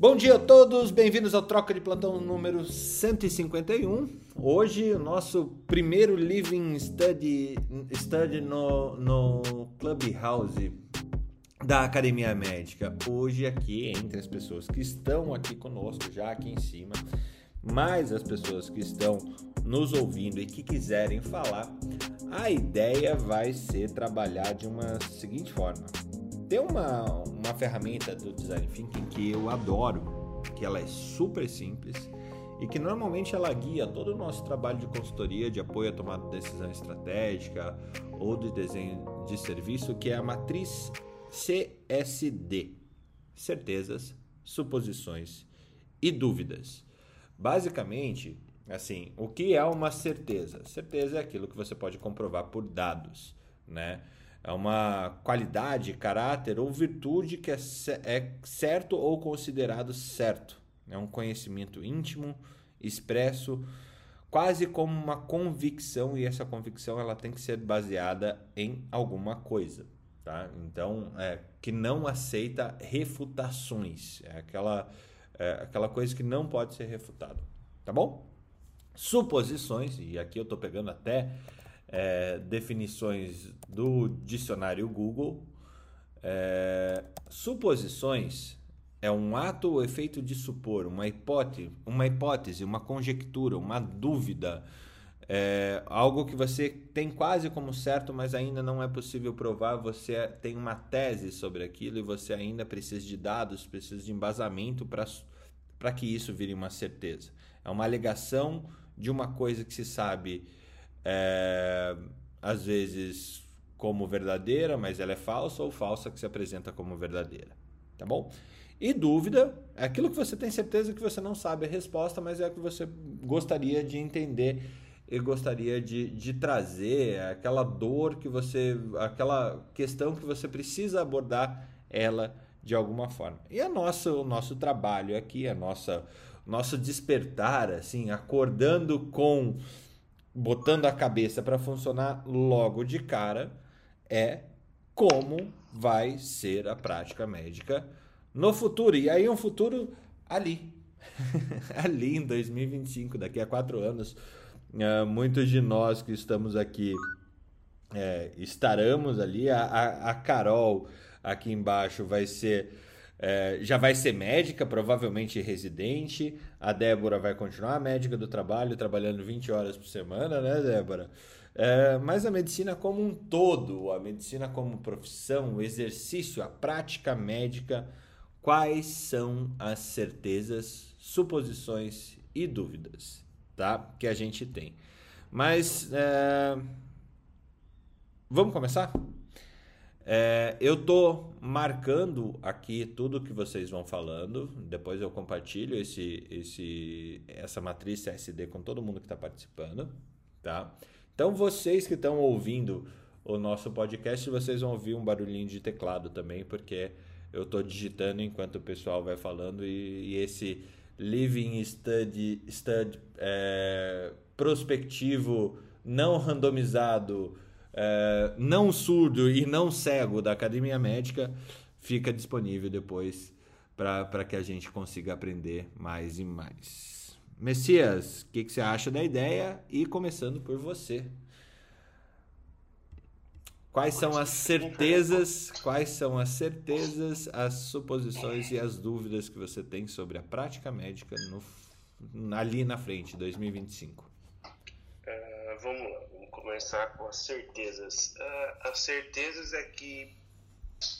Bom dia a todos, bem-vindos ao Troca de Plantão número 151. Hoje, o nosso primeiro Living Study, study no, no Clubhouse da Academia Médica. Hoje, aqui, entre as pessoas que estão aqui conosco, já aqui em cima, mais as pessoas que estão nos ouvindo e que quiserem falar, a ideia vai ser trabalhar de uma seguinte forma tem uma, uma ferramenta do Design Thinking que eu adoro, que ela é super simples e que normalmente ela guia todo o nosso trabalho de consultoria, de apoio à tomada de decisão estratégica ou de desenho de serviço, que é a matriz CSD: certezas, suposições e dúvidas. Basicamente, assim, o que é uma certeza? Certeza é aquilo que você pode comprovar por dados, né? É uma qualidade, caráter ou virtude que é, é certo ou considerado certo. É um conhecimento íntimo, expresso, quase como uma convicção e essa convicção ela tem que ser baseada em alguma coisa, tá? Então, é, que não aceita refutações, é aquela é aquela coisa que não pode ser refutada, tá bom? Suposições e aqui eu estou pegando até é, definições do dicionário Google. É, suposições é um ato ou efeito de supor, uma hipótese, uma hipótese, uma conjectura, uma dúvida, é, algo que você tem quase como certo, mas ainda não é possível provar. Você tem uma tese sobre aquilo e você ainda precisa de dados, precisa de embasamento para que isso vire uma certeza. É uma alegação de uma coisa que se sabe é, às vezes como verdadeira, mas ela é falsa, ou falsa que se apresenta como verdadeira. Tá bom? E dúvida é aquilo que você tem certeza que você não sabe a resposta, mas é o que você gostaria de entender e gostaria de, de trazer, é aquela dor que você, aquela questão que você precisa abordar ela de alguma forma. E a nossa, o nosso trabalho aqui, a nossa, nosso despertar, assim, acordando com botando a cabeça para funcionar logo de cara é como vai ser a prática médica no futuro. E aí um futuro ali. ali em 2025, daqui a quatro anos. Uh, muitos de nós que estamos aqui é, estaremos ali. A, a, a Carol aqui embaixo vai ser é, já vai ser médica, provavelmente residente. A Débora vai continuar médica do trabalho, trabalhando 20 horas por semana, né, Débora? É, mas a medicina como um todo, a medicina como profissão, o exercício, a prática médica, quais são as certezas, suposições e dúvidas, tá? Que a gente tem. Mas é... vamos começar? É, eu tô marcando aqui tudo que vocês vão falando. Depois eu compartilho esse, esse, essa matriz CSD com todo mundo que está participando, tá? Então vocês que estão ouvindo o nosso podcast, vocês vão ouvir um barulhinho de teclado também, porque eu estou digitando enquanto o pessoal vai falando e, e esse living study, study é, prospectivo não randomizado é, não surdo e não cego da Academia Médica fica disponível depois para que a gente consiga aprender mais e mais. Messias, o que, que você acha da ideia? E começando por você. Quais são as certezas, quais são as certezas, as suposições e as dúvidas que você tem sobre a prática médica no, ali na frente, 2025? Uh, vamos lá começar com as certezas. Uh, as certezas é que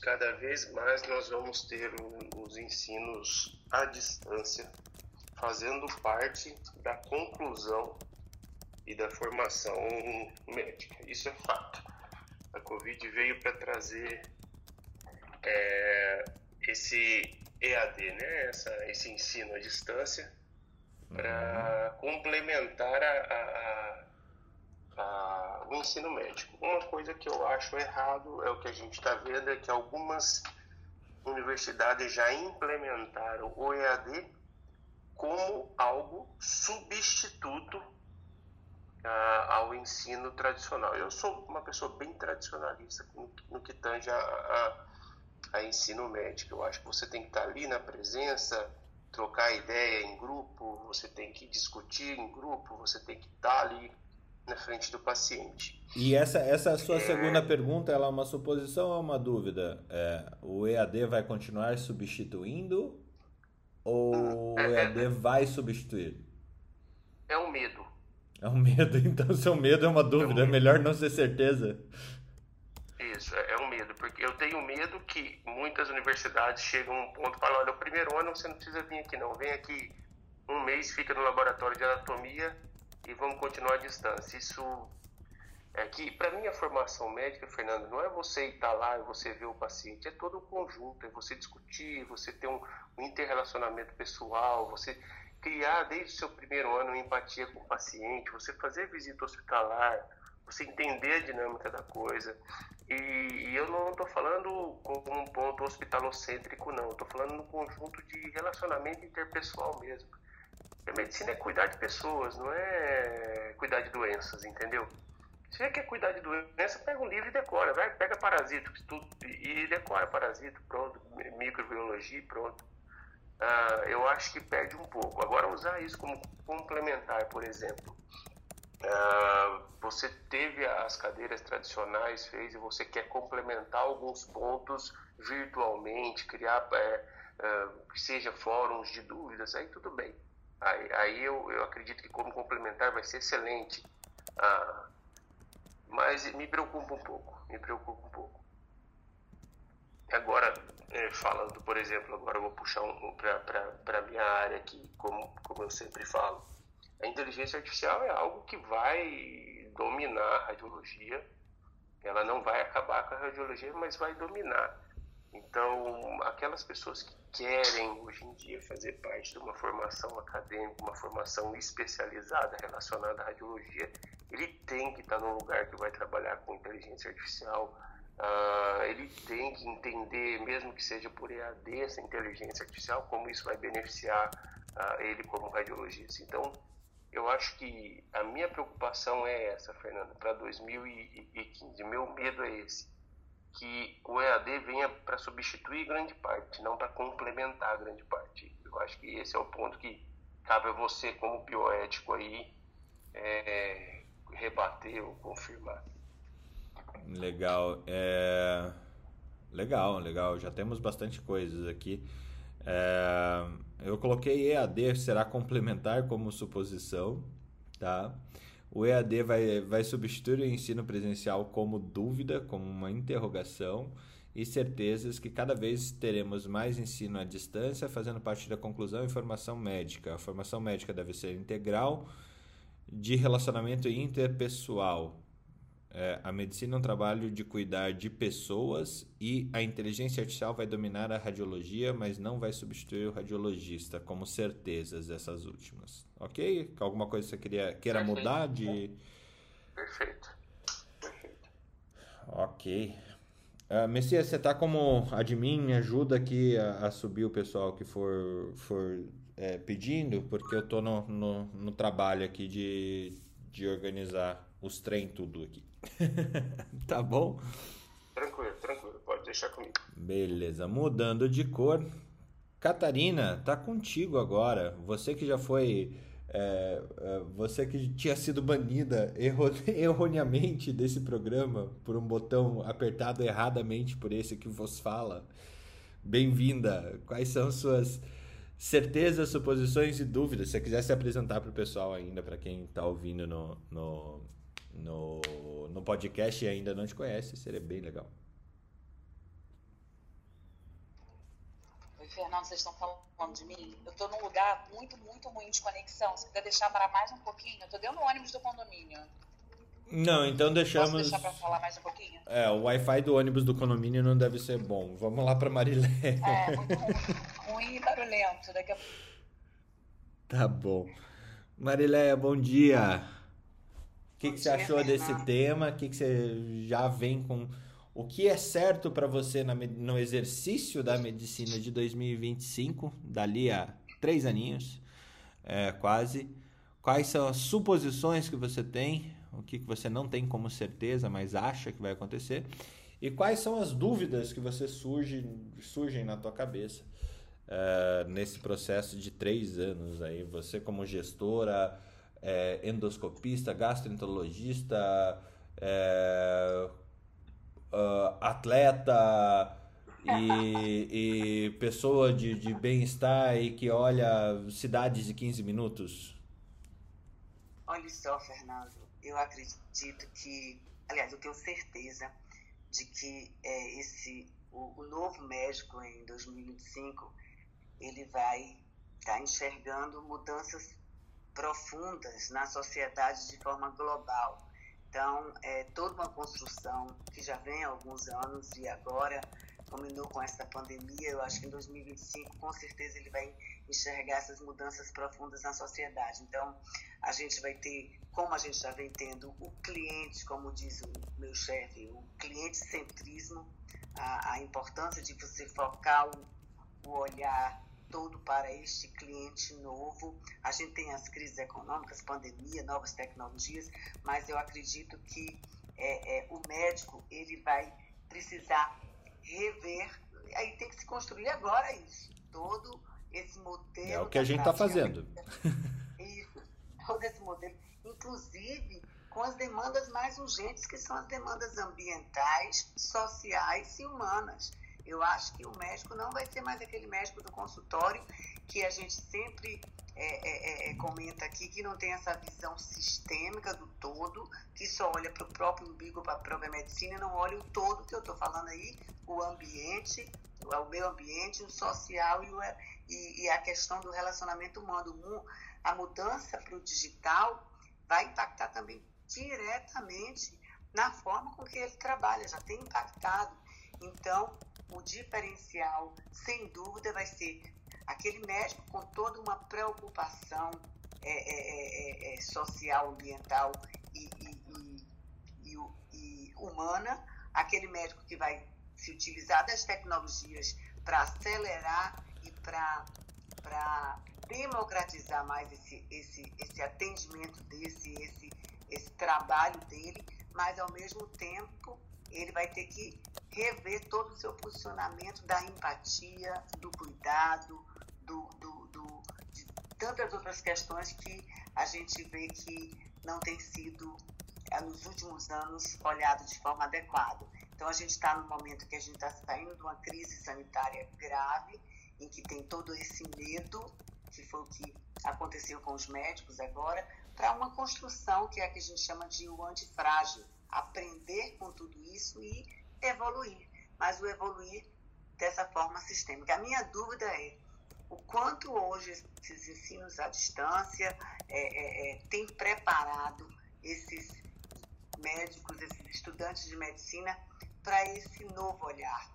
cada vez mais nós vamos ter os ensinos à distância, fazendo parte da conclusão e da formação médica. Isso é fato. A Covid veio para trazer é, esse EAD, né? Essa, esse ensino à distância, para uhum. complementar a, a, o ensino médico. Uma coisa que eu acho errado é o que a gente está vendo é que algumas universidades já implementaram o EAD como algo substituto ao ensino tradicional. Eu sou uma pessoa bem tradicionalista no, no que tange a, a, a, ensino médico. Eu acho que você tem que estar ali na presença, trocar ideia em grupo, você tem que discutir em grupo, você tem que estar ali na frente do paciente. E essa, essa sua é... segunda pergunta, ela é uma suposição ou é uma dúvida? É, o EAD vai continuar substituindo ou o EAD vai substituir? É um medo. É um medo, então seu medo é uma dúvida, é, um é melhor não ser certeza. Isso, é, é um medo, porque eu tenho medo que muitas universidades chegam a um ponto e falam, olha, o primeiro ano você não precisa vir aqui não, vem aqui um mês, fica no laboratório de anatomia e vamos continuar à distância. Isso é que, para mim, a formação médica, Fernando, não é você estar lá e você ver o paciente, é todo o conjunto, é você discutir, você ter um, um interrelacionamento pessoal, você criar desde o seu primeiro ano empatia com o paciente, você fazer visita hospitalar, você entender a dinâmica da coisa. E, e eu não estou falando como um ponto hospitalocêntrico, não. Estou falando no conjunto de relacionamento interpessoal mesmo. A medicina é cuidar de pessoas, não é cuidar de doenças, entendeu? Se você quer cuidar de doença, pega um livro e decora. Vai, pega parasito e decora parasito, pronto. Microbiologia, pronto. Uh, eu acho que perde um pouco. Agora, usar isso como complementar, por exemplo. Uh, você teve as cadeiras tradicionais, fez, e você quer complementar alguns pontos virtualmente, criar, é, uh, seja fóruns de dúvidas, aí tudo bem. Aí, aí eu, eu acredito que como complementar vai ser excelente. Ah, mas me preocupa um pouco, me preocupa um pouco. Agora, é, falando, por exemplo, agora eu vou puxar um, para a minha área aqui, como, como eu sempre falo. A inteligência artificial é algo que vai dominar a radiologia. Ela não vai acabar com a radiologia, mas vai dominar. Então, aquelas pessoas que querem hoje em dia fazer parte de uma formação acadêmica, uma formação especializada relacionada à radiologia, ele tem que estar num lugar que vai trabalhar com inteligência artificial. Uh, ele tem que entender, mesmo que seja por EAD, essa inteligência artificial, como isso vai beneficiar uh, ele como radiologista. Então, eu acho que a minha preocupação é essa, Fernanda, para 2015. Meu medo é esse que o EAD venha para substituir grande parte, não para complementar grande parte. Eu acho que esse é o ponto que cabe a você, como bioético, aí, é, rebater ou confirmar. Legal. É... Legal, legal. Já temos bastante coisas aqui. É... Eu coloquei EAD será complementar como suposição, tá? O EAD vai, vai substituir o ensino presencial como dúvida, como uma interrogação e certezas que cada vez teremos mais ensino à distância, fazendo parte da conclusão e formação médica. A formação médica deve ser integral, de relacionamento interpessoal, é, a medicina é um trabalho de cuidar de pessoas e a inteligência artificial vai dominar a radiologia, mas não vai substituir o radiologista, como certezas essas últimas. Ok? Alguma coisa que você queria, queira Perfeito. mudar de. Perfeito. Ok. Uh, Messias, você está como admin, me ajuda aqui a, a, subir o pessoal que for, for é, pedindo, porque eu estou no, no, no trabalho aqui de, de organizar os trem tudo aqui. tá bom? Tranquilo, tranquilo, pode deixar comigo. Beleza, mudando de cor. Catarina, tá contigo agora. Você que já foi. É, é, você que tinha sido banida erro, erroneamente desse programa por um botão apertado erradamente por esse que vos fala. Bem-vinda. Quais são suas certezas, suposições e dúvidas? Se você quiser se apresentar para o pessoal ainda, para quem está ouvindo no, no, no, no podcast e ainda não te conhece, seria bem legal. Oi, Fernando, vocês estão falando de mim? Eu estou num lugar muito, muito ruim de conexão. Se quiser deixar para mais um pouquinho, eu estou dentro do ônibus do condomínio. Não, então deixamos. Posso deixar para falar mais um pouquinho? É, o Wi-Fi do ônibus do condomínio não deve ser bom. Vamos lá para Marilé. É, muito ruim, e barulhento. Daqui a... Tá bom. Marileia, bom dia que, que você achou desse tema? O que, que você já vem com. O que é certo para você no exercício da medicina de 2025, dali a três aninhos, é, quase? Quais são as suposições que você tem? O que, que você não tem como certeza, mas acha que vai acontecer? E quais são as dúvidas que você surge, surgem na tua cabeça uh, nesse processo de três anos aí? Você como gestora, é, endoscopista, gastroenterologista, é, uh, atleta e, e pessoa de, de bem-estar e que olha cidades de 15 minutos? Olha só, Fernando, eu acredito que, aliás, eu tenho certeza de que é, esse o, o novo médico em 2025 ele vai estar tá enxergando mudanças profundas na sociedade de forma global. Então, é toda uma construção que já vem há alguns anos e agora combinou com essa pandemia. Eu acho que em 2025, com certeza, ele vai enxergar essas mudanças profundas na sociedade. Então, a gente vai ter, como a gente já vem tendo, o cliente, como diz o meu chefe, o cliente-centrismo, a, a, importância de você focar o, o olhar todo para este cliente novo. A gente tem as crises econômicas, pandemia, novas tecnologias, mas eu acredito que é, é, o médico ele vai precisar rever. Aí tem que se construir agora isso, todo esse modelo. É o que a gente está fazendo. Isso, todo esse modelo, inclusive com as demandas mais urgentes, que são as demandas ambientais, sociais e humanas. Eu acho que o médico não vai ser mais aquele médico do consultório que a gente sempre é, é, é, é comenta aqui, que não tem essa visão sistêmica do todo, que só olha para o próprio umbigo, para a própria medicina, não olha o todo que eu estou falando aí, o ambiente, o meio ambiente, o social e, o, e, e a questão do relacionamento humano. A mudança para o digital vai impactar também diretamente na forma com que ele trabalha, já tem impactado. Então, o diferencial, sem dúvida, vai ser aquele médico com toda uma preocupação é, é, é, é social, ambiental e, e, e, e, humana, aquele médico que vai se utilizar das tecnologias para acelerar e para democratizar mais esse, esse, esse atendimento desse, esse, esse trabalho dele, mas ao mesmo tempo ele vai ter que rever todo o seu posicionamento da empatia, do cuidado, do, do, do, de tantas outras questões que a gente vê que não tem sido, eh, nos últimos anos, olhado de forma adequada. Então, a gente está no momento que a gente está saindo de uma crise sanitária grave, em que tem todo esse medo, que foi o que aconteceu com os médicos agora, para uma construção que é a que a gente chama de o antifrágil, aprender com tudo isso e evoluir, mas o evoluir dessa forma sistêmica. A minha dúvida é o quanto hoje esses ensinos à distância é, é, é, têm preparado esses médicos, esses estudantes de medicina para esse novo olhar.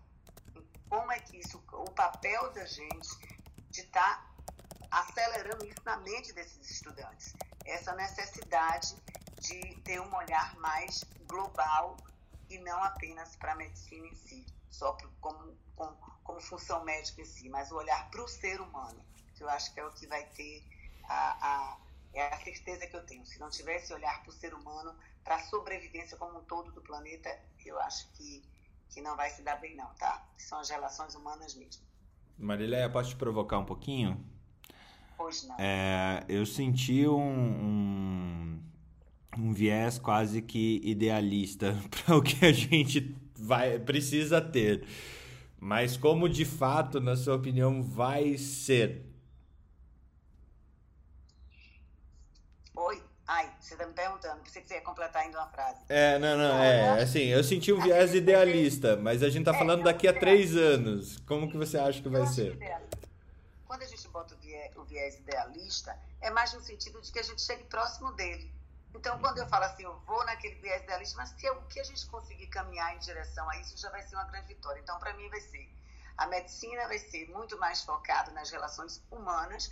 Como é que isso, o papel da gente de estar tá acelerando isso na mente desses estudantes, essa necessidade de ter um olhar mais global e não apenas para a medicina em si, só pro, como, como, como, função médica em si, mas o olhar para o ser humano, que eu acho que é o que vai ter a, a, é a certeza que eu tenho. Se não tiver esse olhar para o ser humano, para a sobrevivência como um todo do planeta, eu acho que, que não vai se dar bem não, tá? São as relações humanas mesmo. Marileia, posso te provocar um pouquinho? Pois não. É, eu senti um, um um viés quase que idealista para o que a gente vai precisa ter. Mas como de fato, na sua opinião, vai ser? Oi? Ai, você está me perguntando, você ia completar ainda uma frase. É, não, não, é, assim, eu senti um viés idealista, mas a gente está é, falando daqui a três anos. Como que você acha que vai ser? Quando a gente bota o viés, o viés idealista, é mais no sentido de que a gente chegue próximo dele então, quando eu falo assim, eu vou naquele viés idealista, mas se é o que a gente conseguir caminhar em direção a isso, já vai ser uma grande vitória. Então, para mim, vai ser a medicina vai ser muito mais focada nas relações humanas,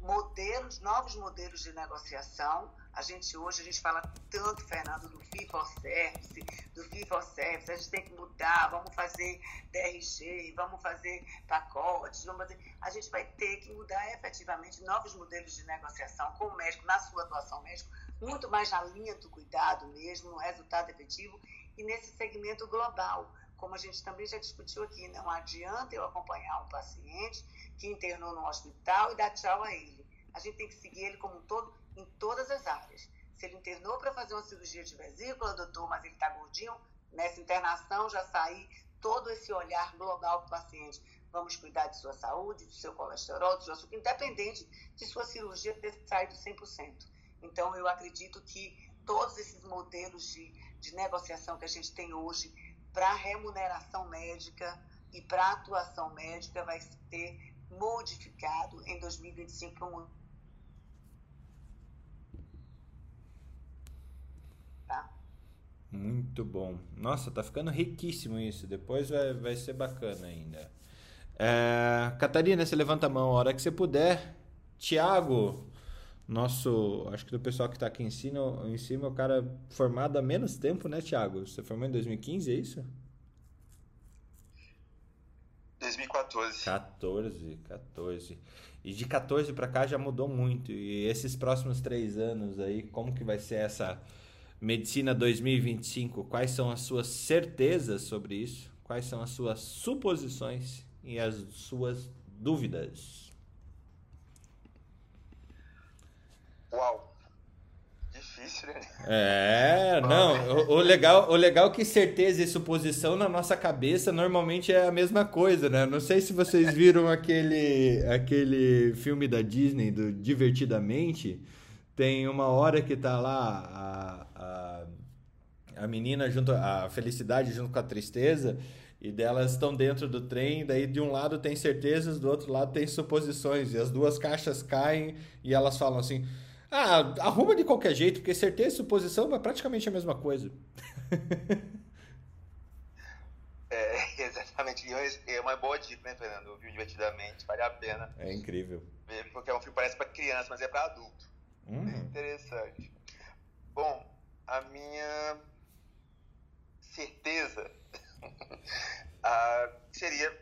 modelos, novos modelos de negociação. A gente hoje a gente fala tanto, Fernando, do fee for service, do fee for service, a gente tem que mudar, vamos fazer DRG, vamos fazer pacotes, vamos fazer. A gente vai ter que mudar efetivamente novos modelos de negociação com o médico, na sua atuação médico, muito mais na linha do cuidado mesmo, no resultado efetivo e nesse segmento global. como a gente também já discutiu aqui, não adianta eu acompanhar um paciente que internou no hospital e dar tchau a ele. A gente tem que seguir ele como um todo em todas as áreas. Se ele internou para fazer uma cirurgia de vesícula, doutor, mas ele está gordinho, nessa internação já sair todo esse olhar global para o paciente. Vamos cuidar de sua saúde, do seu colesterol, do seu açúcar, independente de sua cirurgia ter saído 100%. Então, eu acredito que todos esses modelos de, de negociação que a gente tem hoje para remuneração médica e para atuação médica vai ser modificado em 2025 para um tá? Muito bom. Nossa, tá ficando riquíssimo isso. Depois vai, vai ser bacana ainda. É, Catarina, você levanta a mão a hora que você puder. Tiago, nosso, acho que do pessoal que está aqui em cima, em cima, o cara formado há menos tempo, né, Thiago? Você formou em 2015, é isso? 2014. 14, 14. E de 14 para cá já mudou muito. E esses próximos três anos aí, como que vai ser essa medicina 2025? Quais são as suas certezas sobre isso? Quais são as suas suposições e as suas dúvidas? Uau! Difícil, né? É, não. O, o, legal, o legal é que certeza e suposição na nossa cabeça normalmente é a mesma coisa, né? Não sei se vocês viram aquele, aquele filme da Disney, do Divertidamente. Tem uma hora que tá lá a, a, a menina junto, a felicidade junto com a tristeza. E delas estão dentro do trem, daí de um lado tem certezas, do outro lado tem suposições. E as duas caixas caem e elas falam assim: ah, arruma de qualquer jeito, porque certeza e suposição é praticamente a mesma coisa. é, exatamente. É uma boa dica, né, Fernando? Viu divertidamente, vale a pena. É incrível. Ver, porque é um filme que parece para criança, mas é para adulto. Hum. É interessante. Bom, a minha certeza seria,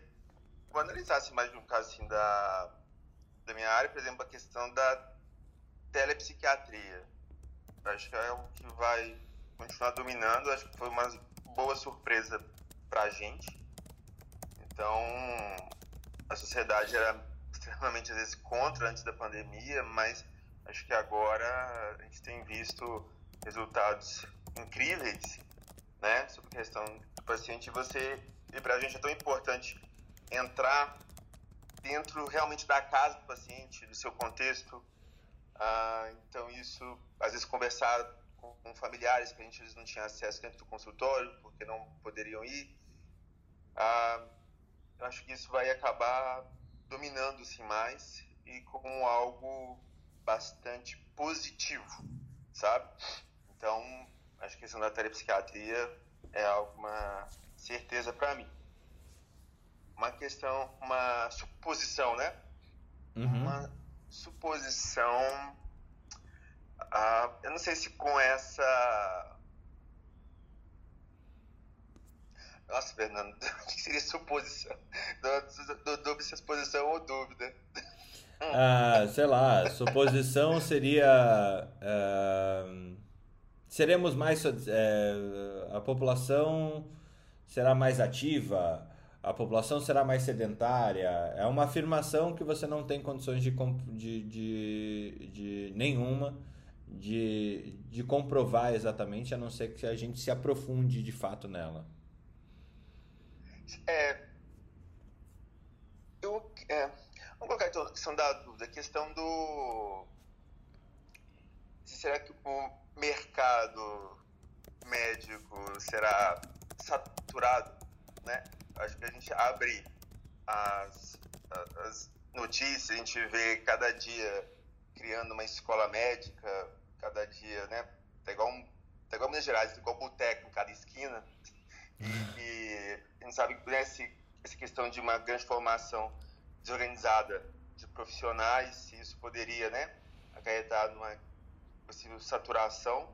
quando analisasse mais um caso assim da, da minha área, por exemplo, a questão da telepsiquiatria. Acho que é o que vai continuar dominando. Acho que foi uma boa surpresa para a gente. Então, a sociedade era extremamente, às vezes, contra antes da pandemia, mas acho que agora a gente tem visto resultados incríveis né, sobre a questão do paciente. Você, e para a gente é tão importante entrar dentro realmente da casa do paciente, do seu contexto, ah, então, isso, às vezes, conversar com, com, familiares que a gente vezes não tinha acesso dentro do consultório, porque não poderiam ir. Ah, eu acho que isso vai acabar dominando-se mais e como algo bastante positivo, sabe? Então, acho que a questão da telepsiquiatria é alguma certeza para mim. Uma questão, uma suposição, né? Uhum. Uma suposição. Ah, eu não sei se com essa. Nossa, Fernando, o que seria suposição? Dúvida é suposição ou dúvida. Ah, sei lá, suposição seria. Uh, seremos mais. Uh, a população será mais ativa, a população será mais sedentária. É uma afirmação que você não tem condições de, de, de, de nenhuma de, de comprovar exatamente, a não ser que a gente se aprofunde de fato nela. É, eu, é, vamos colocar então a questão da dúvida, a questão do. Será que o mercado médico será saturado, né? Acho que a gente abre as, as notícias, a gente vê cada dia criando uma escola médica, cada dia, né? Tá igual, um, tá igual Minas Gerais, tá igual boteco em cada esquina. E, e a gente sabe que né, essa questão de uma grande formação desorganizada de profissionais, isso poderia, né, acarretar numa possível saturação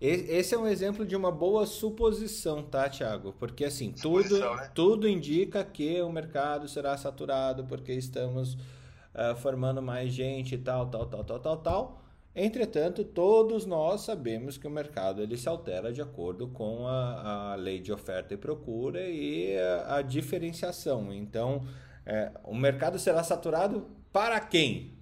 esse é um exemplo de uma boa suposição, tá, Thiago? Porque assim, tudo, né? tudo indica que o mercado será saturado porque estamos uh, formando mais gente e tal, tal, tal, tal, tal, tal. Entretanto, todos nós sabemos que o mercado ele se altera de acordo com a, a lei de oferta e procura e a, a diferenciação. Então, é, o mercado será saturado para quem?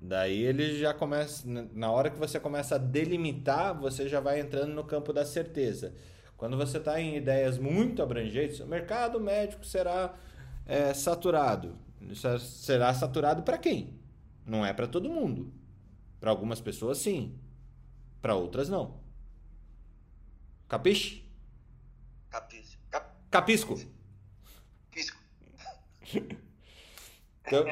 Daí ele já começa, na hora que você começa a delimitar, você já vai entrando no campo da certeza. Quando você está em ideias muito abrangentes, o mercado médico será é, saturado. Será saturado para quem? Não é para todo mundo. Para algumas pessoas, sim. Para outras, não. Capiche? Capisco. Cap... Capisco. Pisco. então,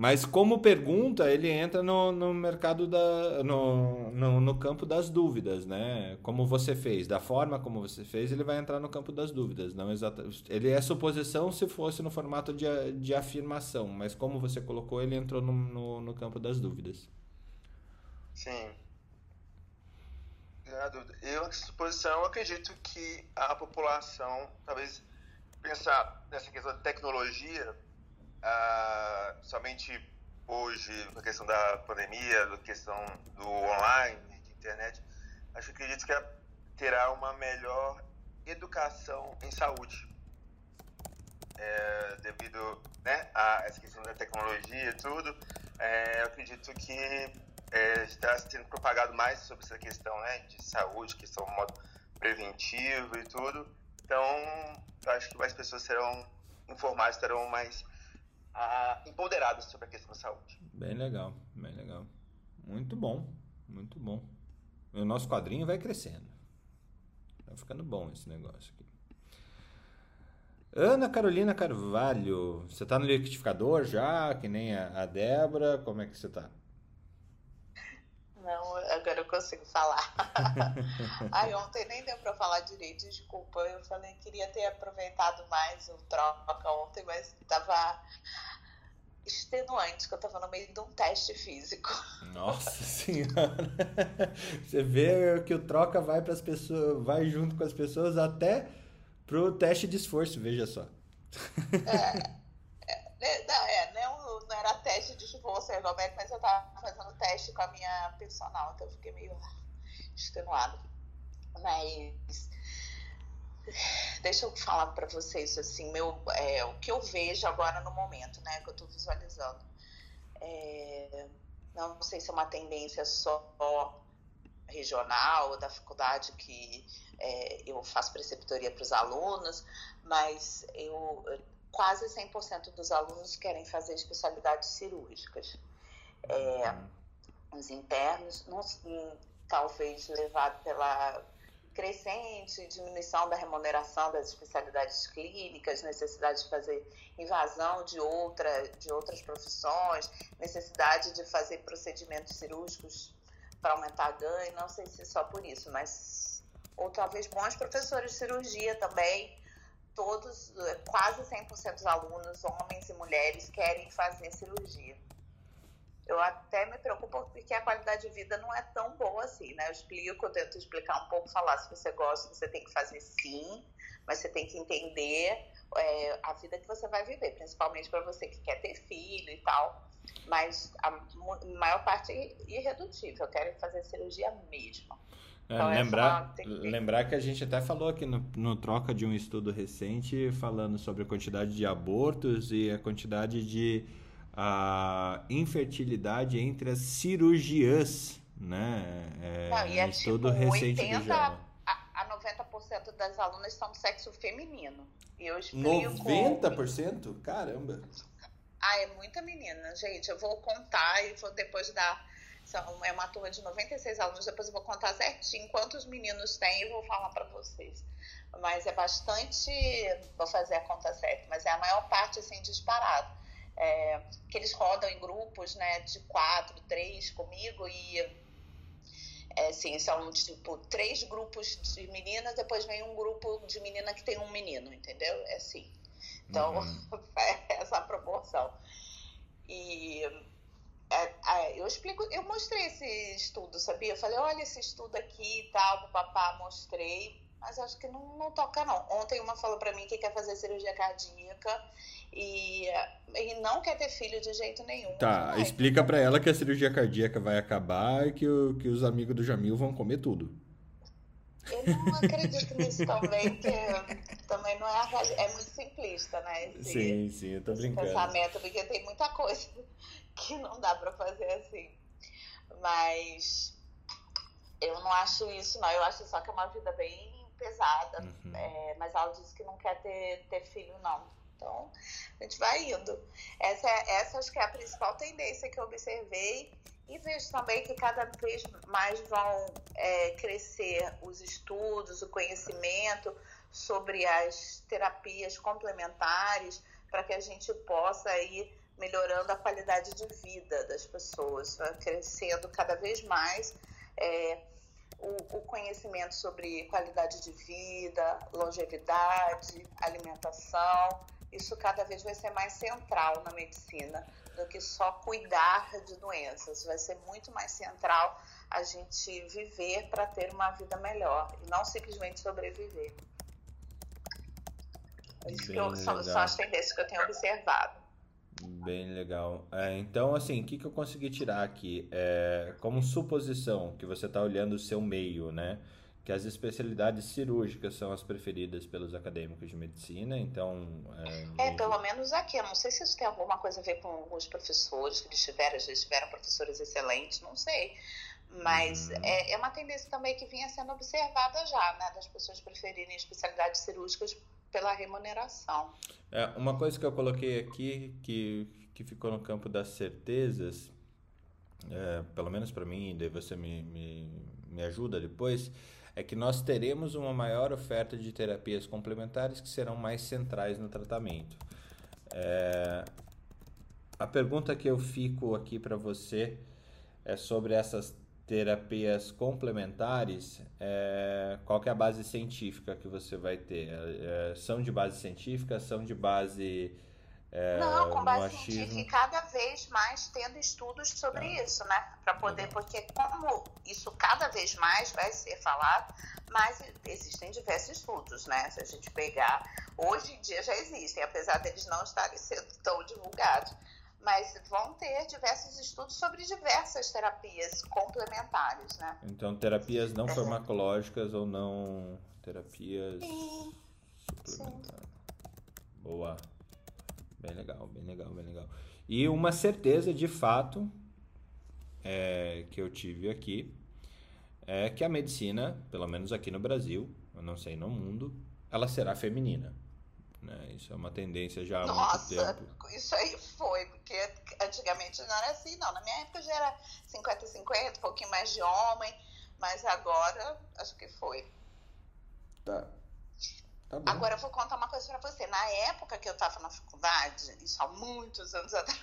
mas como pergunta, ele entra no, no mercado da. No, no, no, campo das dúvidas, né? Como você fez, da forma como você fez, ele vai entrar no campo das dúvidas. não exata, Ele é suposição se fosse no formato de, de afirmação, mas como você colocou, ele entrou no, no, no campo das dúvidas. Sim. Eu, nessa suposição, acredito que a população, talvez, pensar nessa questão de tecnologia, ah, somente hoje, com a questão da pandemia, da questão do online, de internet, acho que acredito que terá uma melhor educação em saúde. É, devido né, a essa questão da tecnologia e tudo, é, eu acredito que é, está sendo propagado mais sobre essa questão né, de saúde, questão do modo preventivo e tudo. Então, acho que as pessoas serão informadas, terão mais ah, empoderadas sobre a questão da saúde. Bem legal, bem legal. Muito bom, muito bom. O nosso quadrinho vai crescendo. Vai ficando bom esse negócio aqui. Ana Carolina Carvalho, você está no liquidificador já, que nem a, a Débora? Como é que você está? Agora eu consigo falar. Ai, ontem nem deu para falar direito, desculpa. Eu falei queria ter aproveitado mais o troca ontem, mas estava extenuante, que eu estava no meio de um teste físico. Nossa senhora! Você vê que o troca vai para as pessoas, vai junto com as pessoas até pro teste de esforço, veja só. É, é, não, é, não, não era teste de esforço ergométrico, mas eu estava fazendo teste com a minha personal, então eu fiquei meio extenuada. Mas deixa eu falar para vocês assim, meu, é, o que eu vejo agora no momento, né, que eu estou visualizando. É, não sei se é uma tendência só regional da faculdade que é, eu faço preceptoria para os alunos, mas eu quase 100% dos alunos querem fazer especialidades cirúrgicas. É, os internos, não, talvez levado pela crescente diminuição da remuneração das especialidades clínicas, necessidade de fazer invasão de, outra, de outras profissões, necessidade de fazer procedimentos cirúrgicos para aumentar ganho, não sei se só por isso, mas ou talvez bons professores de cirurgia também, todos, quase 100% dos alunos, homens e mulheres, querem fazer cirurgia. Eu até me preocupo porque a qualidade de vida não é tão boa assim, né? Eu explico, eu tento explicar um pouco, falar se você gosta, você tem que fazer sim, mas você tem que entender é, a vida que você vai viver, principalmente para você que quer ter filho e tal. Mas a maior parte é irredutível, eu quero fazer cirurgia mesmo. Então, lembrar, que... lembrar que a gente até falou aqui no, no, troca de um estudo recente falando sobre a quantidade de abortos e a quantidade de a infertilidade entre as cirurgiãs, né? É, Não, e é um estudo tipo, recente 80 do a, a 90% das alunas são do sexo feminino. E eu 90%? Com... Caramba! Ah, é muita menina, gente. Eu vou contar e vou depois dar são, é uma turma de 96 alunos, depois eu vou contar certinho quantos meninos tem e vou falar para vocês. Mas é bastante, vou fazer a conta certa, mas é a maior parte, assim, disparado. É, que eles rodam em grupos, né, de quatro, três comigo e é, assim, são tipo três grupos de meninas, depois vem um grupo de menina que tem um menino, entendeu? É assim. Então, uhum. é essa proporção. E eu explico, eu mostrei esse estudo, sabia? Eu falei, olha esse estudo aqui e tal, papá, mostrei, mas acho que não, não toca não. Ontem uma falou para mim que quer fazer cirurgia cardíaca e, e não quer ter filho de jeito nenhum. Tá, explica para ela que a cirurgia cardíaca vai acabar e que, o, que os amigos do Jamil vão comer tudo. Eu não acredito nisso também, que também não é, é muito simplista, né? Esse, sim, sim, eu tô brincando. pensamento, porque tem muita coisa que não dá para fazer assim. Mas eu não acho isso, não. Eu acho só que é uma vida bem pesada. Uhum. É, mas ela disse que não quer ter, ter filho, não. Então, a gente vai indo. Essa, essa acho que é a principal tendência que eu observei. E vejo também que cada vez mais vão é, crescer os estudos, o conhecimento sobre as terapias complementares, para que a gente possa ir melhorando a qualidade de vida das pessoas, crescendo cada vez mais. É, o, o conhecimento sobre qualidade de vida, longevidade, alimentação, isso cada vez vai ser mais central na medicina do que só cuidar de doenças. Vai ser muito mais central a gente viver para ter uma vida melhor e não simplesmente sobreviver. Isso que eu, são, são as tendências que eu tenho observado. Bem legal. É, então, assim, o que, que eu consegui tirar aqui? É, como suposição que você está olhando o seu meio, né? Que as especialidades cirúrgicas são as preferidas pelos acadêmicos de medicina, então... É, é pelo menos aqui. Eu não sei se isso tem alguma coisa a ver com os professores que eles tiveram, eles tiveram professores excelentes, não sei. Mas uhum. é, é uma tendência também que vinha sendo observada já, né? Das pessoas preferirem especialidades cirúrgicas pela remuneração. É, uma coisa que eu coloquei aqui que, que ficou no campo das certezas, é, pelo menos para mim, daí você me, me, me ajuda depois, é que nós teremos uma maior oferta de terapias complementares que serão mais centrais no tratamento. É, a pergunta que eu fico aqui para você é sobre essas terapias complementares, é, qual que é a base científica que você vai ter? É, são de base científica, são de base é, Não, com base científica e cada vez mais tendo estudos sobre ah. isso, né? Para poder, porque como isso cada vez mais vai ser falado, mas existem diversos estudos, né? Se a gente pegar, hoje em dia já existem, apesar deles não estarem sendo tão divulgados mas vão ter diversos estudos sobre diversas terapias complementares, né? Então, terapias não farmacológicas ou não terapias Sim. suplementares. Sim. Boa. Bem legal, bem legal, bem legal. E uma certeza de fato é, que eu tive aqui é que a medicina, pelo menos aqui no Brasil, eu não sei no mundo, ela será feminina. Né? Isso é uma tendência já há Nossa, muito tempo. Isso aí foi, porque antigamente não era assim, não. Na minha época já era 50-50, um pouquinho mais de homem, mas agora acho que foi. Tá. Tá agora eu vou contar uma coisa para você. Na época que eu estava na faculdade, isso há muitos anos atrás,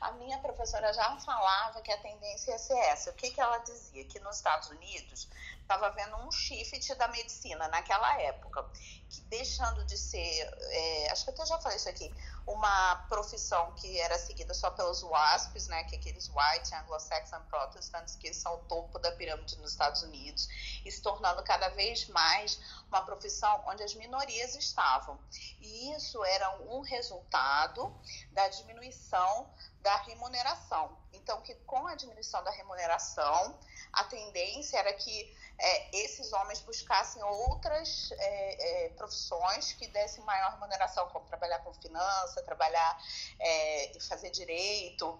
a minha professora já falava que a tendência ia ser essa. O que, que ela dizia? Que nos Estados Unidos estava havendo um shift da medicina naquela época, que deixando de ser, é, acho que até já falei isso aqui, uma profissão que era seguida só pelos WASPs, né, que é aqueles White Anglo-Saxon Protestants, que são o topo da pirâmide nos Estados Unidos, e se tornando cada vez mais uma profissão onde as minorias estavam. E isso era um resultado da diminuição da remuneração. Então, que com a diminuição da remuneração, a tendência era que é, esses homens buscassem outras é, é, profissões que dessem maior remuneração, como trabalhar com finança, trabalhar e é, fazer direito,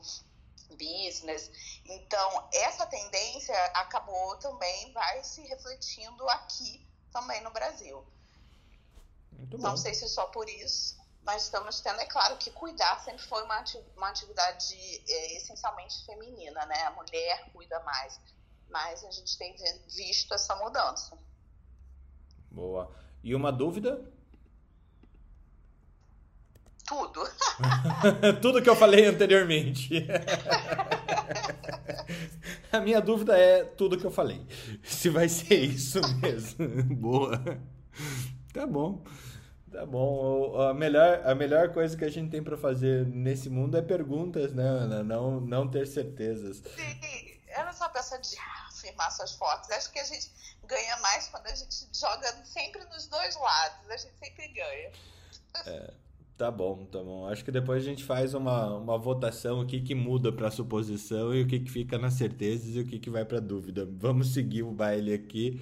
business. Então, essa tendência acabou também, vai se refletindo aqui também no Brasil. Não sei se é só por isso, mas estamos tendo, é claro, que cuidar sempre foi uma, uma atividade é, essencialmente feminina, né? A mulher cuida mais mas a gente tem visto essa mudança. Boa. E uma dúvida? Tudo. Tudo que eu falei anteriormente. a minha dúvida é tudo que eu falei. Se vai ser isso mesmo. Boa. Tá bom. Tá bom. A melhor, a melhor coisa que a gente tem para fazer nesse mundo é perguntas, né, Ana? Não, não ter certezas. Sim, eu não sou uma afirmar suas fotos. Acho que a gente ganha mais quando a gente joga sempre nos dois lados. A gente sempre ganha. É, Tá bom, tá bom. Acho que depois a gente faz uma, uma votação, o que que muda para suposição e o que que fica nas certezas e o que que vai para dúvida. Vamos seguir o baile aqui.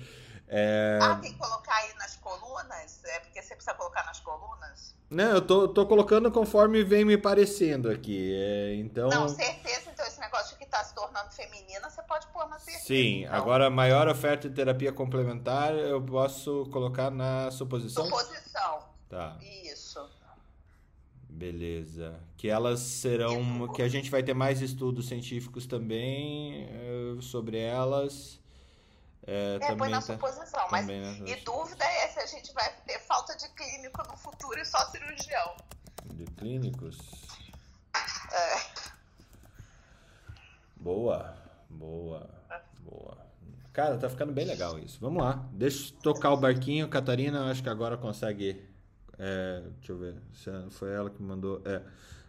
É... Ah, tem que colocar aí nas colunas? É porque você precisa colocar nas colunas? Não, eu tô, tô colocando conforme vem me parecendo aqui. É, então... Não, certeza. Então, esse negócio de que tá se tornando feminina, você pode pôr na certeza. Sim, então. agora maior oferta de terapia complementar, eu posso colocar na suposição? Suposição. Tá. Isso. Beleza. Que elas serão. Que a gente vai ter mais estudos científicos também eh, sobre elas. É, É, também põe na tá- suposição. Mas, também na- e dúvida é se a gente vai ter falta de clínico no futuro e só cirurgião. De clínicos. É. Boa, boa, boa. Cara, tá ficando bem legal isso. Vamos lá. Deixa eu tocar o barquinho. Catarina, acho que agora consegue. é, deixa eu ver. se Foi ela que mandou. É.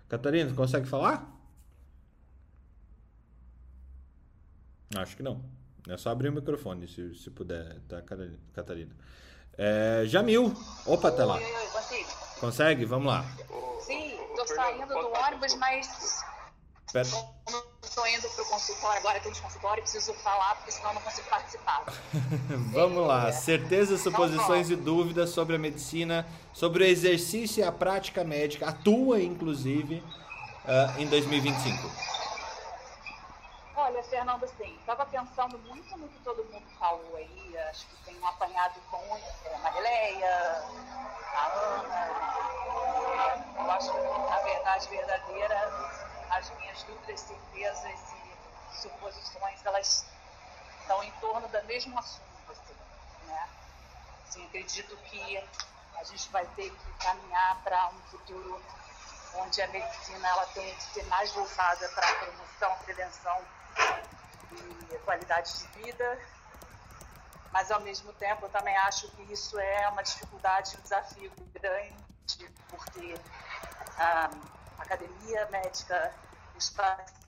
Catarina, consegue falar? Acho que não. É só abrir o microfone, se, se puder, tá, Catarina? É, Jamil. Opa, tá lá. Oi, oi? Consegue? Vamos lá. Sim, tô saindo do ônibus, mas Pera- tô indo pro consultório, agora tem de consultório, preciso falar, porque senão eu não consigo participar. Vamos lá, certezas, suposições e dúvidas sobre a medicina, sobre o exercício e a prática médica, atua inclusive ah, em 2025. Olha, Fernando, assim, tava pensando muito no que todo mundo falou aí, acho que tem um apanhado com é, Marileia, a Ana. Eu acho que, na verdade verdadeira, as minhas dúvidas, certezas e suposições, elas estão em torno do mesmo assunto, assim, né? Assim, acredito que a gente vai ter que caminhar para um futuro onde a medicina ela tem que ser mais voltada para a promoção, prevenção e qualidade de vida, mas ao mesmo tempo eu também acho que isso é uma dificuldade, um desafio grande, porque a academia médica, os pacientes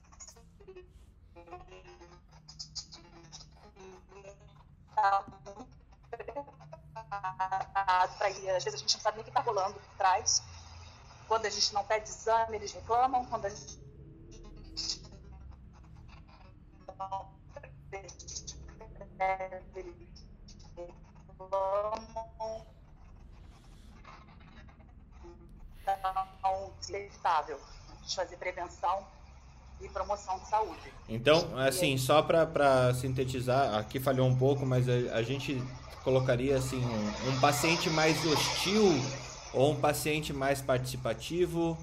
às vezes a gente não sabe nem o que está rolando por trás. Quando a gente não pede exame, eles reclamam. Quando a gente gente fazer prevenção e promoção de saúde. Então, assim, só para sintetizar, aqui falhou um pouco, mas a, a gente colocaria assim um, um paciente mais hostil ou um paciente mais participativo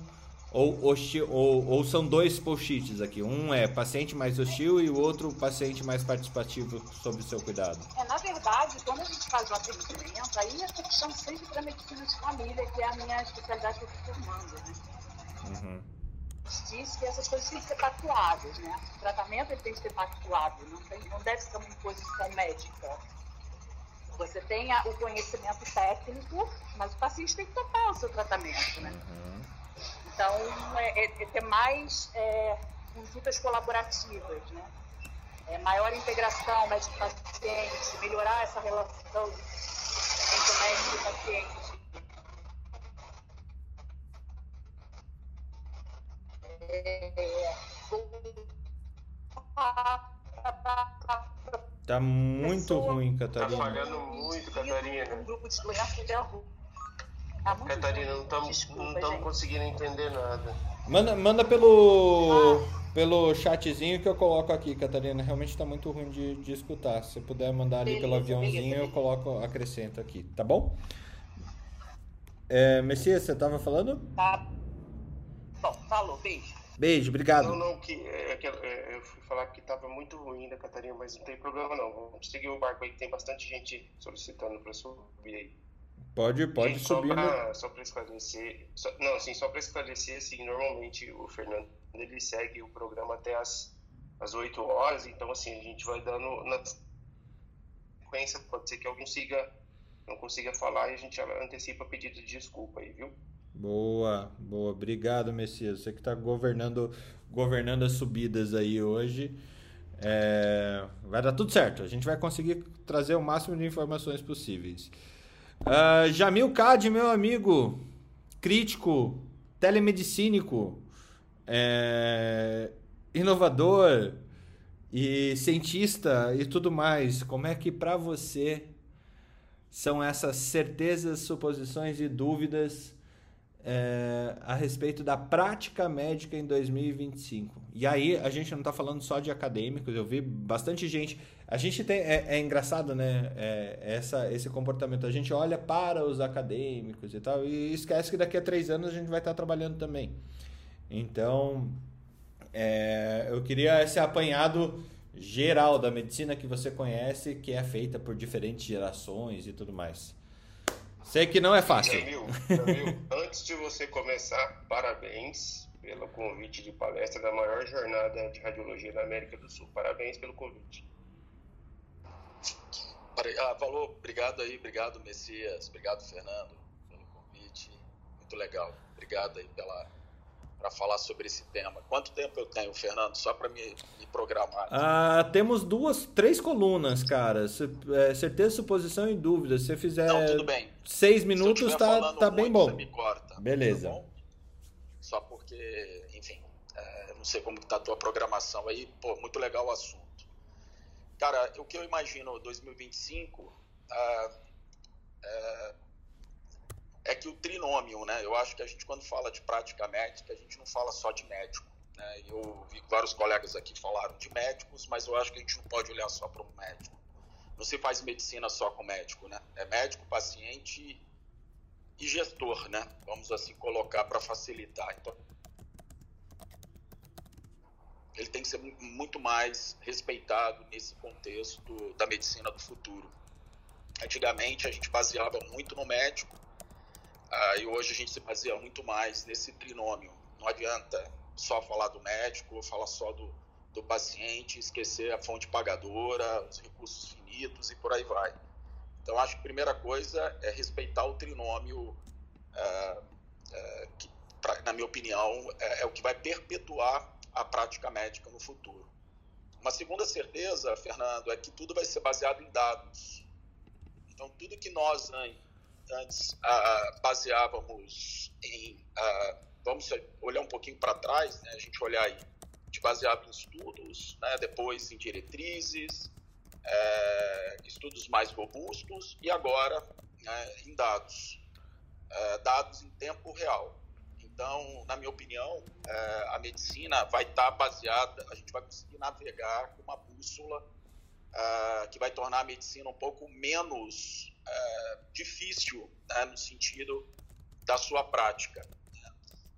ou, hostil, ou, ou são dois post-its aqui. Um é paciente mais hostil e o outro paciente mais participativo sobre o seu cuidado. É, na verdade, quando a gente faz o atendimento, aí a questão sempre para medicina de família, que é a minha especialidade que eu estou formando, né? Uhum. Diz que essas coisas têm que ser pactuadas, né? O tratamento tem que ser pactuado, não, tem, não deve ser uma imposição médica. Você tem o conhecimento técnico, mas o paciente tem que topar o seu tratamento, né? Uhum. Então, é, é- é ter mais é, condutas colaborativas, né? É, maior integração médico-paciente, melhorar essa relação entre o médico e o paciente. É, Tá muito Pessoa- ruim, Tá Catarina. falhando muito, Catarina. Um grupo de doenças de rua. Muito Catarina, não estamos conseguindo entender nada. Manda, manda pelo, pelo chatzinho que eu coloco aqui, Catarina. Realmente tá muito ruim de, de escutar. Se você puder mandar ali pelo aviãozinho, eu coloco, acrescento aqui, tá bom? É, Messias, você tava falando? Tá. Bom, falou, beijo. Beijo, obrigado. Não, não, que, é, que é, eu fui falar que tava muito ruim da Catarina, mas não tem problema não. Vamos seguir o barco aí que tem bastante gente solicitando para subir aí. Pode, pode Gente, subir. Só pra, só pra esclarecer, só- não, assim, só para esclarecer, assim, normalmente o Fernando ele segue o programa até as, as 8 horas, então assim, a gente vai dando na sequência, pode ser que alguém siga, não consiga falar e a gente antecipa pedido de desculpa aí, viu? Boa, boa. Obrigado, Messias. Você que tá governando, governando as subidas aí hoje. É, vai dar tudo certo. A gente vai conseguir trazer o máximo de informações possíveis. Ah, Jamil Cade, meu amigo. crítico, telemedicínico, é, inovador e cientista e tudo mais. Como é que para você são essas certezas, suposições e dúvidas é, a respeito da prática médica em 2025. E aí a gente não está falando só de acadêmicos, eu vi bastante gente. A gente tem. É, é engraçado, né? É, essa, esse comportamento. A gente olha para os acadêmicos e tal, e esquece que daqui a três anos a gente vai estar trabalhando também. Então, é, eu queria esse apanhado geral da medicina que você conhece, que é feita por diferentes gerações e tudo mais. Sei que não é fácil. Jamil, Jamil, antes de você começar, parabéns pelo convite de palestra da maior jornada de radiologia da América do Sul. Parabéns pelo convite. Ah, falou, obrigado aí, obrigado Messias, obrigado Fernando pelo convite, muito legal. Obrigado aí pela para falar sobre esse tema. Quanto tempo eu tenho, Fernando, só para me, me, programar? Ah, temos duas, três colunas, cara. É, certeza, suposição e dúvida. Se você fizer Não, tudo bem. seis minutos, tá, tá bem bom. Você me corta. Beleza. Tá só porque, enfim, é, não sei como está a tua programação aí. Pô, muito legal o assunto. Cara, o que eu imagino 2025 ah, é, é que o trinômio, né? Eu acho que a gente, quando fala de prática médica, a gente não fala só de médico. Né? Eu vi vários colegas aqui falaram de médicos, mas eu acho que a gente não pode olhar só para o médico. Não se faz medicina só com médico, né? É médico, paciente e gestor, né? Vamos assim colocar para facilitar. Então, ele tem que ser muito mais respeitado nesse contexto da medicina do futuro. Antigamente a gente baseava muito no médico ah, e hoje a gente se baseia muito mais nesse trinômio. Não adianta só falar do médico, ou falar só do, do paciente, esquecer a fonte pagadora, os recursos finitos e por aí vai. Então, acho que a primeira coisa é respeitar o trinômio, ah, ah, que, pra, na minha opinião, é, é, o que vai perpetuar a prática médica no futuro. Uma segunda certeza, Fernando, é que tudo vai ser baseado em dados. Então, tudo que nós antes ah, baseávamos em. Ah, vamos olhar um pouquinho para trás, né? a gente olhar aí, a baseava em estudos, né? depois em diretrizes, é, estudos mais robustos e agora né, em dados, é, dados em tempo real. Então, na minha opinião, é, a medicina vai estar tá baseada, a gente vai conseguir navegar com uma bússola uh, que vai tornar a medicina um pouco menos uh, difícil né, no sentido da sua prática.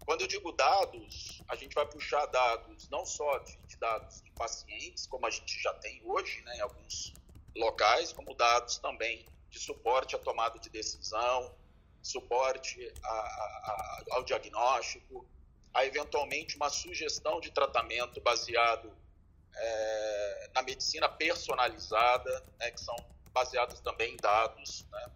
Quando eu digo dados, a gente vai puxar dados não só de, de dados de pacientes, como a gente já tem hoje né, em alguns locais, como dados também de suporte à tomada de decisão, suporte a, a, ao diagnóstico, a eventualmente uma sugestão de tratamento baseado é, na medicina personalizada, né, que são baseadas também em dados. Né?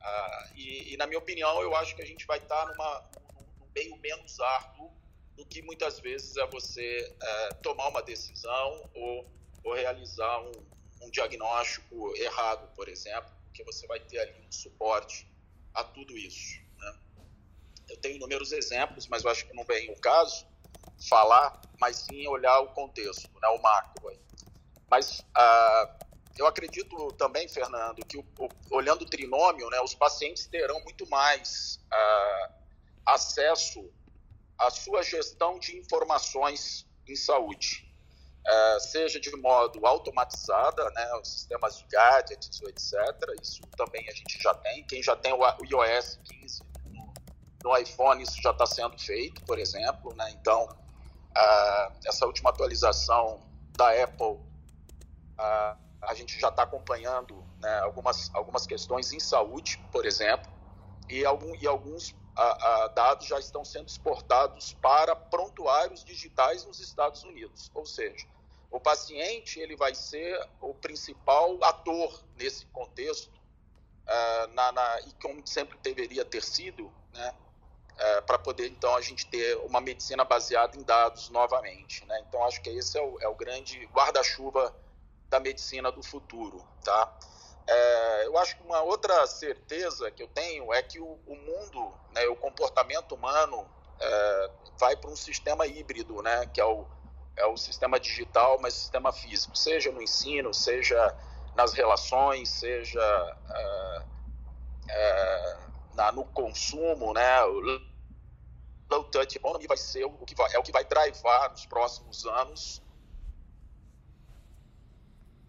Ah, e, e, na minha opinião, eu acho que a gente vai estar numa, num meio menos árduo do que muitas vezes é você é, tomar uma decisão ou, ou realizar um, um, diagnóstico errado, por exemplo, porque você vai ter ali um suporte a tudo isso. Né? Eu tenho inúmeros exemplos, mas eu acho que não vem o caso falar, mas sim olhar o contexto, né, o macro. Aí. Mas uh, eu acredito também, Fernando, que o, o, olhando o trinômio, né, os pacientes terão muito mais uh, acesso à sua gestão de informações em saúde. Uh, seja de modo automatizada, né, os sistemas de gadgets, etc. Isso também a gente já tem. Quem já tem o, o iOS 15 no, no iPhone, isso já está sendo feito, por exemplo. Né? Então, uh, essa última atualização da Apple, uh, a gente já está acompanhando né, algumas, algumas questões em saúde, por exemplo, e, algum, e alguns uh, dados já estão sendo exportados para prontuários digitais nos Estados Unidos. Ou seja, o paciente ele vai ser o principal ator nesse contexto, na, na, e como sempre deveria ter sido, né, é, para poder então a gente ter uma medicina baseada em dados novamente. Né? Então acho que esse é o, é o grande guarda-chuva da medicina do futuro, tá? É, eu acho que uma outra certeza que eu tenho é que o, o mundo, né, o comportamento humano é, vai para um sistema híbrido, né, que é o, é o sistema digital, mas sistema físico, seja no ensino, seja nas relações, seja é, é na, no consumo, né, o low touch economy vai ser o que vai, é o que vai drivar nos próximos anos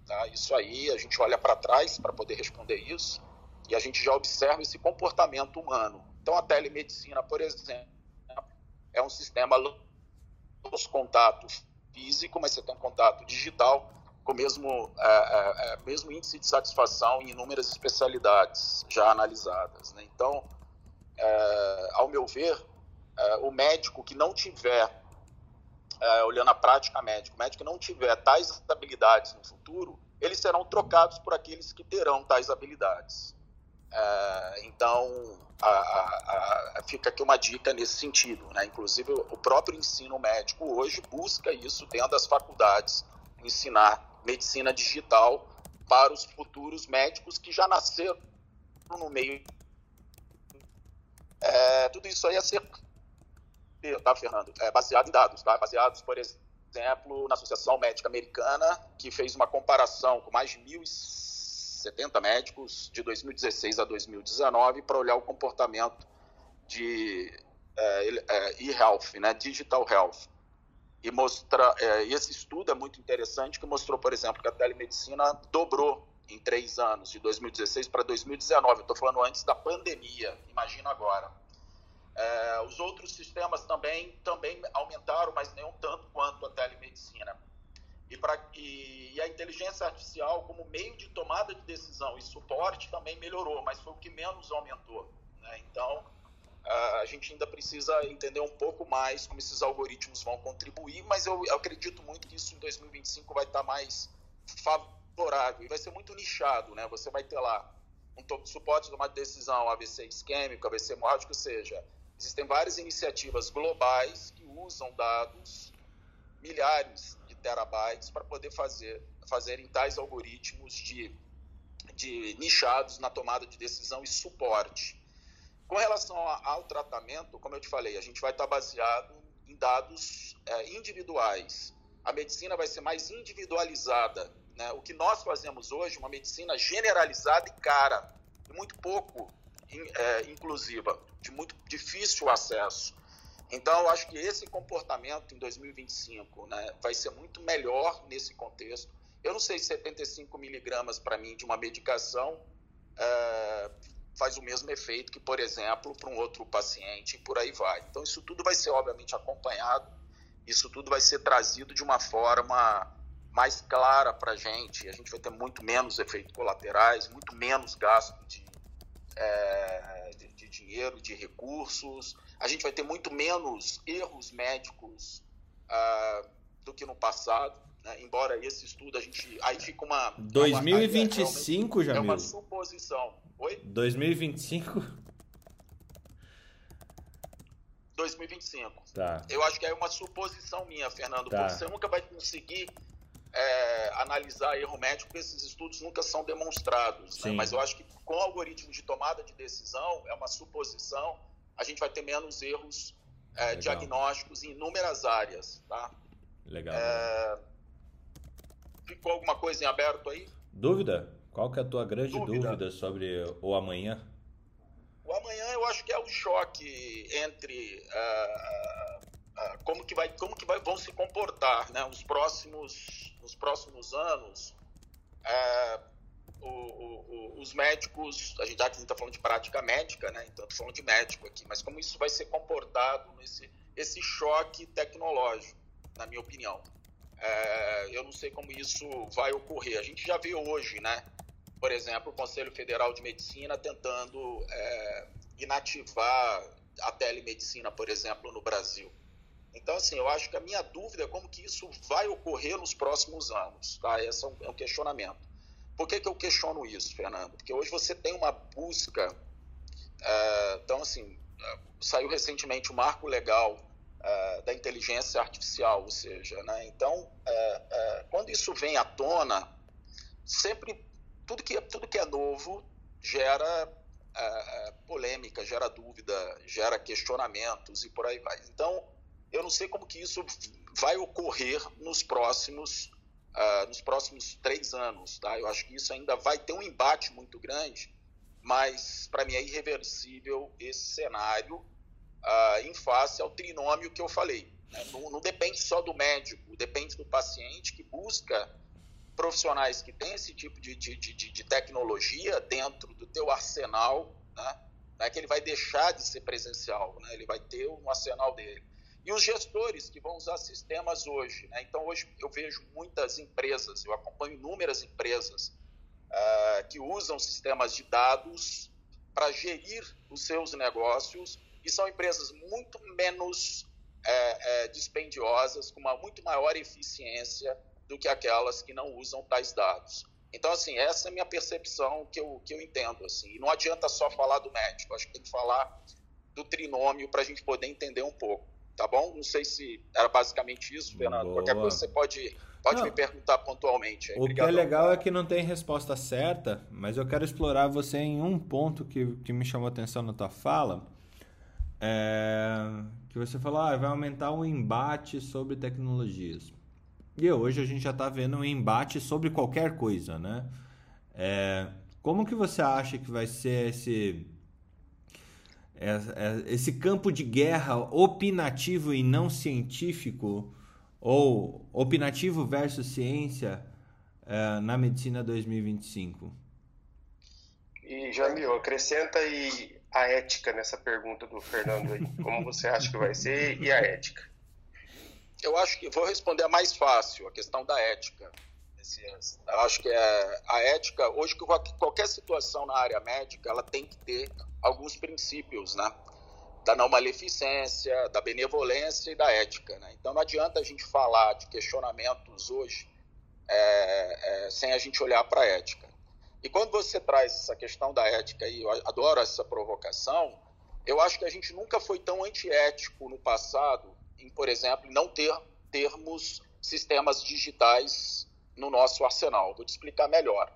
Tá? Isso aí, a gente olha para trás para poder responder isso e a gente já observa esse comportamento humano. Então, a telemedicina, por exemplo, é um sistema dos contato físico, mas você tem um contato digital com o mesmo, é, é, é, mesmo índice de satisfação em inúmeras especialidades já analisadas. Né? Então, é, ao meu ver, é, o médico que não tiver é, olhando a prática médica, o médico não tiver tais habilidades no futuro, eles serão trocados por aqueles que terão tais habilidades. É, então, a, a, a, fica aqui uma dica nesse sentido. Né? Inclusive, o próprio ensino médico hoje busca isso dentro das faculdades, ensinar medicina digital para os futuros médicos que já nasceram no meio. É, tudo isso aí é ser tá, Fernando? É baseado em dados, tá? Baseados, por exemplo, na Associação Médica Americana, que fez uma comparação com mais de 1.070 médicos de 2016 a 2019 para olhar o comportamento de é, é, e-health, né? Digital health. E mostra, é, esse estudo é muito interessante, que mostrou, por exemplo, que a telemedicina dobrou em três anos, de 2016 para 2019. Estou falando antes da pandemia, imagina agora. É, os outros sistemas também, também aumentaram, mas nem um tanto quanto a telemedicina. E, pra, e, e, a inteligência artificial, como meio de tomada de decisão e suporte, também melhorou, mas foi o que menos aumentou. Né? Então, a gente ainda precisa entender um pouco mais como esses algoritmos vão contribuir, mas eu, eu acredito muito que isso em 2025 vai estar mais favorável e vai ser muito nichado. Né? Você vai ter lá um suporte de tomada de decisão, AVC isquêmico, AVC hemorrágico, ou seja, Existem várias iniciativas globais que usam dados, milhares de terabytes, para poder fazer fazerem tais algoritmos de, de nichados na tomada de decisão e suporte. Com relação ao tratamento, como eu te falei, a gente vai estar baseado em dados é, individuais. A medicina vai ser mais individualizada. Né? O que nós fazemos hoje, uma medicina generalizada e cara, e muito pouco é, inclusiva, de muito difícil acesso. Então, eu acho que esse comportamento em 2025 né, vai ser muito melhor nesse contexto. Eu não sei se 75 miligramas para mim de uma medicação é, faz o mesmo efeito que, por exemplo, para um outro paciente e por aí vai. Então, isso tudo vai ser, obviamente, acompanhado, isso tudo vai ser trazido de uma forma mais clara para a gente. A gente vai ter muito menos efeitos colaterais, muito menos gasto de é, de, de, dinheiro, de recursos. A gente vai ter muito menos erros médicos uh, do que no passado. Né? Embora esse estudo a gente. Aí fica uma. 2025, já É uma suposição. Oi? 2025? 2025. Tá. Eu acho que é uma suposição minha, Fernando, tá. porque você nunca vai conseguir é, analisar erro médico, porque esses estudos nunca são demonstrados. Né? Mas eu acho que com algoritmo de tomada de decisão, é uma suposição, a gente vai ter menos erros é, diagnósticos em inúmeras áreas. Tá? Legal. É... Ficou alguma coisa em aberto aí? Dúvida? Qual que é a tua grande dúvida, dúvida sobre o amanhã? O amanhã eu acho que é o choque entre uh, como que vai como que vai, vão se comportar né os próximos nos próximos anos, é, o, o, os médicos, a gente já está falando de prática médica, né? Então, estou falando de médico aqui, mas como isso vai ser comportado nesse esse choque tecnológico, na minha opinião. É, eu não sei como isso vai ocorrer. A gente já vê hoje, né? Por exemplo, o Conselho Federal de Medicina tentando é, inativar a telemedicina, por exemplo, no Brasil. Então, assim, eu acho que a minha dúvida é como que isso vai ocorrer nos próximos anos, tá? Esse é um, é questionamento. Por que, que eu questiono isso, Fernando? Porque hoje você tem uma busca. É, então, assim, é, saiu recentemente o marco legal é, da inteligência artificial, ou seja, né? Então, quando isso vem à tona, sempre tudo que, tudo que é novo gera uh, polêmica, gera dúvida, gera questionamentos e por aí vai. Então, eu não sei como que isso vai ocorrer nos próximos, uh, nos próximos três anos. Tá? Eu acho que isso ainda vai ter um embate muito grande, mas para mim é irreversível esse cenário uh, em face ao trinômio que eu falei. Né? Não, não depende só do médico, depende do paciente que busca profissionais que têm esse tipo de, de, de, de tecnologia dentro do teu arsenal, né? é que ele vai deixar de ser presencial, né? ele vai ter um arsenal dele. E os gestores que vão usar sistemas hoje. Né? Então, hoje eu vejo muitas empresas, eu acompanho inúmeras empresas uh, que usam sistemas de dados para gerir os seus negócios e são empresas muito menos é, é, dispendiosas, com uma muito maior eficiência do que aquelas que não usam tais dados. Então, assim, essa é a minha percepção que eu, que eu entendo. Assim. E não adianta só falar do médico, acho que tem que falar do trinômio para a gente poder entender um pouco. Tá bom? Não sei se era basicamente isso, Fernando. Boa. Qualquer coisa você pode, pode me perguntar pontualmente. O que é legal é que não tem resposta certa, mas eu quero explorar você em um ponto que, que me chamou a atenção na tua fala. É, que você falou, ah, vai aumentar o embate sobre tecnologias. E hoje a gente já está vendo um embate sobre qualquer coisa, né? É, como que você acha que vai ser esse esse campo de guerra opinativo e não científico ou opinativo versus ciência é, na medicina 2025? E Jamil, acrescenta aí a ética nessa pergunta do Fernando aí. Como você acha que vai ser e a ética? Eu acho que vou responder a mais fácil, a questão da ética. Eu acho que é, a ética, hoje, qualquer situação na área médica, ela tem que ter alguns princípios, né? Da não maleficência, da benevolência e da ética, né? Então não adianta a gente falar de questionamentos hoje é, é, sem a gente olhar para a ética. E quando você traz essa questão da ética, e eu adoro essa provocação, eu acho que a gente nunca foi tão antiético no passado em, por exemplo, não ter termos sistemas digitais no nosso arsenal. Vou te explicar melhor.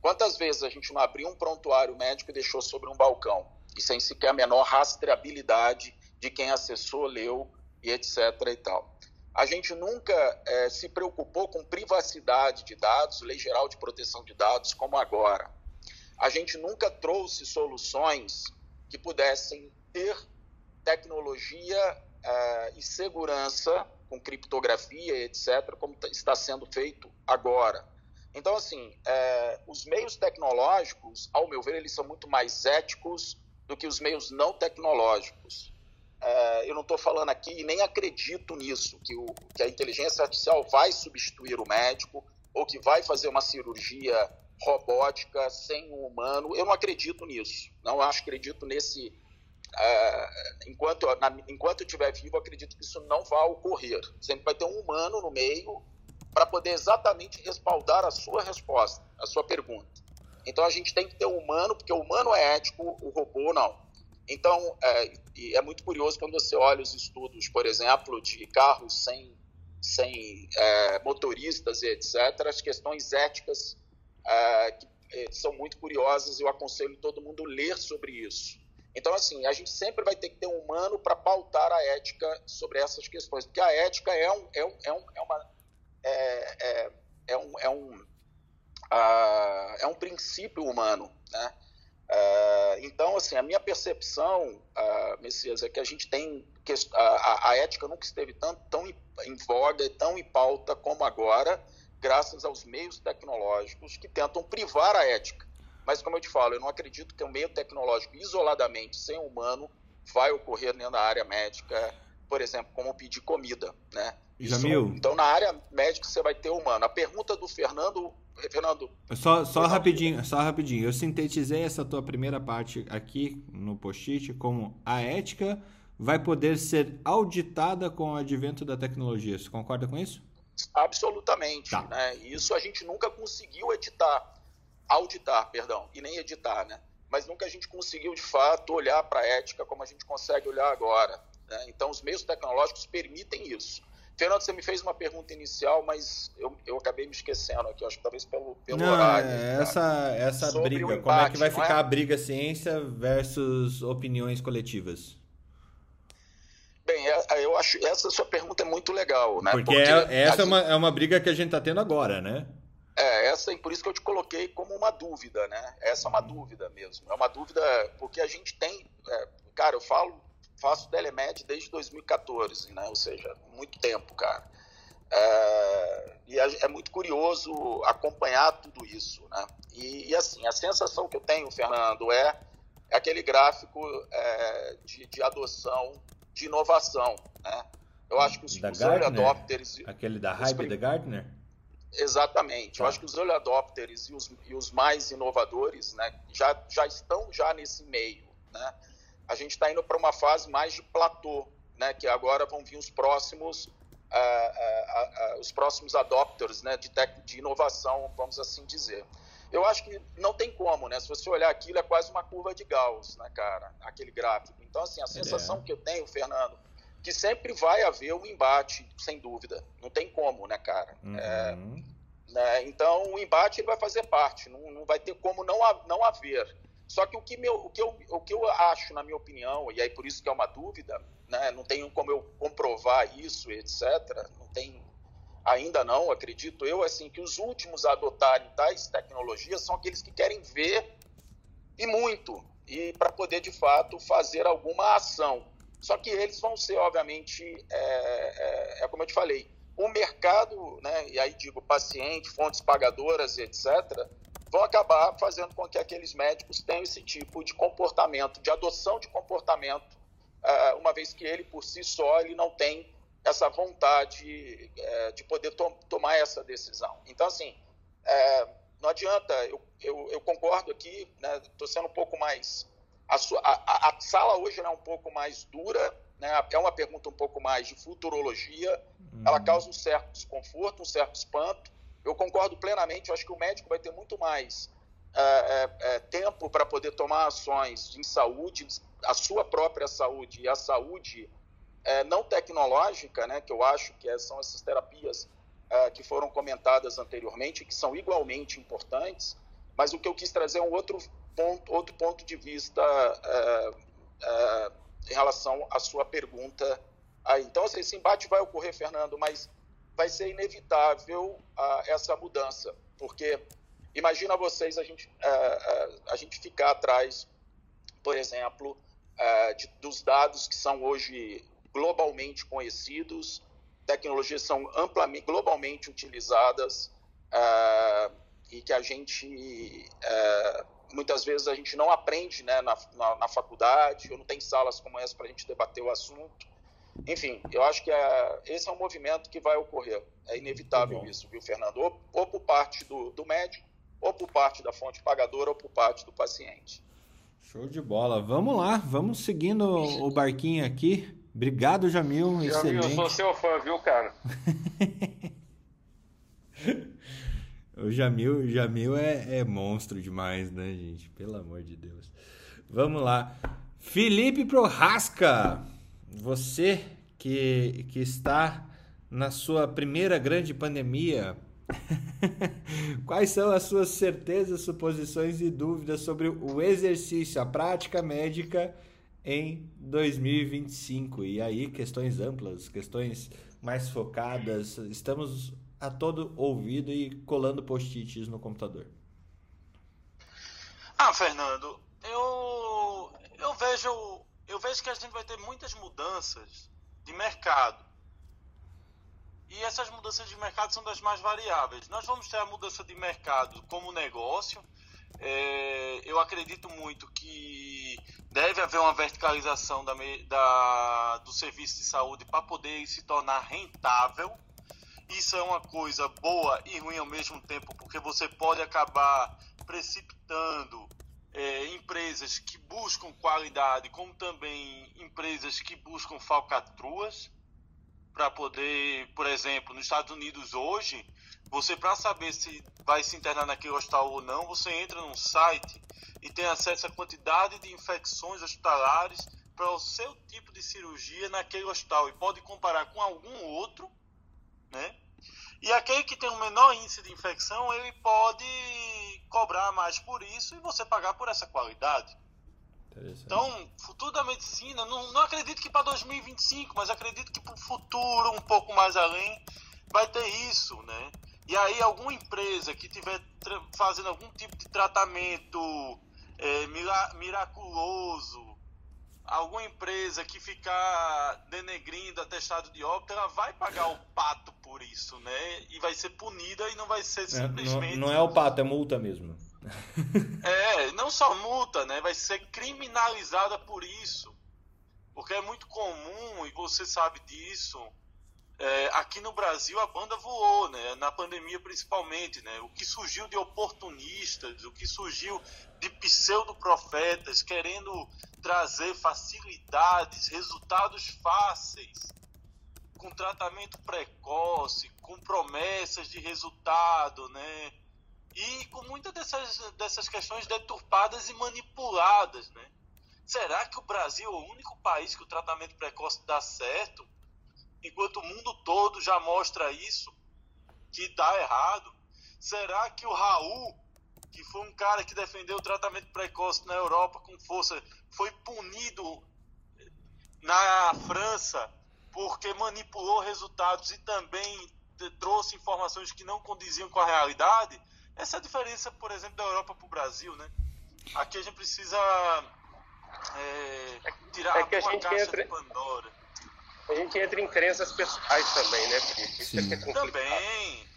Quantas vezes a gente não abriu um prontuário médico e deixou sobre um balcão, e sem sequer a menor rastreabilidade de quem acessou, leu e etc. e tal. A gente nunca é, se preocupou com privacidade de dados, lei geral de proteção de dados, como agora. A gente nunca trouxe soluções que pudessem ter tecnologia uh, e segurança com criptografia, etc., como tá, está sendo feito agora. Então, assim, uh, os meios tecnológicos, ao meu ver, eles são muito mais éticos do que os meios não tecnológicos. Uh, eu não estou falando aqui e nem acredito nisso, que, o, que a inteligência artificial vai substituir o médico ou que vai fazer uma cirurgia robótica sem um humano. Eu não acredito nisso. Não acredito nesse Uh, enquanto, na, enquanto eu estiver vivo, acredito que isso não vai ocorrer. Sempre vai ter um humano no meio para poder exatamente respaldar a sua resposta, a sua pergunta. Então a gente tem que ter um humano, porque o humano é ético, o robô não. Então é, é muito curioso quando você olha os estudos, por exemplo, de carros sem, sem é, motoristas e etc., as questões éticas é, que, é, são muito curiosas. Eu aconselho todo mundo ler sobre isso. Então, assim, a gente sempre vai ter que ter um humano para pautar a ética sobre essas questões, porque a ética é um, é um, é é uma, é, é, é um, é um, uh, é um princípio humano, né? Uh, então, assim, a minha percepção, uh, Messias, é que a gente tem que a, a ética nunca esteve tão, tão em voga, tão em pauta como agora, graças aos meios tecnológicos que tentam privar a ética. Mas, como eu te falo, eu não acredito que um meio tecnológico isoladamente, sem humano, vai ocorrer da área médica, por exemplo, como pedir comida, né? Isso, Jamil. Então, na área médica, você vai ter humano. A pergunta do Fernando... Fernando... Só, só rapidinho, só rapidinho. Eu sintetizei essa tua primeira parte aqui no post-it como a ética vai poder ser auditada com o advento da tecnologia. Você concorda com isso? Absolutamente. Tá. Né? Isso a gente nunca conseguiu editar auditar, perdão, e nem editar, né? Mas nunca a gente conseguiu, de fato, olhar para a ética como a gente consegue olhar agora. Né? Então, os meios tecnológicos permitem isso. Fernando, você me fez uma pergunta inicial, mas eu, eu acabei me esquecendo aqui, acho que talvez pelo, pelo não, horário. É essa, essa briga, embate, como é que vai ficar é? a briga ciência versus opiniões coletivas? Bem, é, eu acho essa sua pergunta é muito legal, né? Porque, Porque é, essa gente... é, uma, é uma briga que a gente está tendo agora, né? É, essa, por isso que eu te coloquei como uma dúvida, né? Essa é uma dúvida mesmo. É uma dúvida porque a gente tem. É, cara, eu falo, faço Telemed desde 2014, né? Ou seja, muito tempo, cara. É, e é, muito curioso acompanhar tudo isso, né? E, e, assim, a sensação que eu tenho, Fernando, é, é aquele gráfico é, de, de adoção de inovação, né? Eu acho que os, da os early adopters... Aquele da hype da Gartner? Exatamente. Tá. Eu acho que os early adopters e os, e os mais inovadores né, já, já estão já nesse meio. Né? A gente está indo para uma fase mais de platô, né, que agora vão vir os próximos, uh, uh, uh, os próximos adopters né, de, tec, de inovação, vamos assim dizer. Eu acho que não tem como, né? Se você olhar aquilo, é quase uma curva de Gauss, né, cara? Aquele gráfico. Então, assim, a sensação é. que eu tenho, Fernando, que sempre vai haver um embate, sem dúvida. Não tem como, né, cara? Uhum. É, né? Então, o embate vai fazer parte, não, não vai ter como não, não haver. Só que o que, meu, o, que eu, o que eu acho, na minha opinião, e aí por isso que é uma dúvida, né, não tenho como eu comprovar isso, etc., não tem ainda não, acredito eu, assim, que os últimos a adotarem tais tecnologias são aqueles que querem ver e muito, e para poder, de fato, fazer alguma ação. Só que eles vão ser, obviamente, é, é, é como eu te falei, o mercado, né, e aí digo paciente, fontes pagadoras, etc., vão acabar fazendo com que aqueles médicos tenham esse tipo de comportamento, de adoção de comportamento, é, uma vez que ele, por si só, ele não tem essa vontade é, de poder to tomar essa decisão. Então, assim, é, não adianta, eu, eu, eu concordo aqui, estou né, sendo um pouco mais a, a, a sala hoje é um pouco mais dura, né? é uma pergunta um pouco mais de futurologia, uhum. ela causa um certo desconforto, um certo espanto. Eu concordo plenamente, eu acho que o médico vai ter muito mais é, é, é, tempo para poder tomar ações em saúde, a sua própria saúde e a saúde é, não tecnológica, né, que eu acho que é, são essas terapias é, que foram comentadas anteriormente, que são igualmente importantes, mas o que eu quis trazer é um outro ponto, outro ponto de vista em relação à sua pergunta. Aí. Então, assim, esse embate vai ocorrer, Fernando, mas vai ser inevitável a, essa mudança, porque imagina vocês a gente, é, é, a gente ficar atrás, por exemplo, é, de, dos dados que são hoje globalmente conhecidos, tecnologias são amplamente, globalmente utilizadas e que a gente muitas vezes a gente não aprende né, na, na, na faculdade, ou não tem salas como essa para a gente debater o assunto. Enfim, eu acho que é, esse é um movimento que vai ocorrer. É inevitável isso, viu, Fernando? Ou, ou por parte do, do médico, ou por parte da fonte pagadora, ou por parte do paciente. Show de bola. Vamos lá, vamos seguindo o barquinho aqui. Obrigado, Jamil. Jamil, excelente. eu sou seu fã, viu, cara? O Jamil, Jamil é, é monstro demais, né, gente? Pelo amor de Deus. Vamos lá. Felipe Prohasca, você que, que está na sua primeira grande pandemia, quais são as suas certezas, suposições e dúvidas sobre o exercício, a prática médica em 2025? E aí, questões amplas, questões mais focadas. Estamos a todo ouvido e colando post-its no computador? Ah, Fernando, eu, eu vejo eu vejo que a gente vai ter muitas mudanças de mercado. E essas mudanças de mercado são das mais variáveis. Nós vamos ter a mudança de mercado como negócio. É, eu acredito muito que deve haver uma verticalização da, da, do serviço de saúde para poder se tornar rentável isso é uma coisa boa e ruim ao mesmo tempo, porque você pode acabar precipitando é, empresas que buscam qualidade, como também empresas que buscam falcatruas, para poder, por exemplo, nos Estados Unidos hoje, você para saber se vai se internar naquele hospital ou não, você entra num site e tem acesso à quantidade de infecções hospitalares para o seu tipo de cirurgia naquele hospital e pode comparar com algum outro né? E aquele que tem um menor índice de infecção, ele pode cobrar mais por isso e você pagar por essa qualidade. Então, futuro da medicina, não, não acredito que para 2025, mas acredito que para o futuro, um pouco mais além, vai ter isso, né? E aí, alguma empresa que estiver fazendo algum tipo de tratamento é, miraculoso, alguma empresa que ficar denegrindo atestado de óbito, ela vai pagar o pato por isso, né? E vai ser punida e não vai ser simplesmente. É, não, não, é o pato, é multa mesmo. é, não só multa, né? Vai ser criminalizada por isso. Porque é muito comum, e você sabe disso, é, aqui no Brasil a banda voou, né? Na pandemia principalmente, né? O que surgiu de oportunistas, o que surgiu de pseudo-profetas querendo trazer facilidades, resultados fáceis, com tratamento precoce, com promessas de resultado, né? E com muitas dessas, dessas questões deturpadas e manipuladas, né? Será que o Brasil é o único país que o tratamento precoce dá certo? Enquanto o mundo todo já mostra isso, que dá errado? Será que o Raul, que foi um cara que defendeu o tratamento precoce na Europa com força, foi punido na França porque manipulou resultados e também trouxe informações que não condiziam com a realidade? Essa é a diferença, por exemplo, da Europa para o Brasil, né? Aqui a gente precisa é, tirar é que a gente caixa entra... de Pandora a gente entra em crenças pessoais também, né, Felipe? Isso é que é complicado. Também.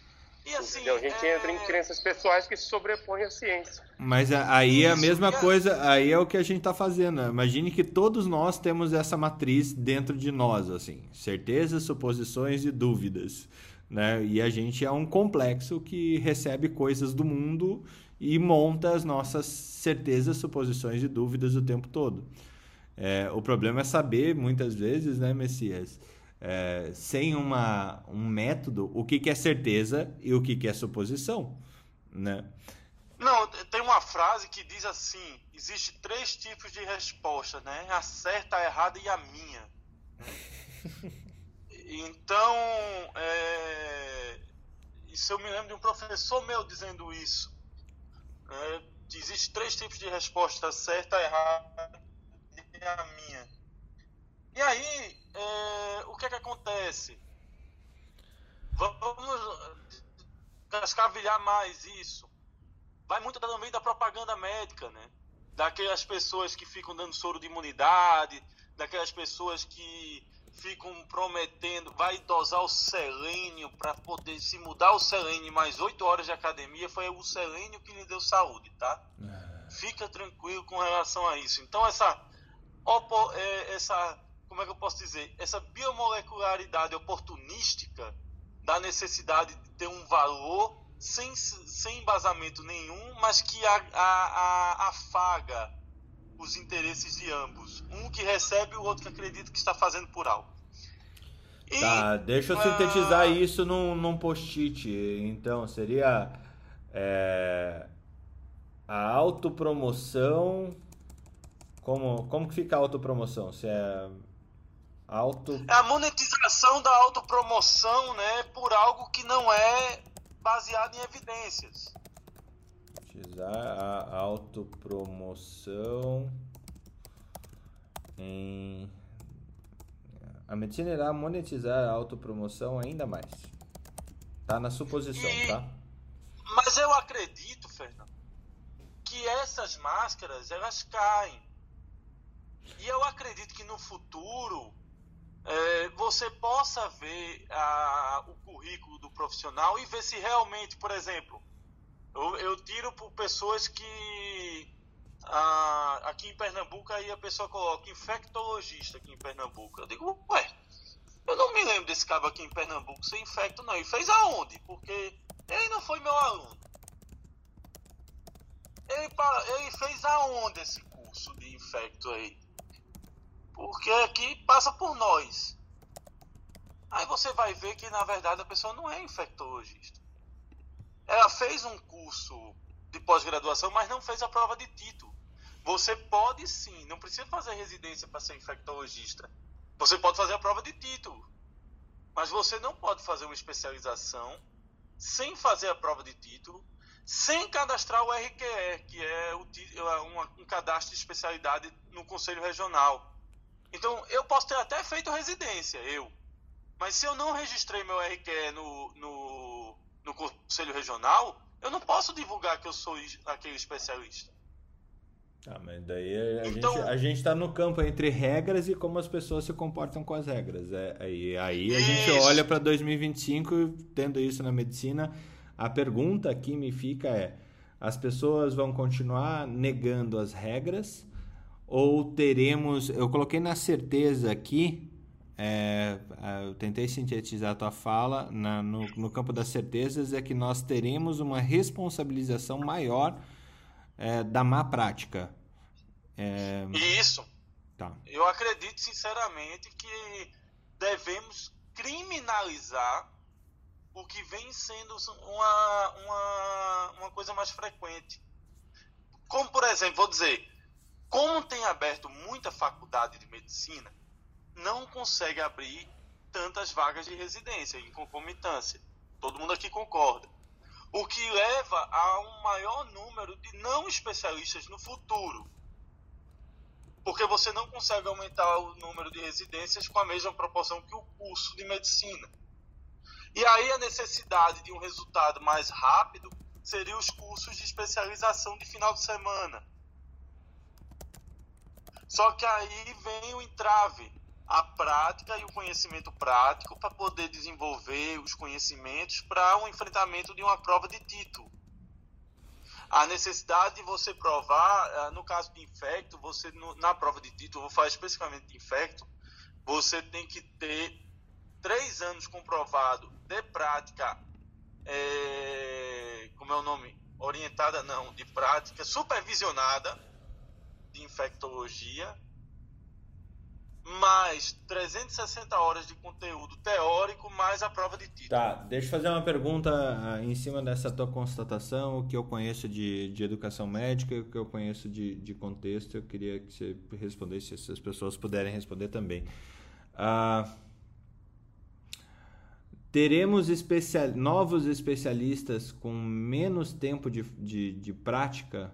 E assim, Entendeu? A gente é... entra em crenças pessoais que se sobrepõem à ciência. Mas aí é a mesma coisa, aí é o que a gente está fazendo. Imagine que todos nós temos essa matriz dentro de nós, assim, certezas, suposições e dúvidas, né? E a gente é um complexo que recebe coisas do mundo e monta as nossas certezas, suposições e dúvidas o tempo todo. É, o problema é saber, muitas vezes, né, Messias, é, sem uma, um método, o que, que é certeza e o que, que é suposição, né? Não, tem uma frase que diz assim: existe três tipos de resposta, né? A certa, a errada e a minha. então, é, isso eu me lembro de um professor meu dizendo isso. É, existe três tipos de resposta: a certa, a errada a minha. E aí, é, o que é que acontece? Vamos cascavilhar mais isso. Vai muito também da propaganda médica, né? Daquelas pessoas que ficam dando soro de imunidade, daquelas pessoas que ficam prometendo, vai dosar o selênio para poder se mudar o selênio mais 8 horas de academia, foi o selênio que lhe deu saúde, tá? É. Fica tranquilo com relação a isso. Então essa é, essa, como é que eu posso dizer, essa biomolecularidade oportunística da necessidade de ter um valor sem, sem embasamento nenhum, mas que a, a, a, afaga os interesses de ambos. Um que recebe, o outro que acredita que está fazendo por algo. E, tá, deixa eu sintetizar uh... isso num, num post-it. Então, seria é, a autopromoção como, como que fica a autopromoção? Se é auto... É a monetização da autopromoção, né, por algo que não é baseado em evidências. Utilizar a autopromoção em... A medicina irá monetizar a autopromoção ainda mais. Tá na suposição, e... tá? Mas eu acredito, Fernando, que essas máscaras, elas caem e eu acredito que no futuro é, você possa ver a, o currículo do profissional e ver se realmente, por exemplo, eu, eu tiro por pessoas que a, aqui em Pernambuco aí a pessoa coloca infectologista aqui em Pernambuco. Eu digo, ué, eu não me lembro desse cabo aqui em Pernambuco ser infecto, não. E fez aonde? Porque ele não foi meu aluno. Ele, ele fez aonde esse curso de infecto aí? Porque aqui passa por nós. Aí você vai ver que na verdade a pessoa não é infectologista. Ela fez um curso de pós-graduação, mas não fez a prova de título. Você pode sim, não precisa fazer residência para ser infectologista. Você pode fazer a prova de título. Mas você não pode fazer uma especialização sem fazer a prova de título, sem cadastrar o RQE, que é um cadastro de especialidade no Conselho Regional. Então, eu posso ter até feito residência, eu. Mas se eu não registrei meu RQE no, no, no Conselho Regional, eu não posso divulgar que eu sou aquele especialista. Ah, mas daí a, então, gente, a gente tá no campo entre regras e como as pessoas se comportam com as regras. É, aí, aí a gente olha para 2025 tendo isso na medicina. A pergunta que me fica é: as pessoas vão continuar negando as regras ou teremos. Eu coloquei na certeza aqui, é, é eu tentei sintetizar a tua fala, na, no, no campo das certezas, é que nós teremos uma responsabilização maior é, da má prática. É... Isso. Tá. Eu acredito sinceramente que devemos criminalizar o que vem sendo uma, uma, uma coisa mais frequente. Como, por exemplo, vou dizer, como tem aberto muita faculdade de medicina, não consegue abrir tantas vagas de residência em concomitância. Todo mundo aqui concorda o que leva a um maior número de não especialistas no futuro. Porque você não consegue aumentar o número de residências com a mesma proporção que o curso de medicina. E aí a necessidade de um resultado mais rápido seria os cursos de especialização de final de semana. Só que aí vem o entrave a prática e o conhecimento prático para poder desenvolver os conhecimentos para o um enfrentamento de uma prova de título. A necessidade de você provar, eh, no caso de infecto, você na prova de título, vou falar especificamente de infecto, você tem que ter três anos comprovado de prática, é, como é o nome? Orientada não, de prática supervisionada de infectologia mais 360 horas de conteúdo teórico, mais a prova de título. Tá, deixa eu fazer uma pergunta ah, em cima dessa tua constatação, o que eu conheço de, de educação médica, o que eu conheço de, de contexto, eu queria que você respondesse, se as pessoas puderem responder também. Ah, teremos especial, novos especialistas com menos tempo de, de, de prática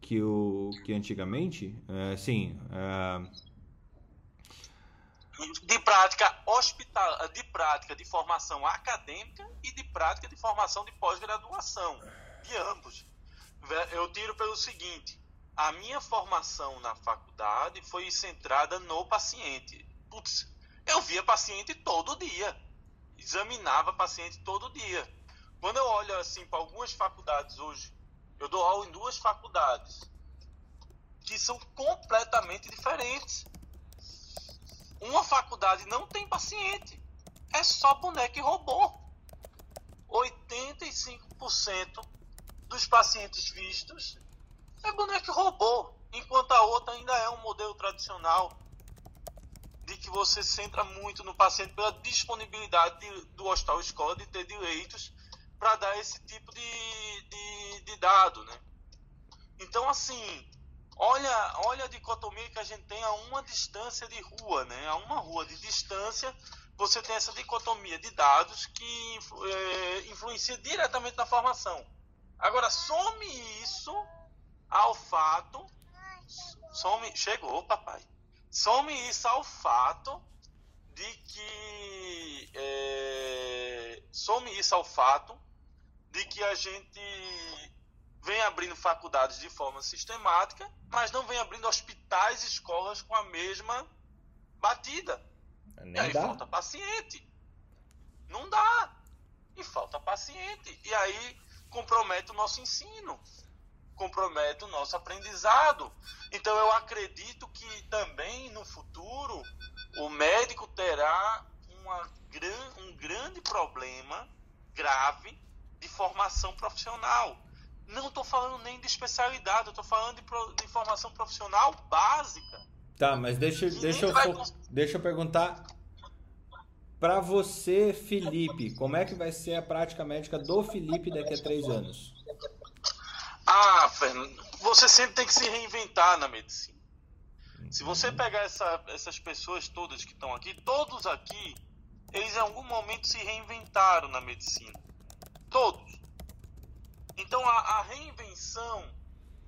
que, o, que antigamente? Uh, sim. Uh, de prática hospital, de prática de formação acadêmica e de prática de formação de pós-graduação, de ambos. Eu tiro pelo seguinte: a minha formação na faculdade foi centrada no paciente. Putz, eu via paciente todo dia, examinava paciente todo dia. Quando eu olho assim para algumas faculdades hoje, eu dou aula em duas faculdades que são completamente diferentes. Uma faculdade não tem paciente. É só boneco e robô. 85% dos pacientes vistos é boneco e robô, enquanto a outra ainda é um modelo tradicional de que você centra muito no paciente pela disponibilidade de, do hospital escola de ter direitos para dar esse tipo de, de, de dado, né? Então, assim, Olha, olha a dicotomia que a gente tem a uma distância de rua, né? A uma rua de distância, você tem essa dicotomia de dados que é, influencia diretamente na formação. Agora, some isso ao fato. Some, chegou, papai. Some isso ao fato de que. É, some isso ao fato de que a gente vem abrindo faculdades de forma sistemática, mas não vem abrindo hospitais e escolas com a mesma batida. Nem e aí dá. falta paciente. Não dá. E falta paciente. E aí compromete o nosso ensino. Compromete o nosso aprendizado. Então eu acredito que também no futuro o médico terá uma, um grande problema grave de formação profissional não estou falando nem de especialidade, eu estou falando de, pro, de, formação profissional básica. Tá, mas deixa, deixa, eu, vai... deixa eu perguntar para você, Felipe, como é que vai ser a prática médica do Felipe daqui a três anos? Ah, Fernando, você sempre tem que se reinventar na medicina. Se você uhum. pegar essa, essas pessoas todas que estão aqui, todos aqui eles em algum momento se reinventaram na medicina. Todos. Então a, a reinvenção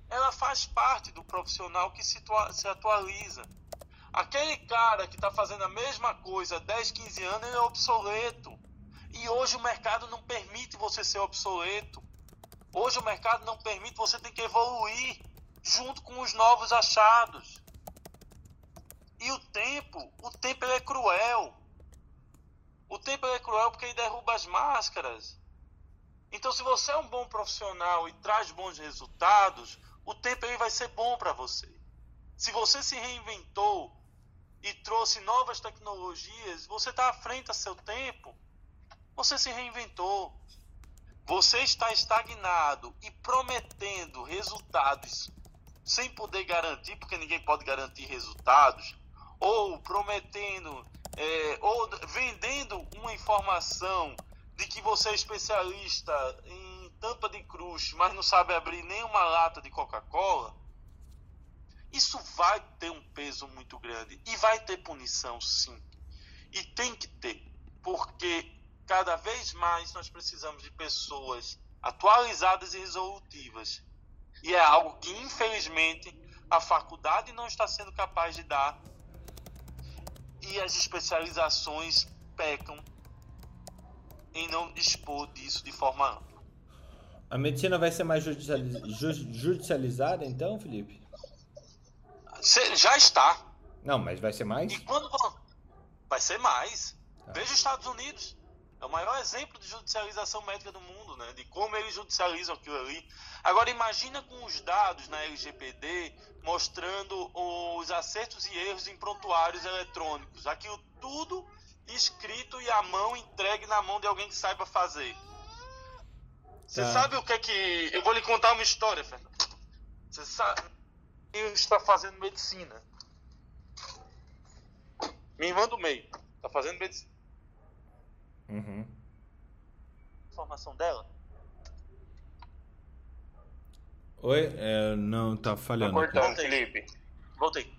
ela faz parte do profissional que se, se atualiza. Aquele cara que está fazendo a mesma coisa há 10, 15 anos, ele é obsoleto. E hoje o mercado não permite você ser obsoleto. Hoje o mercado não permite, você tem que evoluir junto com os novos achados. E o tempo, o tempo é cruel. O tempo é cruel porque ele derruba as máscaras. Então, se você é um bom profissional e traz bons resultados, o tempo aí vai ser bom para você. Se você se reinventou e trouxe novas tecnologias, você está à frente a seu tempo. Você se reinventou. Você está estagnado e prometendo resultados sem poder garantir, porque ninguém pode garantir resultados, ou prometendo, é, ou vendendo uma informação de que você é especialista em tampa de cruz, mas não sabe abrir nenhuma lata de Coca-Cola, isso vai ter um peso muito grande e vai ter punição, sim. E tem que ter, porque cada vez mais nós precisamos de pessoas atualizadas e resolutivas. E é algo que, infelizmente, a faculdade não está sendo capaz de dar e as especializações pecam em não dispor disso de forma ampla. A medicina vai ser mais judicializada, então, Felipe? Já está. Não, mas vai ser mais? E quando vai ser mais? Tá. Veja os Estados Unidos. É o maior exemplo de judicialização médica do mundo, né? De como eles judicializam aquilo ali. Agora imagina com os dados na LGPD mostrando os acertos e erros em prontuários eletrônicos. Aquilo tudo escrito e a mão entregue na mão de alguém que saiba fazer. Você tá. sabe o que é que. Eu vou lhe contar uma história, Fernando. Você sabe. Eu está fazendo medicina. Minha irmã do meio está fazendo medicina. Uhum. Formação dela? Oi? É, não, tá falhando. Tá cortando, Felipe. Voltei.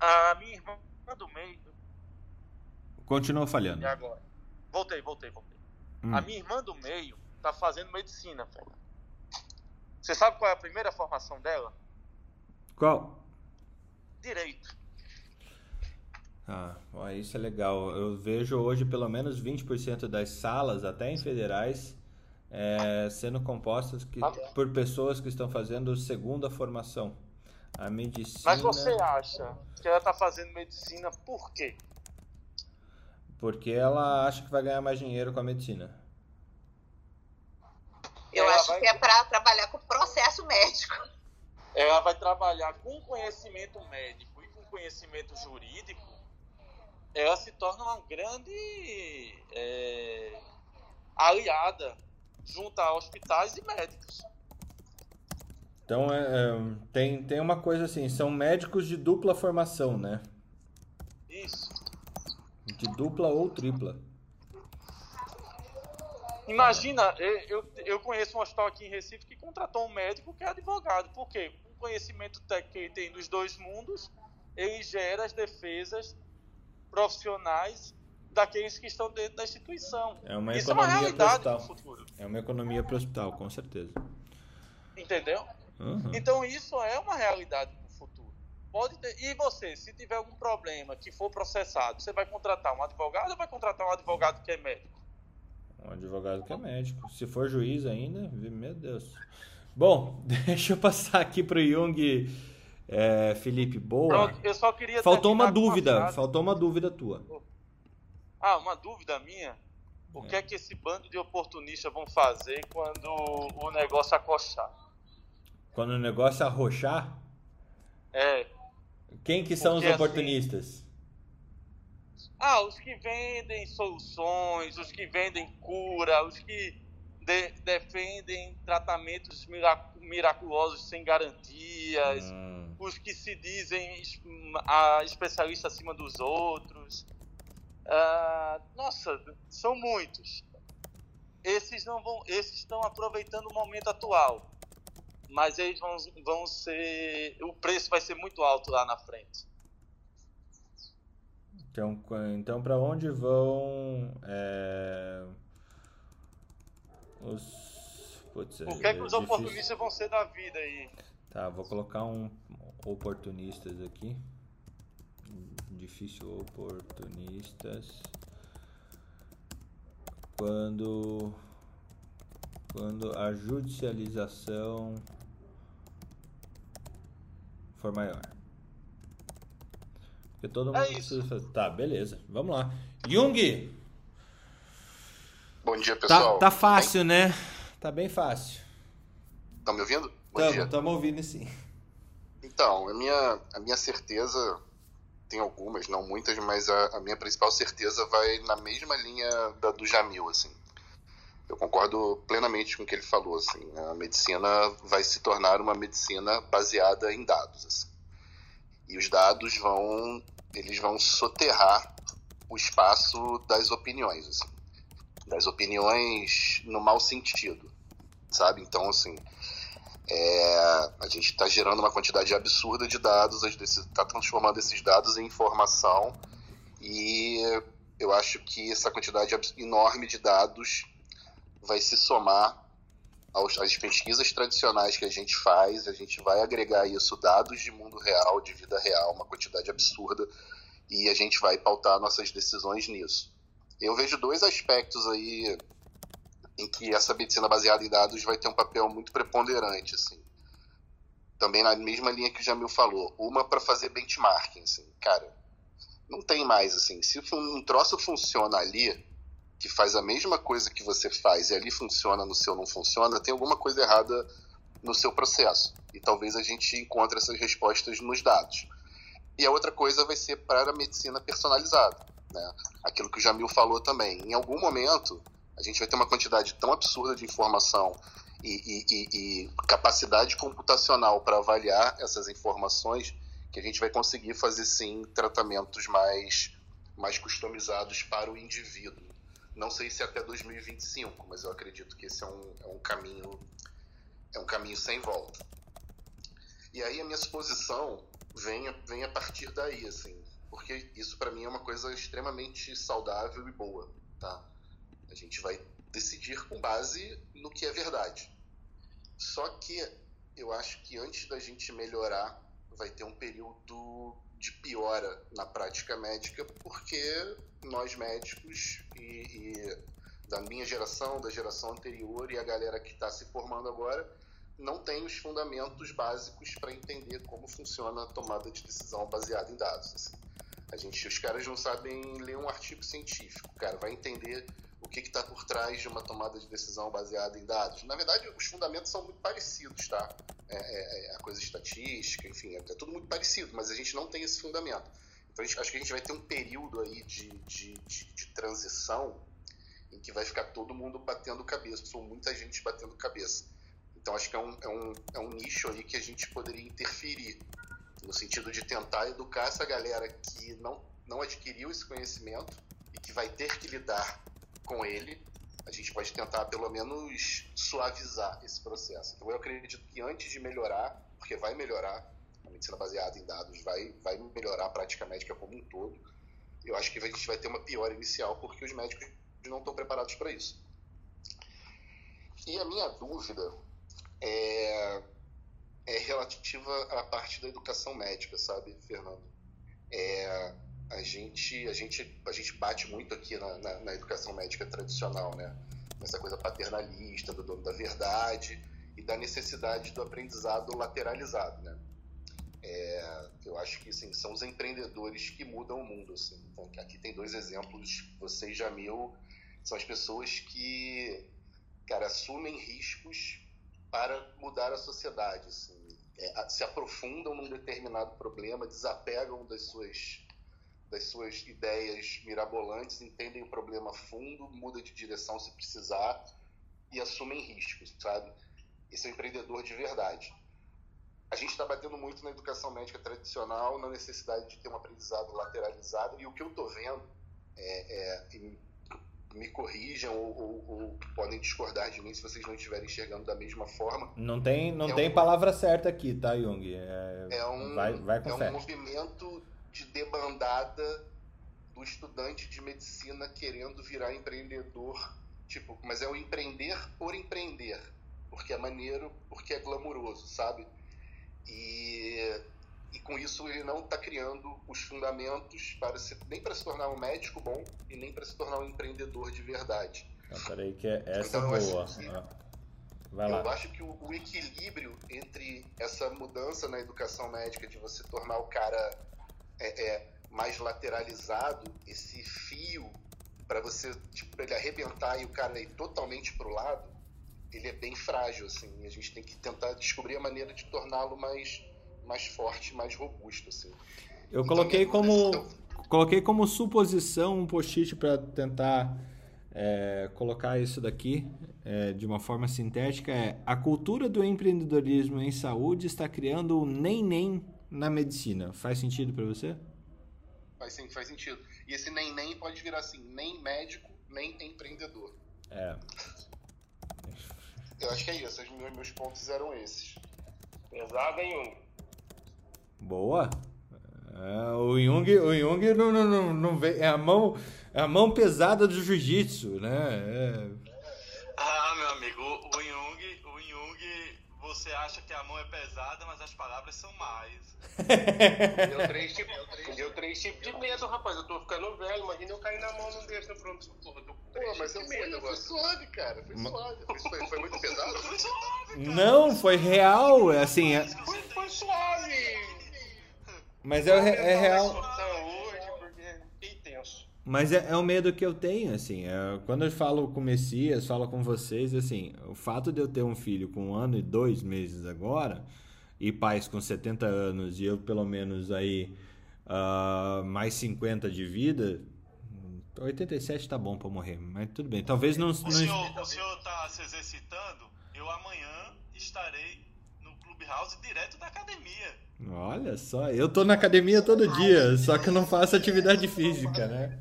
A minha irmã do meio. Continua falhando. E agora? Voltei, voltei, voltei. Hum. A minha irmã do meio tá fazendo medicina, velho. Você sabe qual é a primeira formação dela? Qual? Direito. Ah, isso é legal. Eu vejo hoje pelo menos 20% das salas, até em federais, é, sendo compostas que, por pessoas que estão fazendo segunda formação. A medicina. Mas você acha que ela está fazendo medicina por quê? Porque ela acha que vai ganhar mais dinheiro com a medicina. Eu ela acho vai... que é para trabalhar com processo médico. Ela vai trabalhar com conhecimento médico e com conhecimento jurídico ela se torna uma grande é, aliada junto a hospitais e médicos. Então, é, é, tem, tem uma coisa assim, são médicos de dupla formação, né? Isso. De dupla ou tripla. Imagina, eu, eu conheço um hospital aqui em Recife que contratou um médico que é advogado. Por quê? O conhecimento técnico que ele tem dos dois mundos, ele gera as defesas profissionais daqueles que estão dentro da instituição. É uma Isso economia é uma realidade para o futuro. É uma economia para o hospital, com certeza. Entendeu? Uhum. Então isso é uma realidade. Pode ter... E você, se tiver algum problema que for processado, você vai contratar um advogado ou vai contratar um advogado que é médico? Um advogado que é médico. Se for juiz ainda, meu Deus. Bom, deixa eu passar aqui para o Jung é, Felipe, boa. Pronto, eu só queria Faltou uma dúvida, faltou uma dúvida tua. Ah, uma dúvida minha? O é. que é que esse bando de oportunistas vão fazer quando o negócio acochar? Quando o negócio arrochar? É. Quem que são Porque, os assim, oportunistas? Assim, ah, os que vendem soluções, os que vendem cura, os que de, defendem tratamentos miraculosos sem garantias. Hum os que se dizem a especialista acima dos outros. Uh, nossa, são muitos. Esses não vão, esses estão aproveitando o momento atual, mas eles vão, vão ser, o preço vai ser muito alto lá na frente. Então, então para onde vão é, os. Putz, o que é que os difícil. oportunistas vão ser da vida aí? Tá, vou colocar um oportunistas aqui. Difícil oportunistas. Quando quando a judicialização for maior. Porque todo é mundo precisa fazer. Tá, beleza. Vamos lá. Jung! Bom dia, tá, pessoal. Tá, tá fácil, bem? né? Tá bem fácil. Estão me ouvindo? Bom tamo, dia. Ouvindo sim. Então, a minha, a minha certeza, tem algumas, não muitas, mas a, a minha principal certeza vai na mesma linha da do Jamil, assim. Eu concordo plenamente com o que ele falou, assim. A medicina vai se tornar uma medicina baseada em dados, assim. E os dados vão, eles vão soterrar o espaço das opiniões, assim. Das opiniões no mau sentido, sabe? Então, assim, é, a gente está gerando uma quantidade absurda de dados, está transformando esses dados em informação e eu acho que essa quantidade enorme de dados vai se somar aos, às pesquisas tradicionais que a gente faz, a gente vai agregar isso, dados de mundo real, de vida real, uma quantidade absurda, e a gente vai pautar nossas decisões nisso. Eu vejo dois aspectos aí em que essa medicina baseada em dados vai ter um papel muito preponderante, assim. Também na mesma linha que o Jamil falou, uma para fazer benchmarking, assim, cara, não tem mais, assim, se um troço funciona ali, que faz a mesma coisa que você faz e ali funciona, no seu não funciona, tem alguma coisa errada no seu processo. E talvez a gente encontre essas respostas nos dados. E a outra coisa vai ser para a medicina personalizada. Né? Aquilo que o Jamil falou também. Em algum momento, a gente vai ter uma quantidade tão absurda de informação e, e, e, e capacidade computacional para avaliar essas informações que a gente vai conseguir fazer sim tratamentos mais, mais customizados para o indivíduo. Não sei se até 2025, mas eu acredito que esse é um, é um caminho é um caminho sem volta. E aí a minha suposição vem, vem a partir daí, assim, porque isso para mim é uma coisa extremamente saudável e boa, tá? A gente vai decidir com base no que é verdade. Só que eu acho que antes da gente melhorar, vai ter um período de piora na prática médica, porque nós médicos e, e da minha geração, da geração anterior e a galera que está se formando agora não tem os fundamentos básicos para entender como funciona a tomada de decisão baseada em dados. Assim. A gente, os caras não sabem ler um artigo científico, cara vai entender o que está por trás de uma tomada de decisão baseada em dados. Na verdade, os fundamentos são muito parecidos, tá? É, é, é a coisa estatística, enfim, é, é, tudo muito parecido, mas a gente não tem esse fundamento. Então, gente, acho que a gente vai ter um período aí de, de, de, de transição em que vai ficar todo mundo batendo cabeça, ou muita gente batendo cabeça. Então, acho que é um, é um, é um nicho aí que a gente poderia interferir, no sentido de tentar educar essa galera que não, não adquiriu esse conhecimento e que vai ter que lidar com ele, a gente pode tentar pelo menos suavizar esse processo. Então eu acredito que antes de melhorar, porque vai melhorar, a medicina baseada em dados vai, vai melhorar a prática médica como um todo, eu acho que a gente vai ter uma pior inicial porque os médicos não estão preparados para isso. E a minha dúvida é, é relativa à parte da educação médica, sabe, Fernando? É, a gente, a gente, a gente bate muito aqui na, na, na educação médica tradicional, né? Essa coisa paternalista, do dono da verdade e da necessidade do aprendizado lateralizado, né? É, eu acho que assim, são os empreendedores que mudam o mundo. Assim. Então, aqui tem dois exemplos, você e Jamil, são as pessoas que cara, assumem riscos para mudar a sociedade. Assim. É, se aprofundam num determinado problema, desapegam das suas das suas ideias mirabolantes, entendem o problema fundo, muda de direção se precisar e assumem riscos, sabe? Esse é um empreendedor de verdade. A gente está batendo muito na educação médica tradicional, na necessidade de ter um aprendizado lateralizado, e o que eu estou vendo, é, é, me corrijam ou, ou, ou, podem discordar de mim se vocês não estiverem enxergando da mesma forma. Não tem, não é tem um, palavra certa aqui, tá, Jung? É, é um, vai, vai com é um movimento de debandada do estudante de medicina querendo virar empreendedor, tipo, mas é o empreender por empreender, porque é maneiro, porque é glamuroso, sabe? E, e com isso ele não está criando os fundamentos para se, nem para se tornar um médico bom e nem para se tornar um empreendedor de verdade. Ah, peraí, que é essa Então, eu boa. que- Ah. Vai Eu lá. acho que o, o equilíbrio entre essa mudança na educação médica de você tornar o cara é, é, mais lateralizado, esse fio para você tipo, pra ele arrebentar e o cara ir totalmente pro lado, ele é bem frágil assim. A gente tem que tentar descobrir a maneira de torná-lo mais mais forte, mais robusto assim. Eu Então, coloquei minha como dúvida coloquei como suposição um post-it para tentar é, colocar isso daqui é, de uma forma sintética é a cultura do empreendedorismo em saúde está criando o nem nem na medicina. Faz sentido para você? Faz, sim, faz sentido. E esse nem nem pode virar assim, nem médico, nem empreendedor. É. Eu acho que é isso. Os meus, meus pontos eram esses. Pesado, hein, Jung? Boa. É, o Jung, o Jung não, não, não, não vem, é a mão é a mão pesada do jiu-jitsu, né? É. Ah, meu amigo, o, o Jung, o Jung, você acha que a mão é pesada, mas as palavras são mais. Deu três tipos deu três tipos de medo, rapaz. Eu tô ficando velho. Imagina eu cair na mão num desses no pronto-socorro. Eu tô com Pô, mas eu fui, foi suave, cara. Foi suave. Foi, foi, foi muito pesado? Não, foi real, é assim, é- Foi, foi suave. mas é, é real. Então, hoje, porque fiquei tenso. Mas é, é o medo que eu tenho, assim. é, quando eu falo com o Messias, falo com vocês, assim, o fato de eu ter um filho com um ano e dois meses agora, e pais com 70 anos, e eu pelo menos aí ah, mais 50 de vida, 87 tá bom pra morrer, mas tudo bem. Talvez não. O não- senhor, o senhor tá se exercitando? Eu amanhã estarei Clubhouse direto da academia. Olha só, eu tô na academia todo dia, só que eu não faço atividade física, né?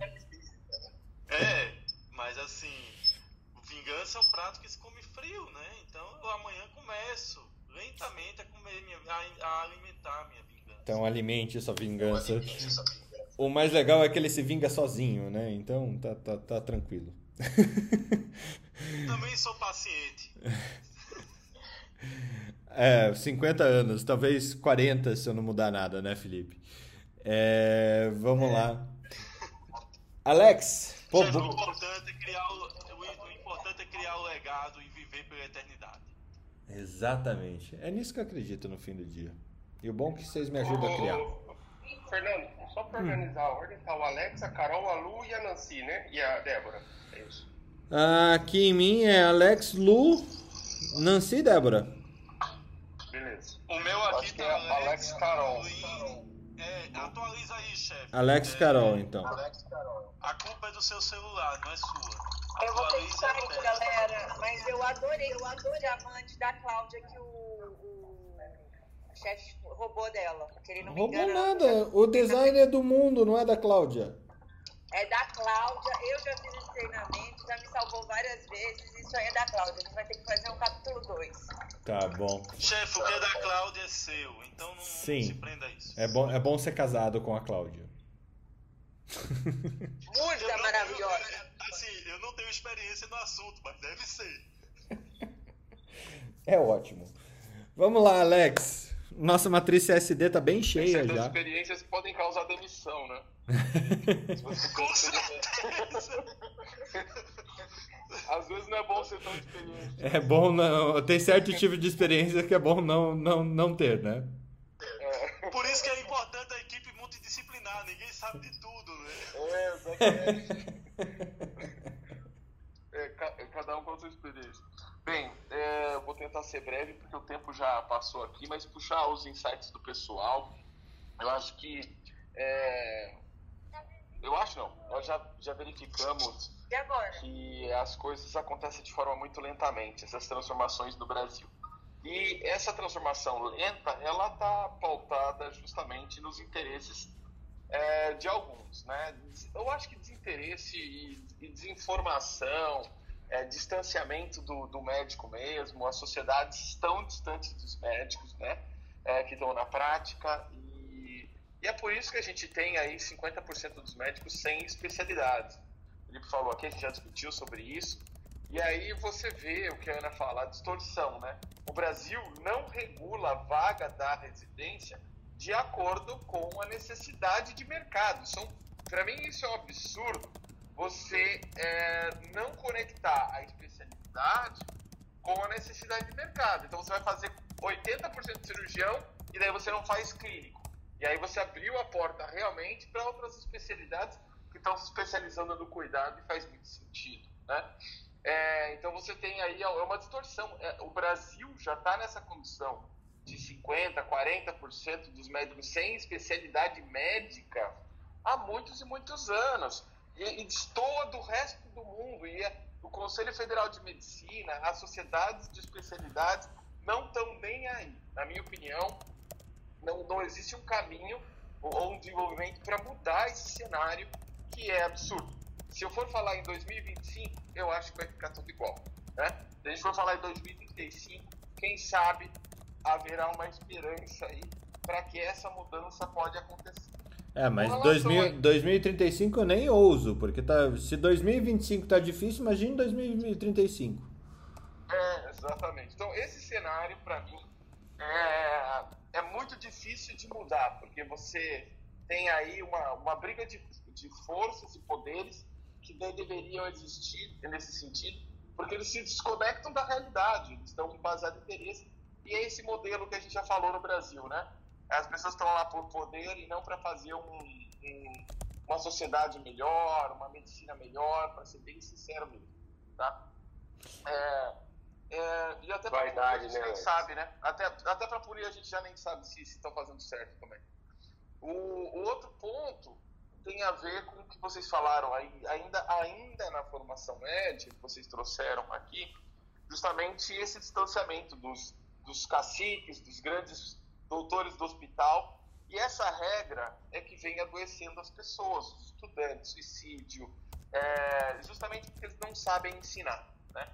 É, mas assim, vingança é um prato que se come frio, né? Então eu amanhã começo lentamente a comer minha, a, a alimentar minha vingança. Então alimente sua vingança. O mais legal é que ele se vinga sozinho, né? Então tá, tá, tá tranquilo. Também sou paciente. É, 50 anos, talvez 40 se eu não mudar nada, né, Felipe? É, vamos lá. Alex, pô, o importante é criar o, o, o importante é criar o legado e viver pela eternidade. exatamente. É nisso que eu acredito no fim do dia. E o bom é que vocês me ajudam a criar. Fernando, só pra organizar a ordem, tá o Alex, a Carol, a Lu e a Nancy, né? E a Débora. É isso. Aqui em mim é Alex, Lu, Nancy e Débora. Beleza. O meu aqui Acho que tá é Alex Carol. Luiz. É, atualiza aí, chefe. Alex É, Carol, então. A culpa é do seu celular, não é sua. Eu vou ter que sair, galera, mas eu adorei, eu adorei a diamante da Cláudia que o, o chefe roubou dela. Que ele não me Roubou nada. O design é do mundo, não é da Cláudia. É da Cláudia, eu já fiz esse treinamento, já me salvou várias vezes, isso aí é da Cláudia. A gente vai ter que fazer um capítulo 2. Tá bom. Chefe, o que é da Cláudia é seu, então não, Sim. não se prenda a isso. É bom, é bom ser casado com a Cláudia. Não- maravilhosa. eu- assim, eu não tenho experiência no assunto, mas deve ser. É ótimo. Vamos lá, Alex. Nossa matriz CSD tá bem cheia já. experiências podem causar demissão, né? Com certeza. Às vezes não é bom ser tão experiente. É bom não. Tem certo tipo de experiência que é bom não, não, não ter, né? Por isso que é importante a equipe multidisciplinar, ninguém sabe de tudo, né? É, exatamente. É, ca- cada um com a sua experiência. Bem, é, vou tentar ser breve porque o tempo já passou aqui, mas puxar os insights do pessoal. Eu acho que. é, eu acho não, nós já, já verificamos que as coisas acontecem de forma muito lentamente, essas transformações no Brasil. E essa transformação lenta, ela está pautada justamente nos interesses é, de alguns, né? Eu acho que desinteresse e, e desinformação, é, distanciamento do, do médico mesmo, as sociedades estão distantes dos médicos, né? É, que estão na prática e E é por isso que a gente tem aí 50% dos médicos sem especialidades. O Felipe falou aqui, a gente já discutiu sobre isso. E aí você vê o que a Ana fala, a distorção, né? O Brasil não regula a vaga da residência de acordo com a necessidade de mercado. Para mim isso é um absurdo. Você é, não conectar a especialidade com a necessidade de mercado. Então você vai fazer 80% de cirurgião e daí você não faz clínico. E aí você abriu a porta realmente para outras especialidades que estão se especializando no cuidado e faz muito sentido, né? É, então você tem aí é uma distorção. É, o Brasil já está nessa condição de 50%, 40% dos médicos sem especialidade médica há muitos e muitos anos. E, e destoa do resto do mundo. E é, o Conselho Federal de Medicina, as sociedades de especialidades não estão nem aí. Na minha opinião, não, não existe um caminho ou um desenvolvimento para mudar esse cenário que é absurdo. Se eu for falar em 2025, eu acho que vai ficar tudo igual. Né? Se a gente for falar em 2035, quem sabe haverá uma esperança aí para que essa mudança pode acontecer. É, mas 2000, 2035 eu nem ouso, porque tá, se 2025 tá difícil, imagine 2035. É, exatamente. Então, esse cenário, para mim, é, é muito difícil de mudar, porque você tem aí uma, uma briga de, de forças e poderes que deveriam existir nesse sentido, porque eles se desconectam da realidade, eles estão baseados em interesse. E é esse modelo que a gente já falou no Brasil, né? As pessoas estão lá por poder e não para fazer um, um, uma sociedade melhor, uma medicina melhor, para ser bem sincero mesmo, tá? É, é, e até para punir a gente né, nem sabe, né? Até, até para punir a gente já nem sabe se estão fazendo certo também. O, o outro ponto tem a ver com o que vocês falaram aí, ainda, ainda na formação média, que vocês trouxeram aqui, justamente esse distanciamento dos, dos caciques, dos grandes doutores do hospital, e essa regra é que vem adoecendo as pessoas, os estudantes, suicídio, é, justamente porque eles não sabem ensinar, né?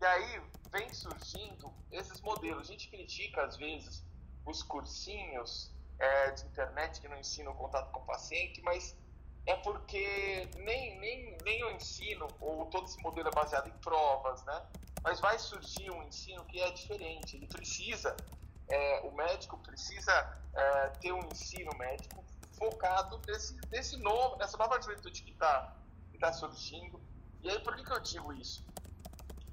E aí vem surgindo esses modelos. A gente critica, às vezes, os cursinhos é, de internet que não ensinam o contato com o paciente, mas é porque nem, nem, nem o ensino, ou todo esse modelo é baseado em provas, né? Mas vai surgir um ensino que é diferente. Ele precisa, é, o médico precisa é, ter um ensino médico focado nesse, nesse novo, nessa nova juventude que está que tá surgindo. E aí, por que, que eu digo isso?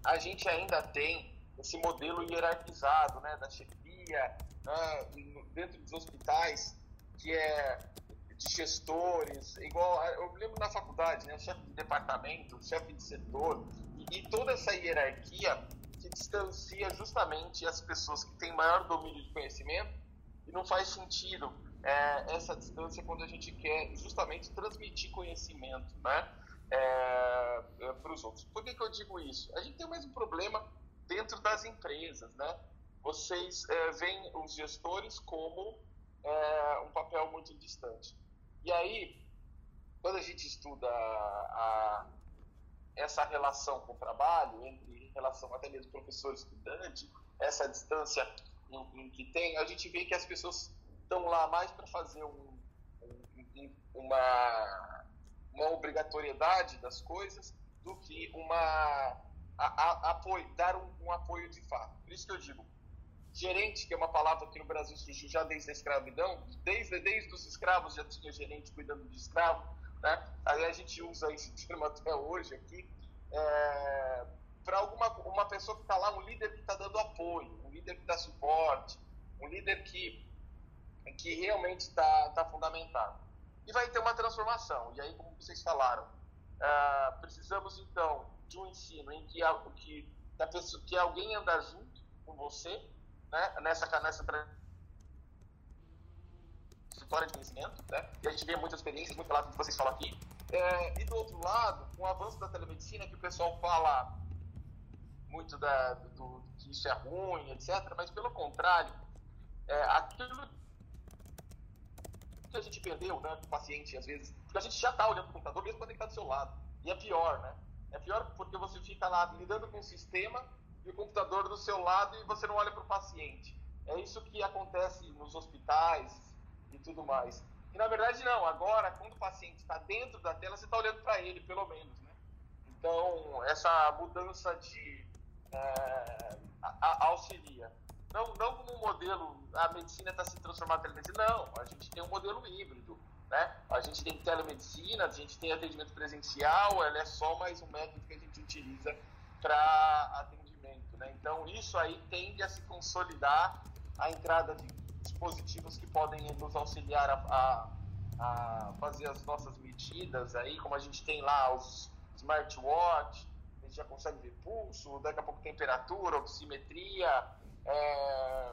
A gente ainda tem esse modelo hierarquizado, né, da chefia, né, dentro dos hospitais, que é de gestores, igual eu lembro na faculdade, né, chefe de departamento, chefe de setor, e, e, toda essa hierarquia que distancia justamente as pessoas que têm maior domínio de conhecimento e não faz sentido é, essa distância quando a gente quer justamente transmitir conhecimento, né, é, é, para os outros. Por que, que eu digo isso? A gente tem o mesmo problema dentro das empresas, né? Vocês é, veem os gestores como é, um papel muito distante. E aí, quando a gente estuda a, essa relação com o trabalho, entre relação até mesmo professor-estudante, essa distância em, em, que tem, a gente vê que as pessoas estão lá mais para fazer um, um, uma, uma obrigatoriedade das coisas do que uma a, a, apoio, dar um, um apoio de fato. Por isso que eu digo, gerente, que é uma palavra que no Brasil surgiu já desde a escravidão, desde, desde os escravos já tinha gerente cuidando de escravo, né? Aí a gente usa esse termo até hoje aqui, é, para alguma uma pessoa que está lá, um líder que está dando apoio, um líder que dá suporte, um líder que, que realmente está tá fundamentado. E vai ter uma transformação. E aí, como vocês falaram, é, precisamos então de um ensino em que, que, pessoa, que alguém anda junto com você, né, nessa, nessa história de conhecimento, né? E a gente vê muitas experiências, muito lado que vocês falam aqui. É, e do outro lado, com o avanço da telemedicina, que o pessoal fala muito da, do, que isso é ruim, etc. Mas pelo contrário, é, aquilo que a gente perdeu, né, do paciente, às vezes, porque a gente já está olhando o computador mesmo quando ele está do seu lado. E é pior, né? É pior porque você fica lá lidando com o sistema e o computador do seu lado e você não olha para o paciente. É isso que acontece nos hospitais e tudo mais. E na verdade não, agora quando o paciente está dentro da tela, você está olhando para ele, pelo menos, né? Então, essa mudança de é, a, a auxilia. Não, não como um modelo, a medicina está se transformando em telemedicina, não, a gente tem um modelo híbrido. Né? A gente tem telemedicina, a gente tem atendimento presencial, ela é só mais um método que a gente utiliza para atendimento. Né? Então, isso aí tende a se consolidar a entrada de dispositivos que podem nos auxiliar a, a, a fazer as nossas medidas, aí, como a gente tem lá os smartwatch, já consegue ver pulso, daqui a pouco temperatura, oximetria, é,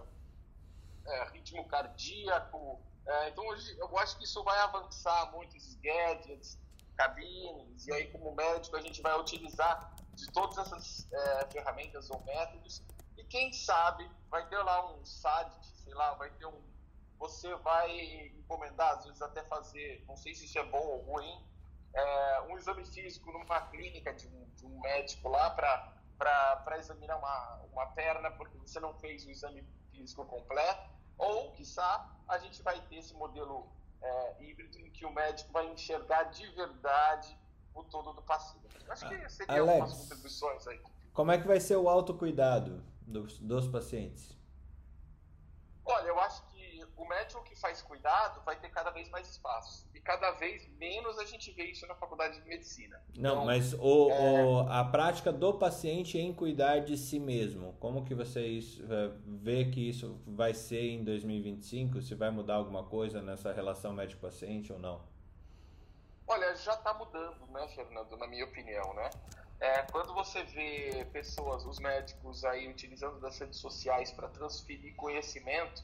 é, ritmo cardíaco. É, então, hoje, eu acho que isso vai avançar muito, esses gadgets, cabines, e aí, como médico, a gente vai utilizar de todas essas é, ferramentas ou métodos, e quem sabe vai ter lá um SAD, sei lá, vai ter um. Você vai encomendar, às vezes até fazer, não sei se isso é bom ou ruim, é, um exame físico numa clínica de um, de um médico lá para examinar uma, uma perna, porque você não fez o exame físico completo, ou, quiçá, a gente vai ter esse modelo é, híbrido em que o médico vai enxergar de verdade o todo do paciente. Acho que seria Alex, algumas contribuições aí. Como é que vai ser o autocuidado dos, dos pacientes? Olha, eu acho que o médico que faz cuidado vai ter cada vez mais espaço. E cada vez menos a gente vê isso na faculdade de medicina. Não, Então, mas o, é- o- a prática do paciente em cuidar de si mesmo, como que vocês eh, vê que isso vai ser em 2025? Se vai mudar alguma coisa nessa relação médico-paciente ou não? Olha, já está mudando, né, Fernando, na minha opinião, né? É, quando você vê pessoas, os médicos aí utilizando das redes sociais para transferir conhecimento,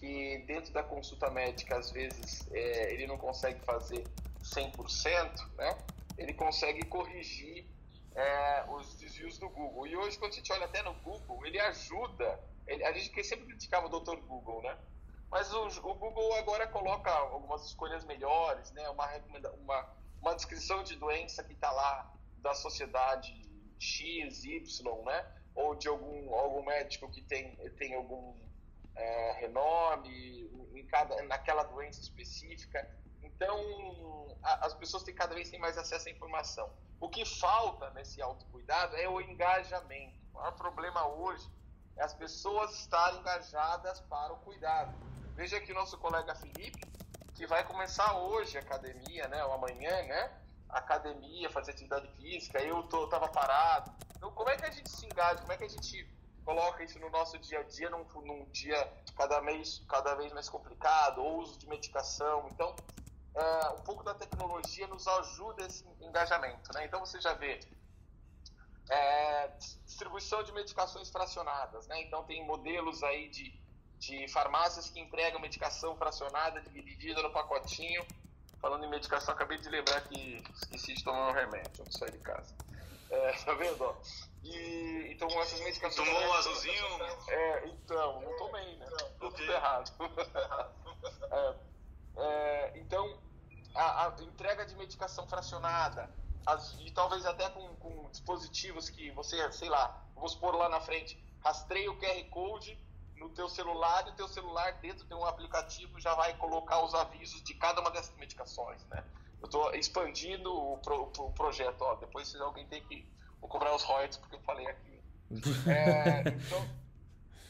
que dentro da consulta médica, às vezes, é, ele não consegue fazer 100%, né? Ele consegue corrigir é, os desvios do Google. E hoje, quando a gente olha até no Google, ele ajuda. Ele, a gente sempre criticava o Dr. Google, né? Mas o, o Google agora coloca algumas escolhas melhores, né? Uma, uma, uma descrição de doença que está lá da sociedade X, Y, né? Ou de algum, algum médico que tem, tem algum é, renome em cada, naquela doença específica. Então, a- as pessoas têm cada vez têm mais acesso à informação. O que falta nesse autocuidado é o engajamento. O maior problema hoje é as pessoas estarem engajadas para o cuidado. Veja aqui o nosso colega Felipe, que vai começar hoje a academia, né, ou amanhã, né, academia, fazer atividade física, eu tô, tava parado. Então, como é que a gente se engaja? Como é que a gente coloca isso no nosso dia a dia, num, num dia cada vez, cada vez mais complicado, ou uso de medicação? Então, é, um pouco da tecnologia nos ajuda esse engajamento, né? Então, você já vê é, distribuição de medicações fracionadas, né? Então tem modelos aí de, de farmácias que entregam medicação fracionada dividida no pacotinho. Falando em medicação, acabei de lembrar que esqueci de tomar um remédio antes de sair de casa. É, tá vendo? ó? E, então essas medicações. Tomou um azulzinho? É, então, não tomei, né? Tudo Ok. errado. É, é, então, a, a entrega de medicação fracionada, as- e talvez até com, com dispositivos que você, sei lá, vamos pôr lá na frente, rastreia o QR Code no teu celular e o teu celular dentro de um aplicativo já vai colocar os avisos de cada uma dessas medicações, né? Eu estou expandindo o, pro- o projeto, ó, depois se alguém tem que vou cobrar os royalties porque eu falei aqui. É, então,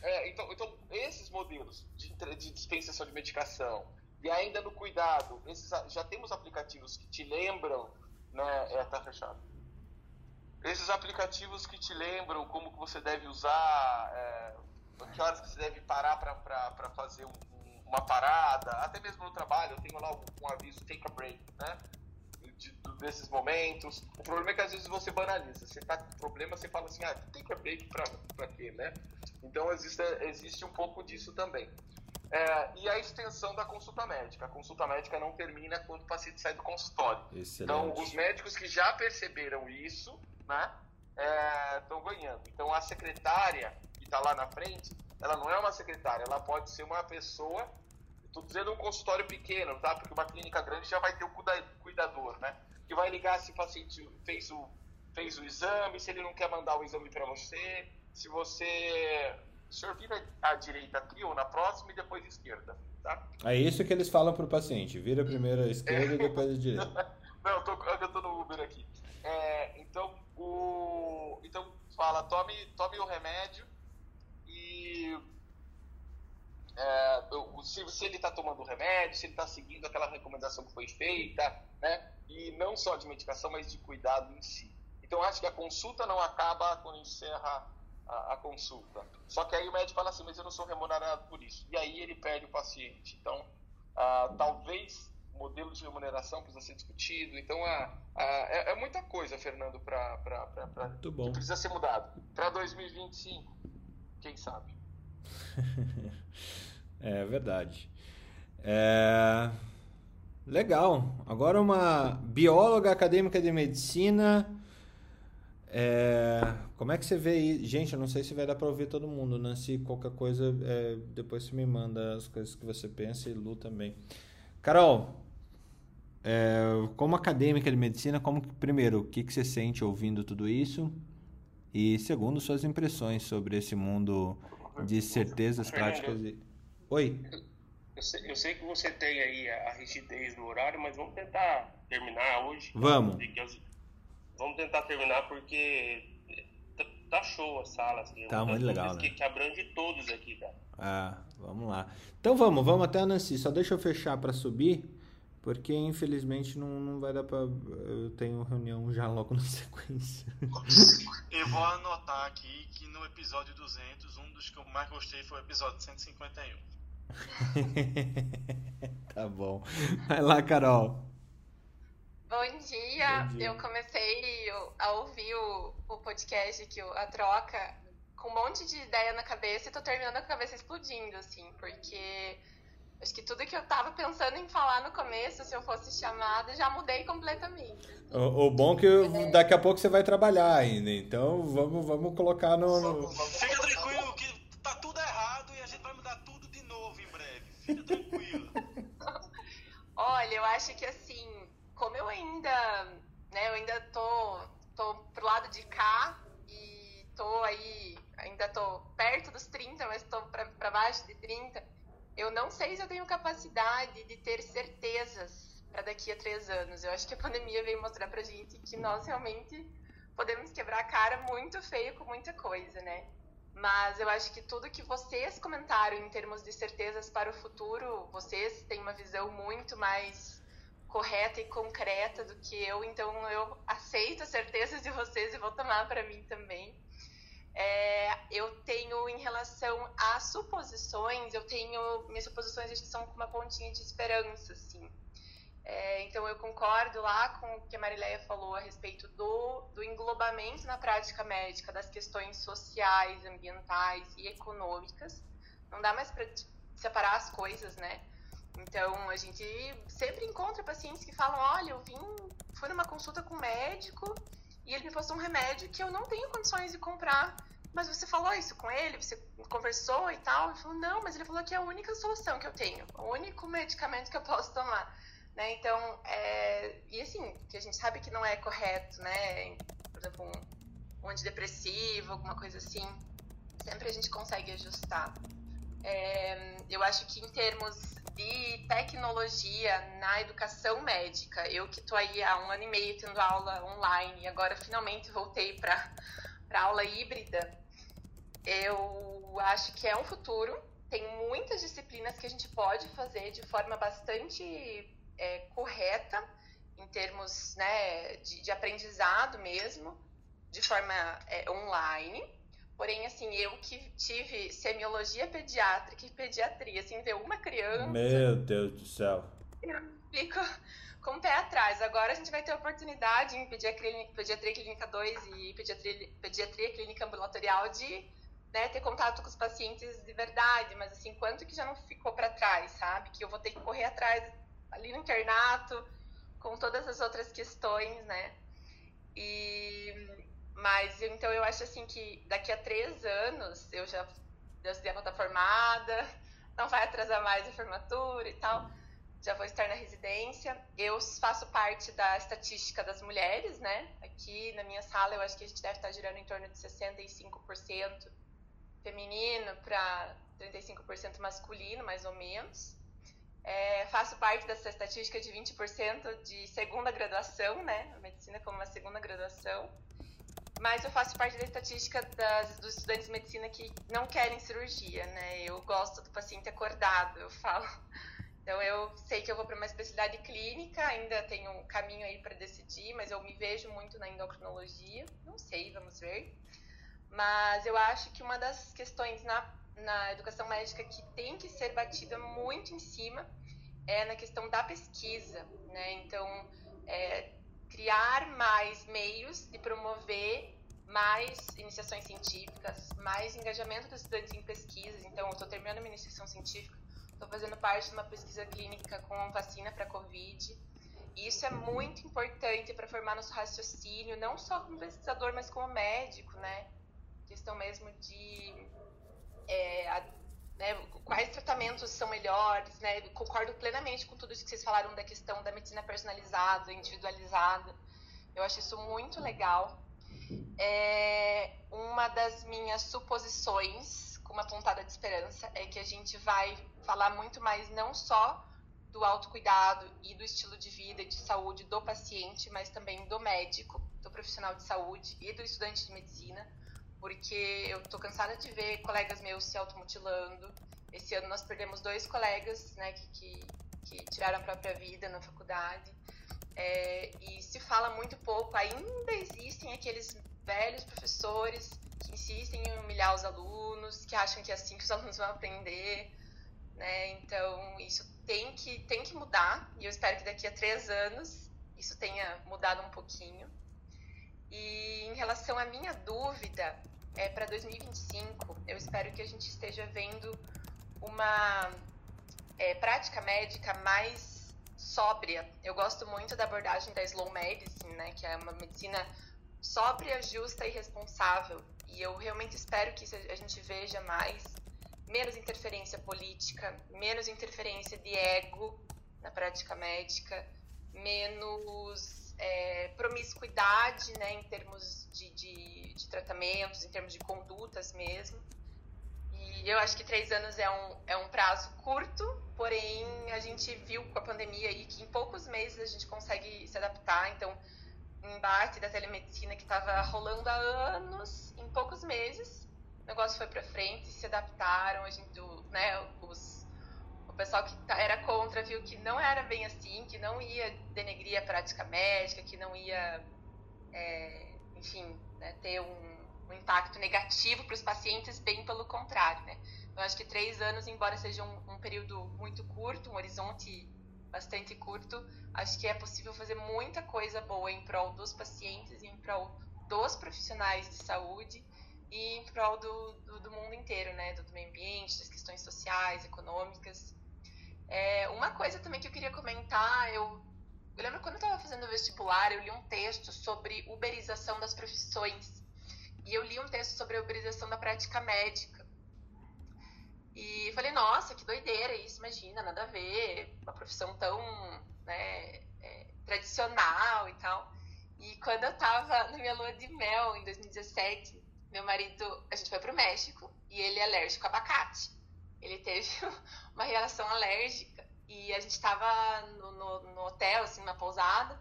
é, então, então, esses modelos de, de dispensação de medicação e ainda no cuidado, esses, já temos aplicativos que te lembram, né? É, tá fechado. Esses aplicativos que te lembram como que você deve usar, é, que horas que você deve parar para fazer um- uma parada, até mesmo no trabalho, eu tenho lá um, um aviso take a break, né? de- desses momentos. O problema é que às vezes você banaliza. Você tá com problema, você fala assim, ah, tem que break pra, pra quê, né? Então existe, existe um pouco disso também. É, e a extensão da consulta médica. A consulta médica não termina quando o paciente sai do consultório. Excelente. Então, os médicos que já perceberam isso, né, estão ganhando. Então, a secretária que está lá na frente, ela não é uma secretária, ela pode ser uma pessoa. Estou dizendo um consultório pequeno, tá? Porque uma clínica grande já vai ter o cuida- cuidador, né? Que vai ligar se o paciente fez o, fez o exame, se ele não quer mandar o exame para você, se você O senhor vira à direita aqui ou na próxima e depois à esquerda, tá? É isso que eles falam pro paciente. Vira primeiro à esquerda e depois à direita. Não, eu tô, eu tô no Uber aqui. É, então, o, então, fala, tome, tome o remédio é, se, se, ele está tomando remédio, se ele está seguindo aquela recomendação que foi feita, né? E não só de medicação, mas de cuidado em si. Então, acho que a consulta não acaba quando encerra a, a, consulta. Só que aí o médico fala assim, mas eu não sou remunerado por isso. E aí ele perde o paciente. Então, ah, talvez o modelo de remuneração precisa ser discutido. Então, ah, ah, é, é, muita coisa, Fernando, para que precisa ser mudado. Para 2025, quem sabe? é verdade. É... Legal. Agora uma bióloga acadêmica de medicina. É... Como é que você vê aí? Gente, eu não sei se vai dar para ouvir todo mundo, né? Se qualquer coisa, é... depois você me manda as coisas que você pensa e Lu também. Carol, é... como acadêmica de medicina, como primeiro, o que, que você sente ouvindo tudo isso? E segundo, suas impressões sobre esse mundo de certezas práticas e... Oi? Eu sei, eu sei, que você tem aí a rigidez do horário, mas vamos tentar terminar hoje. Vamos. Vamos tentar terminar porque tá show a sala. Assim, tá muito legal, né? Que, que abrange todos aqui, cara. Ah, vamos lá. Então vamos, vamos até a Nancy. Só deixa eu fechar para subir, porque infelizmente não, não vai dar para Eu tenho reunião já logo na sequência. Eu vou anotar aqui que no episódio 200, um dos que eu mais gostei foi o episódio 151. tá bom. Vai lá, Carol. Bom dia. Bom dia. Eu comecei a ouvir o, o podcast, que a troca, com um monte de ideia na cabeça e tô terminando com a cabeça explodindo, assim, porque acho que tudo que eu tava pensando em falar no começo, se eu fosse chamada, já mudei completamente. O, o bom é que daqui a pouco você vai trabalhar ainda, então vamos, vamos colocar no. no... Fica tranquilo que tá tudo errado e a gente vai mudar tudo Fica tranquila. Olha, eu acho que assim, como eu ainda, né, eu ainda tô, tô pro lado de cá e tô aí, ainda tô perto dos 30, mas tô para baixo de 30, eu não sei se eu tenho capacidade de ter certezas para daqui a três anos. Eu acho que a pandemia veio mostrar pra gente que nós realmente podemos quebrar a cara muito feio com muita coisa, né? Mas eu acho que tudo que vocês comentaram em termos de certezas para o futuro, vocês têm uma visão muito mais correta e concreta do que eu, então eu aceito as certezas de vocês e vou tomar para mim também. É, eu tenho em relação às suposições, eu tenho minhas suposições que são com uma pontinha de esperança, assim. É, então, eu concordo lá com o que a Marileia falou a respeito do, do englobamento na prática médica das questões sociais, ambientais e econômicas. Não dá mais para separar as coisas, né? Então, a gente sempre encontra pacientes que falam: olha, eu vim, fui numa consulta com um médico e ele me passou um remédio que eu não tenho condições de comprar. Mas você falou isso com ele? Você conversou e tal? Ele falou: não, mas ele falou que é a única solução que eu tenho, o único medicamento que eu posso tomar. Né? Então, é, e assim, que a gente sabe que não é correto, né? Por exemplo, um, um antidepressivo, alguma coisa assim, sempre a gente consegue ajustar. É, eu acho que em termos de tecnologia na educação médica, eu que estou aí há um ano e meio tendo aula online e agora finalmente voltei para aula híbrida, eu acho que é um futuro. Tem muitas disciplinas que a gente pode fazer de forma bastante é, correta em termos né, de, de, aprendizado mesmo, de forma é, online. Porém, assim, eu que tive semiologia pediátrica e pediatria, assim, ver uma criança. Meu Deus do céu. Eu fico com o pé atrás. Agora a gente vai ter oportunidade em pediatria, pediatria clínica 2 e pediatria, pediatria clínica ambulatorial de né, ter contato com os pacientes de verdade, mas assim, quanto que já não ficou para trás, sabe? Que eu vou ter que correr atrás ali no internato, com todas as outras questões, né? E, mas então eu acho assim que daqui a três anos eu já Deus quiser vou estar formada, não vai atrasar mais a formatura e tal. Já vou estar na residência. Eu faço parte da estatística das mulheres, né? Aqui na minha sala eu acho que a gente deve estar girando em torno de 65% feminino para 35% masculino, mais ou menos. É, faço parte dessa estatística de 20% de segunda graduação, né? A medicina como uma segunda graduação. Mas eu faço parte da estatística das, dos estudantes de medicina que não querem cirurgia, né? Eu gosto do paciente acordado, eu falo. Então eu sei que eu vou para uma especialidade clínica, ainda tenho um caminho aí para decidir, mas eu me vejo muito na endocrinologia. Não sei, vamos ver. Mas eu acho que uma das questões na na educação médica que tem que ser batida muito em cima é na questão da pesquisa, né? Então, é, criar mais meios de promover mais iniciações científicas, mais engajamento dos estudantes em pesquisas. Então, eu estou terminando minha iniciação científica, estou fazendo parte de uma pesquisa clínica com vacina para Covid. E isso é muito importante para formar nosso raciocínio, não só como pesquisador, mas como médico, né? Questão mesmo de é, né, quais tratamentos são melhores, né? Concordo plenamente com tudo isso que vocês falaram da questão da medicina personalizada, individualizada. Eu acho isso muito legal. É, uma das minhas suposições, com uma pontada de esperança, é que a gente vai falar muito mais não só do autocuidado e do estilo de vida e de saúde do paciente, mas também do médico, do profissional de saúde e do estudante de medicina porque eu tô cansada de ver colegas meus se automutilando. Esse ano nós perdemos dois colegas, né, que, que, que tiraram a própria vida na faculdade. É, e se fala muito pouco, ainda existem aqueles velhos professores que insistem em humilhar os alunos, que acham que é assim que os alunos vão aprender, né? Então, isso tem que, tem que mudar, e eu espero que daqui a três anos isso tenha mudado um pouquinho. E em relação à minha dúvida, é, para 2025, eu espero que a gente esteja vendo uma é, prática médica mais sóbria. Eu gosto muito da abordagem da slow medicine, né, que é uma medicina sóbria, justa e responsável. E eu realmente espero que a gente veja mais menos interferência política, menos interferência de ego na prática médica, menos é, promiscuidade, né, em termos de, de, de, tratamentos, em termos de condutas mesmo. E eu acho que três anos é um, é um prazo curto, porém a gente viu com a pandemia aí que em poucos meses a gente consegue se adaptar. Então, o embate da telemedicina que estava rolando há anos, em poucos meses, o negócio foi para frente, se adaptaram, a gente, né, os pessoal que tá, era contra viu que não era bem assim, que não ia denegrir a prática médica, que não ia, é, enfim, né, ter um, um, impacto negativo para os pacientes, bem pelo contrário, né? Eu acho que três anos, embora seja um, um período muito curto, um horizonte bastante curto, acho que é possível fazer muita coisa boa em prol dos pacientes em prol dos profissionais de saúde e em prol do, do, do mundo inteiro, né? Do meio ambiente, das questões sociais, econômicas. É, uma coisa também que eu queria comentar, eu, eu lembro quando eu estava fazendo o vestibular, eu li um texto sobre uberização das profissões. E eu li um texto sobre a uberização da prática médica. E falei, nossa, que doideira isso, imagina, nada a ver, uma profissão tão né, é, tradicional e tal. E quando eu tava na minha lua de mel, em 2017, meu marido, a gente foi pro México e ele é alérgico a abacate ele teve uma reação alérgica e a gente estava no, no, no, hotel, assim, na pousada,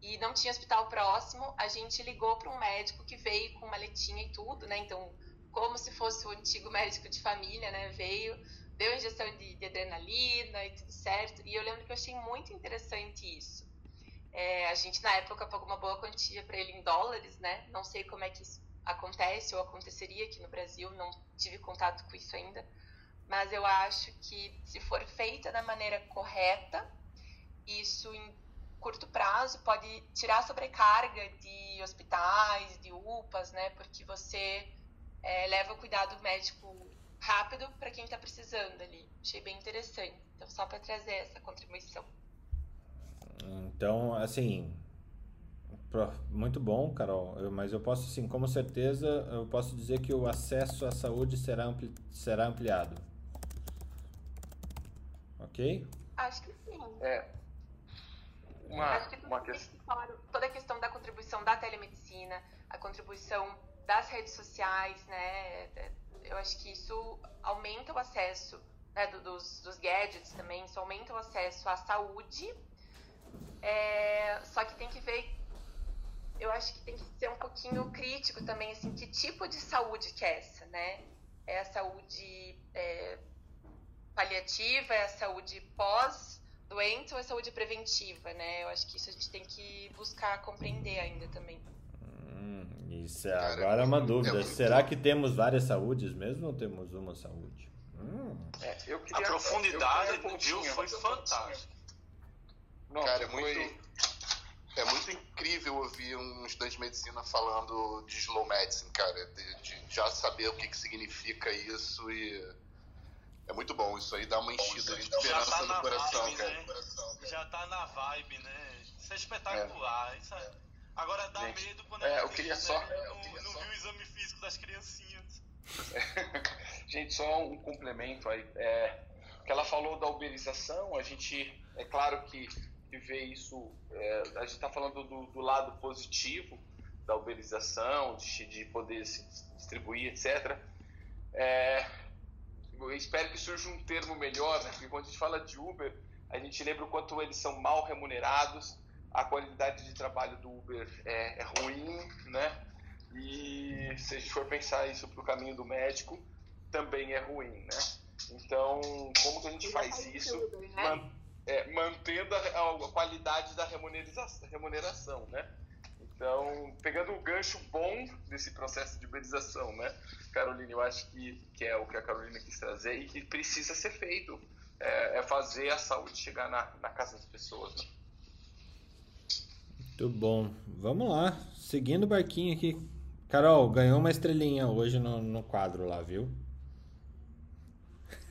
e não tinha hospital próximo. A gente ligou para um médico que veio com maletinha e tudo, né? Então, como se fosse o antigo médico de família, né? Veio, deu injeção de, de adrenalina e tudo certo. E eu lembro que eu achei muito interessante isso. É, a gente, na época, pagou uma boa quantia para ele em dólares, né? Não sei como é que isso acontece ou aconteceria aqui no Brasil, não tive contato com isso ainda mas eu acho que se for feita da maneira correta, isso em curto prazo pode tirar a sobrecarga de hospitais, de UPAs, né? Porque você é, leva o cuidado médico rápido para quem está precisando ali. Achei bem interessante. Então, só para trazer essa contribuição. Então, assim, muito bom, Carol. Eu, mas eu posso, assim, como certeza, eu posso dizer que o acesso à saúde será, ampli, será ampliado. Ok? Acho que sim. É. Uma, Acho que uma questão... toda a questão da contribuição da telemedicina, a contribuição das redes sociais, né? Eu acho que isso aumenta o acesso né, dos, dos gadgets também, isso aumenta o acesso à saúde. É, só que tem que ver, eu acho que tem que ser um pouquinho crítico também, assim, que tipo de saúde que é essa, né? É a saúde é, paliativa, é a saúde pós-doente ou é a saúde preventiva, né? Eu acho que isso a gente tem que buscar compreender ainda também. Hum, isso é, agora é uma dúvida. Será que temos várias saúdes mesmo ou temos uma saúde? Hum. É, queria, a profundidade do Gil foi fantástica. Cara, é muito, é muito incrível ouvir um estudante de medicina falando de slow medicine, cara. De, de já saber o que, que significa isso e. É muito bom, isso aí dá uma enchida de esperança tá no coração, vibe, cara. Né? Já tá na vibe, né? Isso é espetacular. É. Isso é... Agora dá Gente, medo quando é, a eu queria gente só, né, eu não, queria não só. viu o exame físico das criancinhas. Gente, só um complemento aí. É, que ela falou da uberização, a gente, é claro que, que vê isso, é, a gente está falando do, do, lado positivo da uberização, de, de poder se distribuir, etc. É, eu espero que surja um termo melhor, né? porque quando a gente fala de Uber, a gente lembra o quanto eles são mal remunerados, a qualidade de trabalho do Uber é, é ruim, né? E se a gente for pensar isso para o caminho do médico, também é ruim, né? Então, como que a gente faz isso man, é, mantendo a, a, qualidade da remuneração, remuneração, né? Então, pegando o gancho bom desse processo de uberização, né? Caroline, eu acho que, que é o que a Carolina quis trazer e que precisa ser feito. É, é fazer a saúde chegar na, na casa das pessoas, né? Muito bom. Vamos lá. Seguindo o barquinho aqui. Carol, ganhou uma estrelinha hoje no, no quadro lá, viu?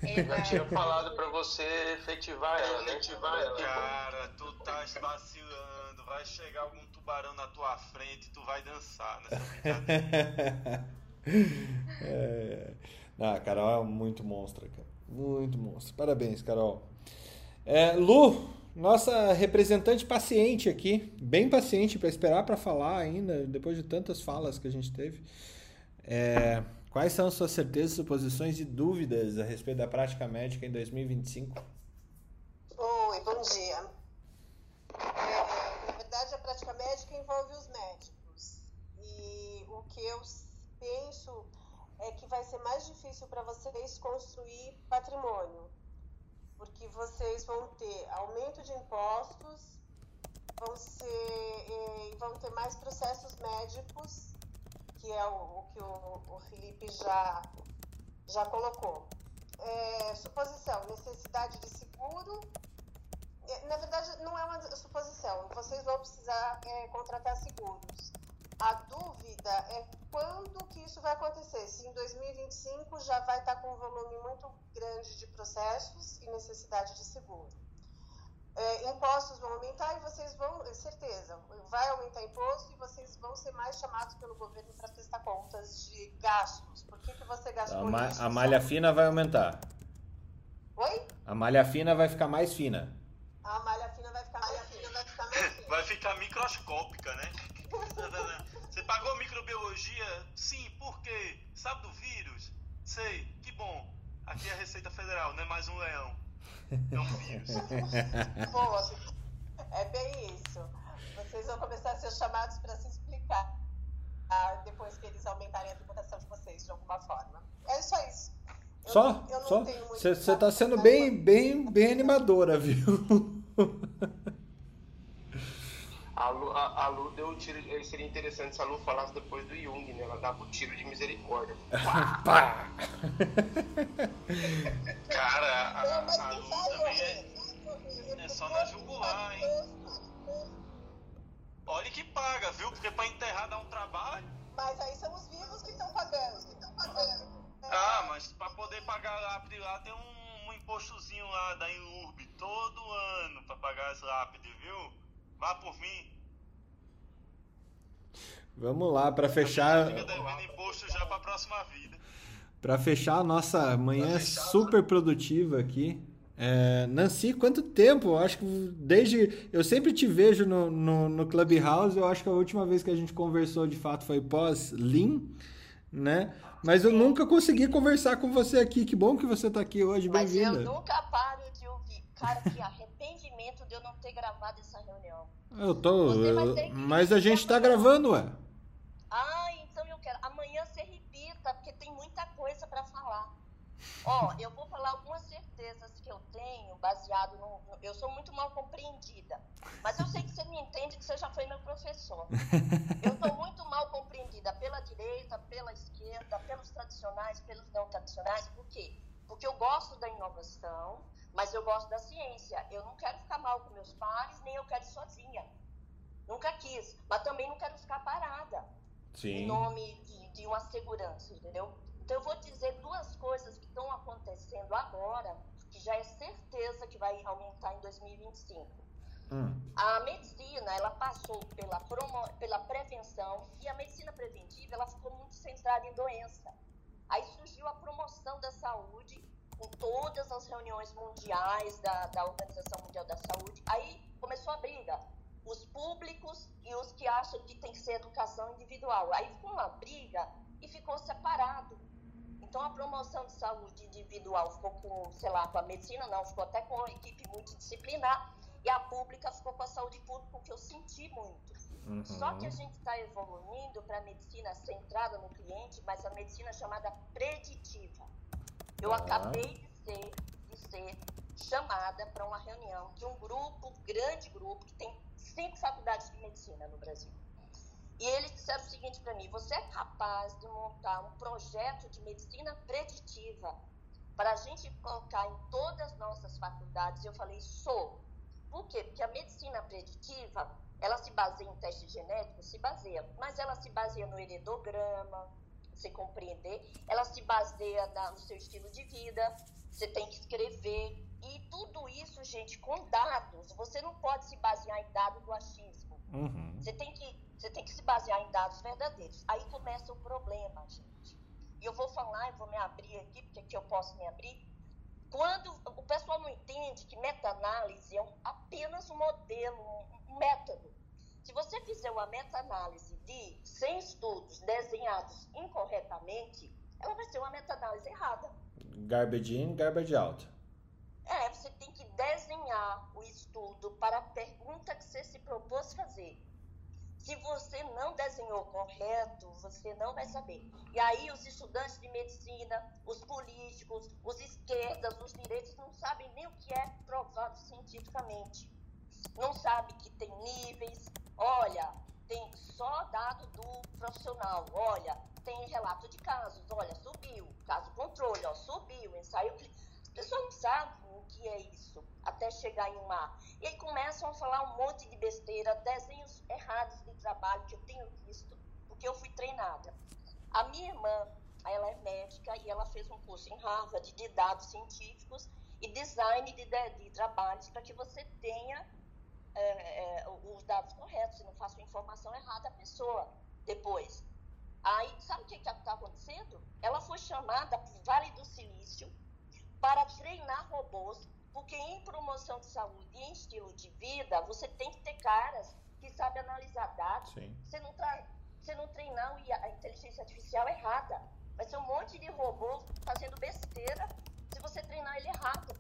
Eu já tinha falado pra você efetivar ela, né? Efetivar ela. Cara, tu tá vacilando. Vai chegar algum tubarão na tua frente e tu vai dançar nessa brincadeira. é... Não, a Carol é muito monstra, cara. Muito monstro. Parabéns, Carol. É, Lu, nossa representante paciente aqui, bem paciente para esperar para falar ainda, depois de tantas falas que a gente teve. É, quais são suas certezas, suposições e dúvidas a respeito da prática médica em 2025? Oi, bom dia. É, na verdade, a prática médica envolve os médicos. E o que eu penso é que vai ser mais difícil para vocês construir patrimônio, porque vocês vão ter aumento de impostos, vão, ser, vão ter mais processos médicos, que é o, o que o, o, Felipe já, já colocou. É, suposição, necessidade de seguro. Na verdade, não é uma suposição, vocês vão precisar é, contratar seguros. A dúvida é quando que isso vai acontecer. Se em 2025 já vai estar com um volume muito grande de processos e necessidade de seguro. É, impostos vão aumentar e vocês vão, certeza, vai aumentar imposto e vocês vão ser mais chamados pelo governo para prestar contas de gastos. Por que, que você gastou a ma isso? A malha fina vai aumentar. Oi? A malha fina vai ficar mais fina. A malha fina vai ficar mais fina. Vai ficar, mais fina. vai ficar microscópica, né? Pagou microbiologia? Sim, por quê? Sabe do vírus? Sei, que bom. Aqui é a Receita Federal, não é mais um leão. É um vírus. Poxa, é bem isso. Vocês vão começar a ser chamados para se explicar ah, depois que eles aumentarem a tributação de vocês de alguma forma. É só isso. Eu só? Não, eu só? Você está sendo bem, bem, bem animadora, viu? A Lu, a, a Lu deu o tiro. Seria interessante se a Lu falasse depois do Jung, né? Ela dava o tiro de misericórdia. Pá! Cara, a, a, a Lu também é, é só na jugular, hein? Olha que paga, viu? Porque pra enterrar dá um trabalho. Mas aí são os vivos que estão pagando, que estão pagando. Ah, mas pra poder pagar lápide lá tem um, um impostozinho lá da Inurb todo ano pra pagar as lápides, viu? Vá por mim. Vamos lá para fechar. imposto já para a próxima vida. Para fechar a nossa manhã fechar, super produtiva aqui, É, Nancy, quanto tempo? Eu acho que desde. Eu sempre te vejo no, no, no Clubhouse. Eu acho que a última vez que a gente conversou de fato foi pós-Lean, né? Mas eu nunca consegui conversar com você aqui. Que bom que você está aqui hoje. Bem-vinda. Mas eu nunca paro de ouvir. Cara, que eu não ter gravado essa reunião. Eu tô. Eu, mas a gente está gravando, ué. Ah, então eu quero. Amanhã você repita, porque tem muita coisa para falar. Ó, eu vou falar algumas certezas que eu tenho, baseado no. Eu sou muito mal compreendida. Mas eu sei que você me entende, que você já foi meu professor. Eu sou muito mal compreendida pela direita, pela esquerda, pelos tradicionais, pelos não tradicionais. Por quê? Porque eu gosto da inovação, mas eu gosto da ciência. Eu não quero ficar mal com meus pares, nem eu quero ir sozinha. Nunca quis. Mas também não quero ficar parada. Sim. Em nome de, de uma segurança, entendeu? Então, eu vou dizer duas coisas que estão acontecendo agora, que já é certeza que vai aumentar em 2025. Hum. A medicina, ela passou pela, promo, pela prevenção e a medicina preventiva, ela ficou muito centrada em doença. Aí surgiu a promoção da saúde, com todas as reuniões mundiais da, da Organização Mundial da Saúde. Aí começou a briga, os públicos e os que acham que tem que ser educação individual. Aí ficou uma briga e ficou separado. Então, a promoção de saúde individual ficou com, sei lá, com a medicina, não, ficou até com a equipe multidisciplinar, e a pública ficou com a saúde pública, o que eu senti muito. Uhum. Só que a gente está evoluindo para a medicina centrada no cliente, mas a medicina chamada preditiva. Eu ah. acabei de ser, de ser chamada para uma reunião de um grupo, grande grupo, que tem cinco faculdades de medicina no Brasil. E eles disseram o seguinte para mim: você é capaz de montar um projeto de medicina preditiva para a gente colocar em todas as nossas faculdades? Eu falei: sou. Por quê? Porque a medicina preditiva, ela se baseia em teste genético, se baseia, mas ela se baseia no heredograma, você compreender, ela se baseia na, no seu estilo de vida, você tem que escrever. E tudo isso, gente, com dados. Você não pode se basear em dados do achismo. Uhum. Você tem que você tem que se basear em dados verdadeiros. Aí começa o problema, gente. E eu vou falar, eu vou me abrir aqui, porque aqui eu posso me abrir. Quando o pessoal não entende que meta-análise é um, apenas um modelo, um, método. Se você fizer uma meta-análise de 100 estudos desenhados incorretamente, ela vai ser uma meta-análise errada. Garbage in, garbage out. É, você tem que desenhar o estudo para a pergunta que você se propôs fazer. Se você não desenhou correto, você não vai saber. E aí os estudantes de medicina, os políticos, os esquerdas, os direitos não sabem nem o que é provado cientificamente. Não sabe que tem níveis. Olha, tem só dado do profissional. Olha, tem relato de casos. Olha, subiu. Caso controle, ó, subiu. Ensaio. As pessoas não sabem o que é isso até chegar em um A. E aí começam a falar um monte de besteira, desenhos errados trabalho que eu tenho visto, porque eu fui treinada. A minha irmã, ela é médica e ela fez um curso em Harvard de dados científicos e design de, de, de trabalhos para que você tenha é, é, os dados corretos, e não faça informação errada à pessoa depois. Aí, sabe o que está acontecendo? Ela foi chamada para o Vale do Silício para treinar robôs, porque em promoção de saúde e em estilo de vida, você tem que ter caras que sabe analisar dados. Sim. Você não, tra... você não treinar a inteligência artificial errada. Vai ser um monte de robô fazendo besteira se você treinar ele errado.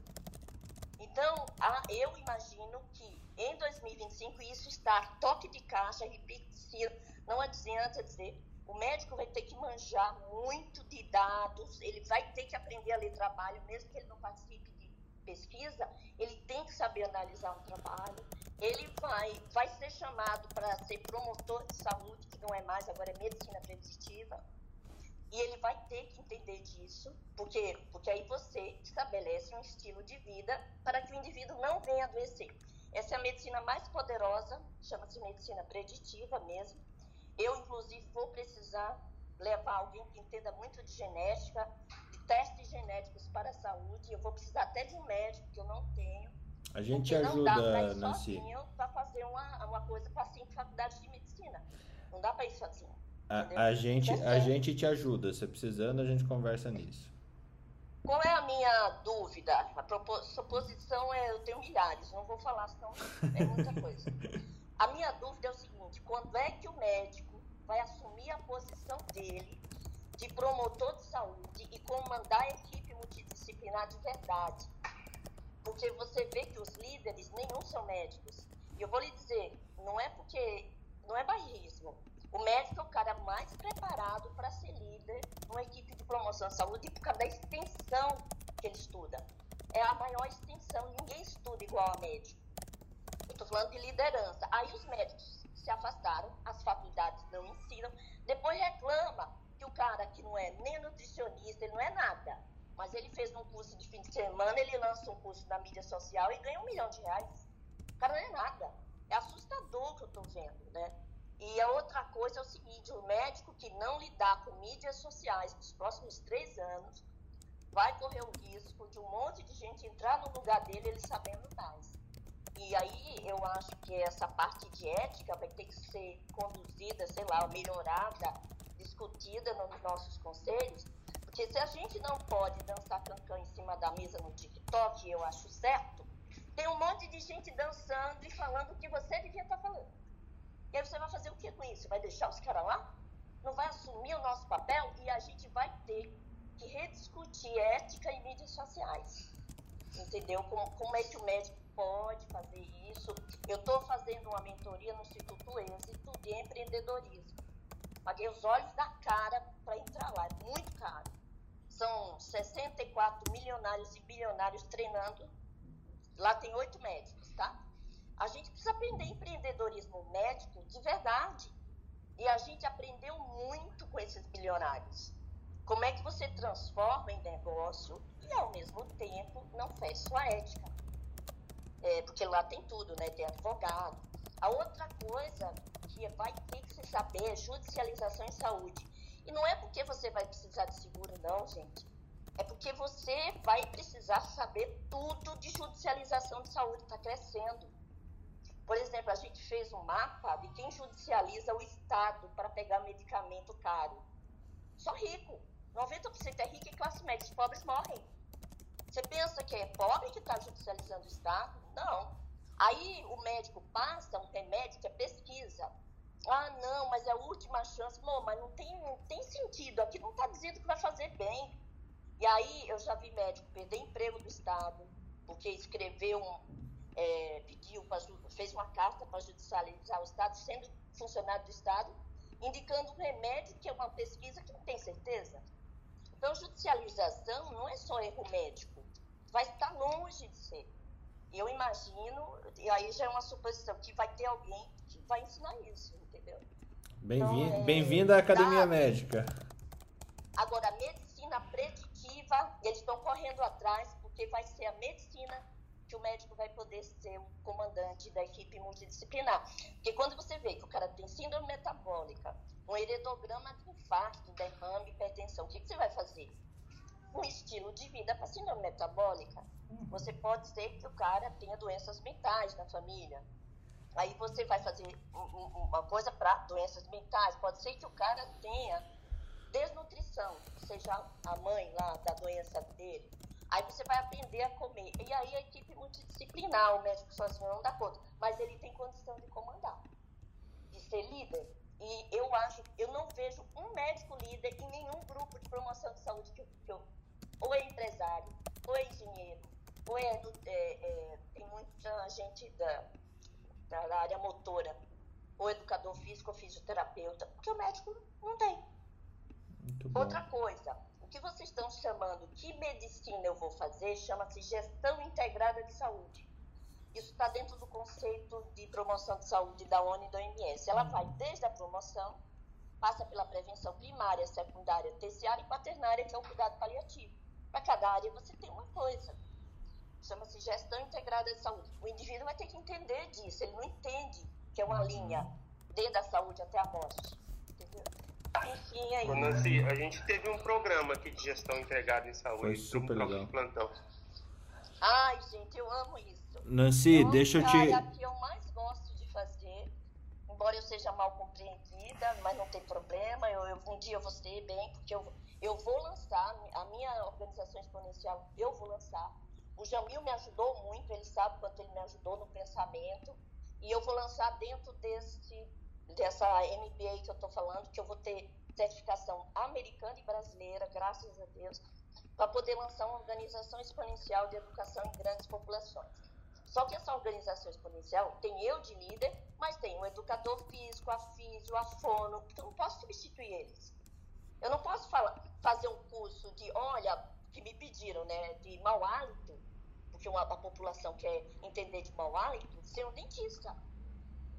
Então, eu imagino que em 2025 isso está toque de caixa, repetido. Não adianta dizer, o médico vai ter que manjar muito de dados, ele vai ter que aprender a ler trabalho, mesmo que ele não participe de pesquisa, ele tem que saber analisar um trabalho, ele vai, vai ser chamado para ser promotor de saúde, que não é mais, agora é medicina preventiva, e ele vai ter que entender disso, porque, porque aí você estabelece um estilo de vida para que o indivíduo não venha adoecer. Essa é a medicina mais poderosa, chama-se medicina preditiva mesmo. Eu, inclusive, vou precisar levar alguém que entenda muito de genética, de testes genéticos para a saúde. Eu vou precisar até de um médico que eu não tenho a gente ajuda, Nancy. para fazer uma, uma coisa para cinco faculdades de medicina. Não dá para ir sozinho. A, a, gente, a gente te ajuda. Se precisando, a gente conversa nisso. Qual é a minha dúvida? propo- suposição é, eu tenho milhares, não vou falar, senão é muita coisa. A minha dúvida é o seguinte: quando é que o médico vai assumir a posição dele de promotor de saúde e comandar a equipe multidisciplinar de verdade? Porque você vê que os líderes nenhum são médicos. E eu vou lhe dizer, não é porque não é bairrismo. O médico é o cara mais preparado para ser líder numa equipe de promoção de saúde por causa da extensão que ele estuda. É a maior extensão, ninguém estuda igual a médico. De liderança. Aí os médicos se afastaram, as faculdades não ensinam, depois reclama que o cara que não é nem nutricionista, ele não é nada, mas ele fez um curso de fim de semana, ele lança um curso na mídia social e ganha um milhão de reais. O cara não é nada. É assustador o que eu estou vendo, né? E a outra coisa é o seguinte, o médico que não lidar com mídias sociais nos próximos três anos vai correr o risco de um monte de gente entrar no lugar dele, ele sabendo mais. E aí eu acho que essa parte de ética vai ter que ser conduzida, sei lá, melhorada, discutida nos nossos conselhos, porque se a gente não pode dançar cancã em cima da mesa no TikTok, eu acho certo, tem um monte de gente dançando e falando o que você devia estar falando. E aí você vai fazer o que com isso? Vai deixar os caras lá? Não vai assumir o nosso papel? E a gente vai ter que rediscutir ética em mídias sociais. Entendeu? Como, como é que o médico pode fazer isso? Eu estou fazendo uma mentoria no Instituto Êxito de empreendedorismo. Paguei os olhos da cara para entrar lá, é muito caro. São 64 milionários e bilionários treinando. Lá tem oito médicos, tá? A gente precisa aprender empreendedorismo médico de verdade. E a gente aprendeu muito com esses bilionários. Como é que você transforma em negócio e, ao mesmo tempo, não fez sua ética? É, porque lá tem tudo, né? Tem advogado. A outra coisa que vai ter que se saber é judicialização em saúde. E não é porque você vai precisar de seguro, não, gente. É porque você vai precisar saber tudo de judicialização de saúde. Está crescendo. Por exemplo, a gente fez um mapa de quem judicializa o Estado para pegar medicamento caro. Só rico. 90% é rico e classe média. Os pobres morrem. Você pensa que é pobre que está judicializando o Estado? Não. Aí o médico passa um remédio que é pesquisa. Ah, não, mas é a última chance. Não, mas não tem, não tem sentido. Aqui não está dizendo que vai fazer bem. E aí eu já vi médico perder emprego do Estado, porque escreveu um, é, pediu, fez uma carta para judicializar o Estado, sendo funcionário do Estado, indicando um remédio que é uma pesquisa que não tem certeza. Então, judicialização não é só erro médico, vai estar longe de ser. E eu imagino, e aí já é uma suposição, que vai ter alguém que vai ensinar isso, entendeu? Bem-vindo Então, é, bem-vindo à Academia dá- Médica. Agora, a medicina preditiva, eles estão correndo atrás, porque vai ser a medicina que o médico vai poder ser o comandante da equipe multidisciplinar. Porque quando você vê que o cara tem síndrome metabólica, um heredograma de infarto, derrame, hipertensão, o que, que você vai fazer? Um estilo de vida para síndrome metabólica. Você pode ser que o cara tenha doenças mentais na família. Aí você vai fazer um- um- uma coisa para doenças mentais. Pode ser que o cara tenha desnutrição, seja a mãe lá da doença dele. Aí você vai aprender a comer. E aí a equipe multidisciplinar, o médico sozinho não dá conta. Mas ele tem condição de comandar, de ser líder. E eu acho, eu não vejo um médico líder em nenhum grupo de promoção de saúde que eu, que eu ou é empresário, ou é engenheiro, ou é, é- é- tem muita gente da, da área motora, ou educador físico ou fisioterapeuta, porque o médico não tem. Outra coisa, o que vocês estão chamando, que medicina eu vou fazer, chama-se gestão integrada de saúde. Isso está dentro do conceito de promoção de saúde da ONU e da OMS. Ela vai desde a promoção, passa pela prevenção primária, secundária, terciária e quaternária, que é o cuidado paliativo. Para cada área você tem uma coisa. Chama-se gestão integrada de saúde. O indivíduo vai ter que entender disso. Ele não entende que é uma linha desde a saúde até a morte. Entendeu? Enfim, é Ô, isso. Nancy, a gente teve um programa aqui de gestão integrada em saúde. Foi super um legal. plantão. Ai, gente, eu amo isso. Nancy, Então, deixa eu a te. área que eu mais gosto de fazer, embora eu seja mal compreendida, mas não tem problema, eu, eu- um dia eu vou ser bem, porque eu, eu vou lançar, a minha organização exponencial, eu vou lançar. O Jamil me ajudou muito, ele sabe quanto ele me ajudou no pensamento. E eu vou lançar dentro desse, dessa MBA que eu estou falando, que eu vou ter certificação americana e brasileira, graças a Deus, para poder lançar uma organização exponencial de educação em grandes populações. Só que essa organização exponencial tem eu de líder, mas tem o educador físico, a físio, a fono, que eu não posso substituir eles. Eu não posso falar, fazer um curso de, olha, que me pediram, né, de mau hálito, porque uma, a população quer entender de mau hálito, ser um dentista.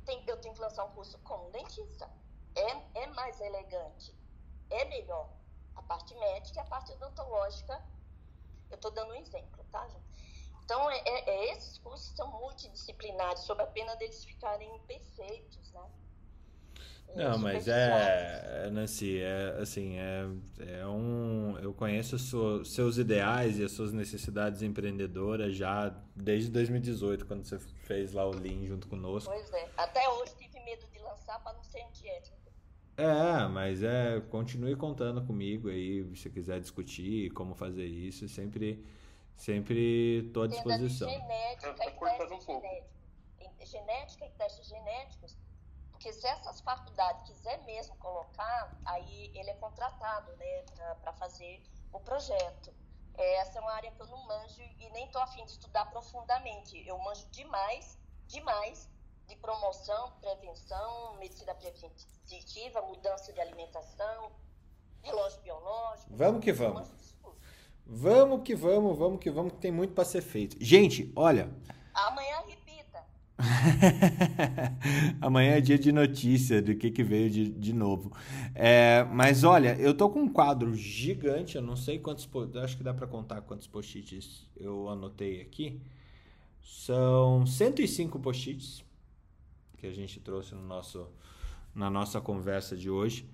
Tem, eu tenho que lançar um curso com um dentista. É, é mais elegante, é melhor. A parte médica e a parte odontológica, eu estou dando um exemplo, tá, gente? Então, é, é, é, esses cursos são multidisciplinares, sob a pena deles ficarem perfeitos, né? Não, mas é, Nancy, é assim, é, é um. Eu conheço seus ideais e as suas necessidades empreendedoras já desde 2018, quando você fez lá o Lean junto conosco. Pois é, até hoje tive medo de lançar para não ser antiético. É, mas é, continue contando comigo aí, se quiser discutir como fazer isso, sempre, sempre estou à disposição. Genética, e testes genéticos. genética e testes genéticos porque se essas faculdades quiser mesmo colocar, aí ele é contratado, né, para fazer o projeto. É, essa é uma área que eu não manjo e nem estou afim de estudar profundamente. Eu manjo demais, demais de promoção, prevenção, medicina preventiva, mudança de alimentação, relógio biológico. Vamos que vamos. Vamos que vamos, vamos que vamos, que tem muito para ser feito. Gente, olha. Amanhã Amanhã é dia de notícia do que, que veio de, de novo. É, mas olha, eu tô com um quadro gigante, eu não sei quantos, acho que dá para contar quantos post-its eu anotei aqui. São 105 post-its que a gente trouxe no nosso, na nossa conversa de hoje.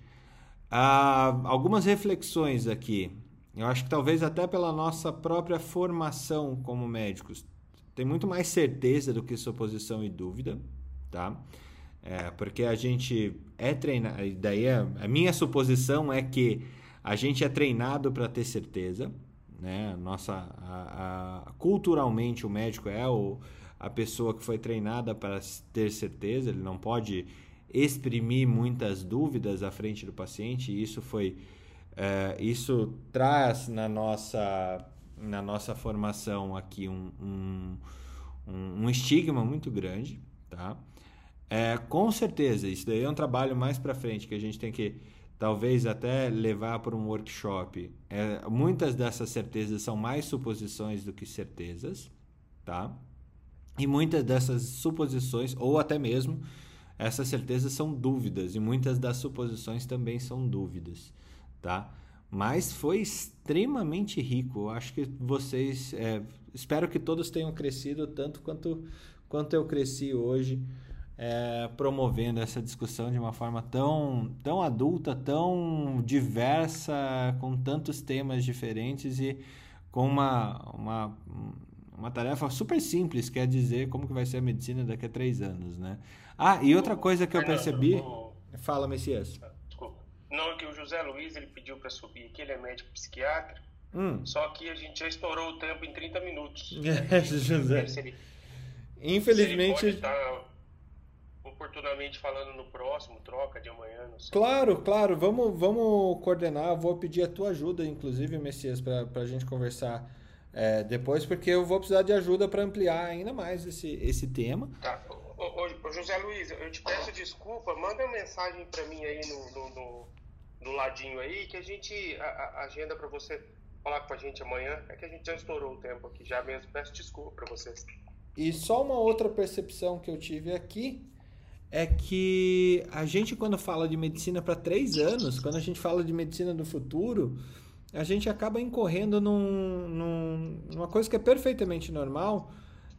Ah, algumas reflexões aqui. Eu acho que talvez até pela nossa própria formação como médicos tem muito mais certeza do que suposição e dúvida, tá? É, porque a gente é treinado, daí a, a, minha suposição é que a gente é treinado para ter certeza, né? Nossa, a, a, culturalmente o médico é o, a pessoa que foi treinada para ter certeza, ele não pode exprimir muitas dúvidas à frente do paciente, e isso foi é, isso traz na nossa na nossa formação aqui um, um, um estigma muito grande, tá? É, com certeza, isso daí é um trabalho mais para frente que a gente tem que talvez até levar para um workshop. É, muitas dessas certezas são mais suposições do que certezas, tá? E muitas dessas suposições, ou até mesmo essas certezas são dúvidas, e muitas das suposições também são dúvidas, tá? mas foi extremamente rico. Eu acho que vocês, é, espero que todos tenham crescido tanto quanto, quanto eu cresci hoje, é, promovendo essa discussão de uma forma tão, tão adulta, tão diversa, com tantos temas diferentes e com uma, uma, uma tarefa super simples, que é dizer como que vai ser a medicina daqui a três anos, né? Ah, e outra coisa que eu percebi... Fala, Messias. Não, que o José Luiz ele pediu para subir aqui, ele é médico psiquiatra. Hum. Só que a gente já estourou o tempo em 30 minutos. É, José. Se ele, Infelizmente. Se ele pode estar oportunamente falando no próximo, troca de amanhã, não sei. Claro, claro. Vamos, vamos coordenar. Vou pedir a tua ajuda, inclusive, Messias, para a gente conversar é, depois, porque eu vou precisar de ajuda para ampliar ainda mais esse, esse tema. Tá. Ô, ô, José Luiz, eu te peço desculpa, manda uma mensagem para mim aí no, no, no do ladinho aí, que a gente a, a agenda para você falar com a gente amanhã. É que a gente já estourou o tempo aqui já mesmo. Peço desculpa para vocês. E só uma outra percepção que eu tive aqui é que a gente, quando fala de medicina para três anos, quando a gente fala de medicina do futuro, a gente acaba incorrendo num, num, numa coisa que é perfeitamente normal,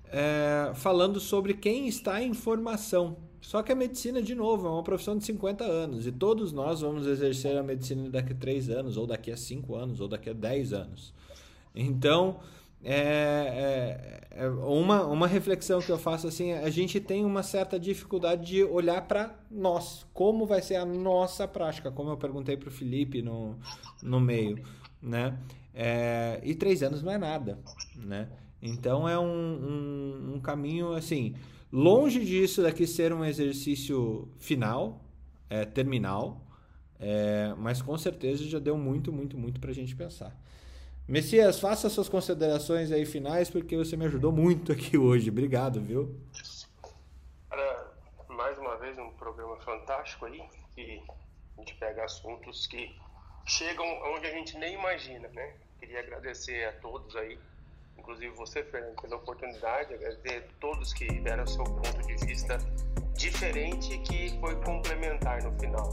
é, falando sobre quem está em formação. Só que a medicina, de novo, é uma profissão de 50 anos e todos nós vamos exercer a medicina daqui a 3 anos, ou daqui a 5 anos, ou daqui a 10 anos. Então, é, é, é, uma, uma reflexão que eu faço assim: a gente tem uma certa dificuldade de olhar para nós, como vai ser a nossa prática, como eu perguntei para o Felipe no, no meio, né? É, e três anos não é nada, né? Então é um, um, um caminho assim, longe disso daqui ser um exercício final, é, terminal, é, mas com certeza já deu muito, muito, muito para a gente pensar. Messias, faça suas considerações aí finais, porque você me ajudou muito aqui hoje. Obrigado, viu? Cara, mais uma vez um programa fantástico aí, que a gente pega assuntos que chegam onde a gente nem imagina, né? Queria agradecer a todos aí, inclusive você, Fernando, pela oportunidade, agradecer a todos que deram seu ponto de vista diferente que foi complementar no final.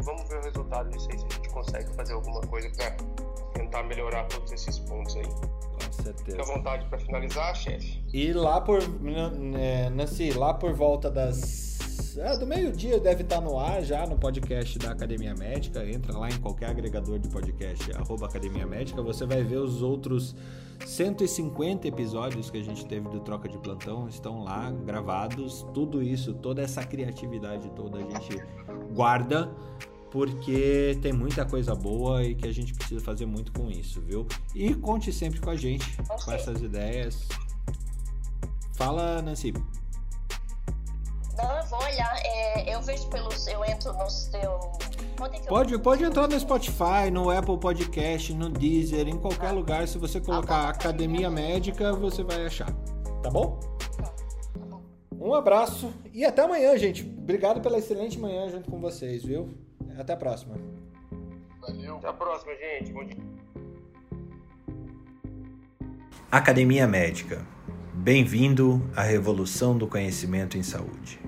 Vamos ver o resultado disso aí, se a gente consegue fazer alguma coisa para tentar melhorar todos esses pontos aí. Com certeza. Fica à vontade para finalizar, chefe. E lá por, é, Nancy, lá por volta das é, do meio-dia deve estar no ar já no podcast da Academia Médica. Entra lá em qualquer agregador de podcast, arroba Academia Médica. Você vai ver os outros 150 episódios que a gente teve do Troca de Plantão. Estão lá gravados. Tudo isso, toda essa criatividade toda a gente guarda porque tem muita coisa boa e que a gente precisa fazer muito com isso, viu? E conte sempre com a gente, com essas ideias. Fala, Nancy. Não, eu vou olhar. É, eu vejo pelos. Eu entro no seu. Pode, pode entrar no Spotify, no Apple Podcast, no Deezer, em qualquer ah. lugar. Se você colocar ah, Academia Médica, você vai achar. Tá bom? Tá, tá um abraço e até amanhã, gente. Obrigado pela excelente manhã junto com vocês, viu? Até a próxima. Valeu. Até a próxima, gente. Bom dia. Academia Médica. Bem-vindo à revolução do conhecimento em saúde.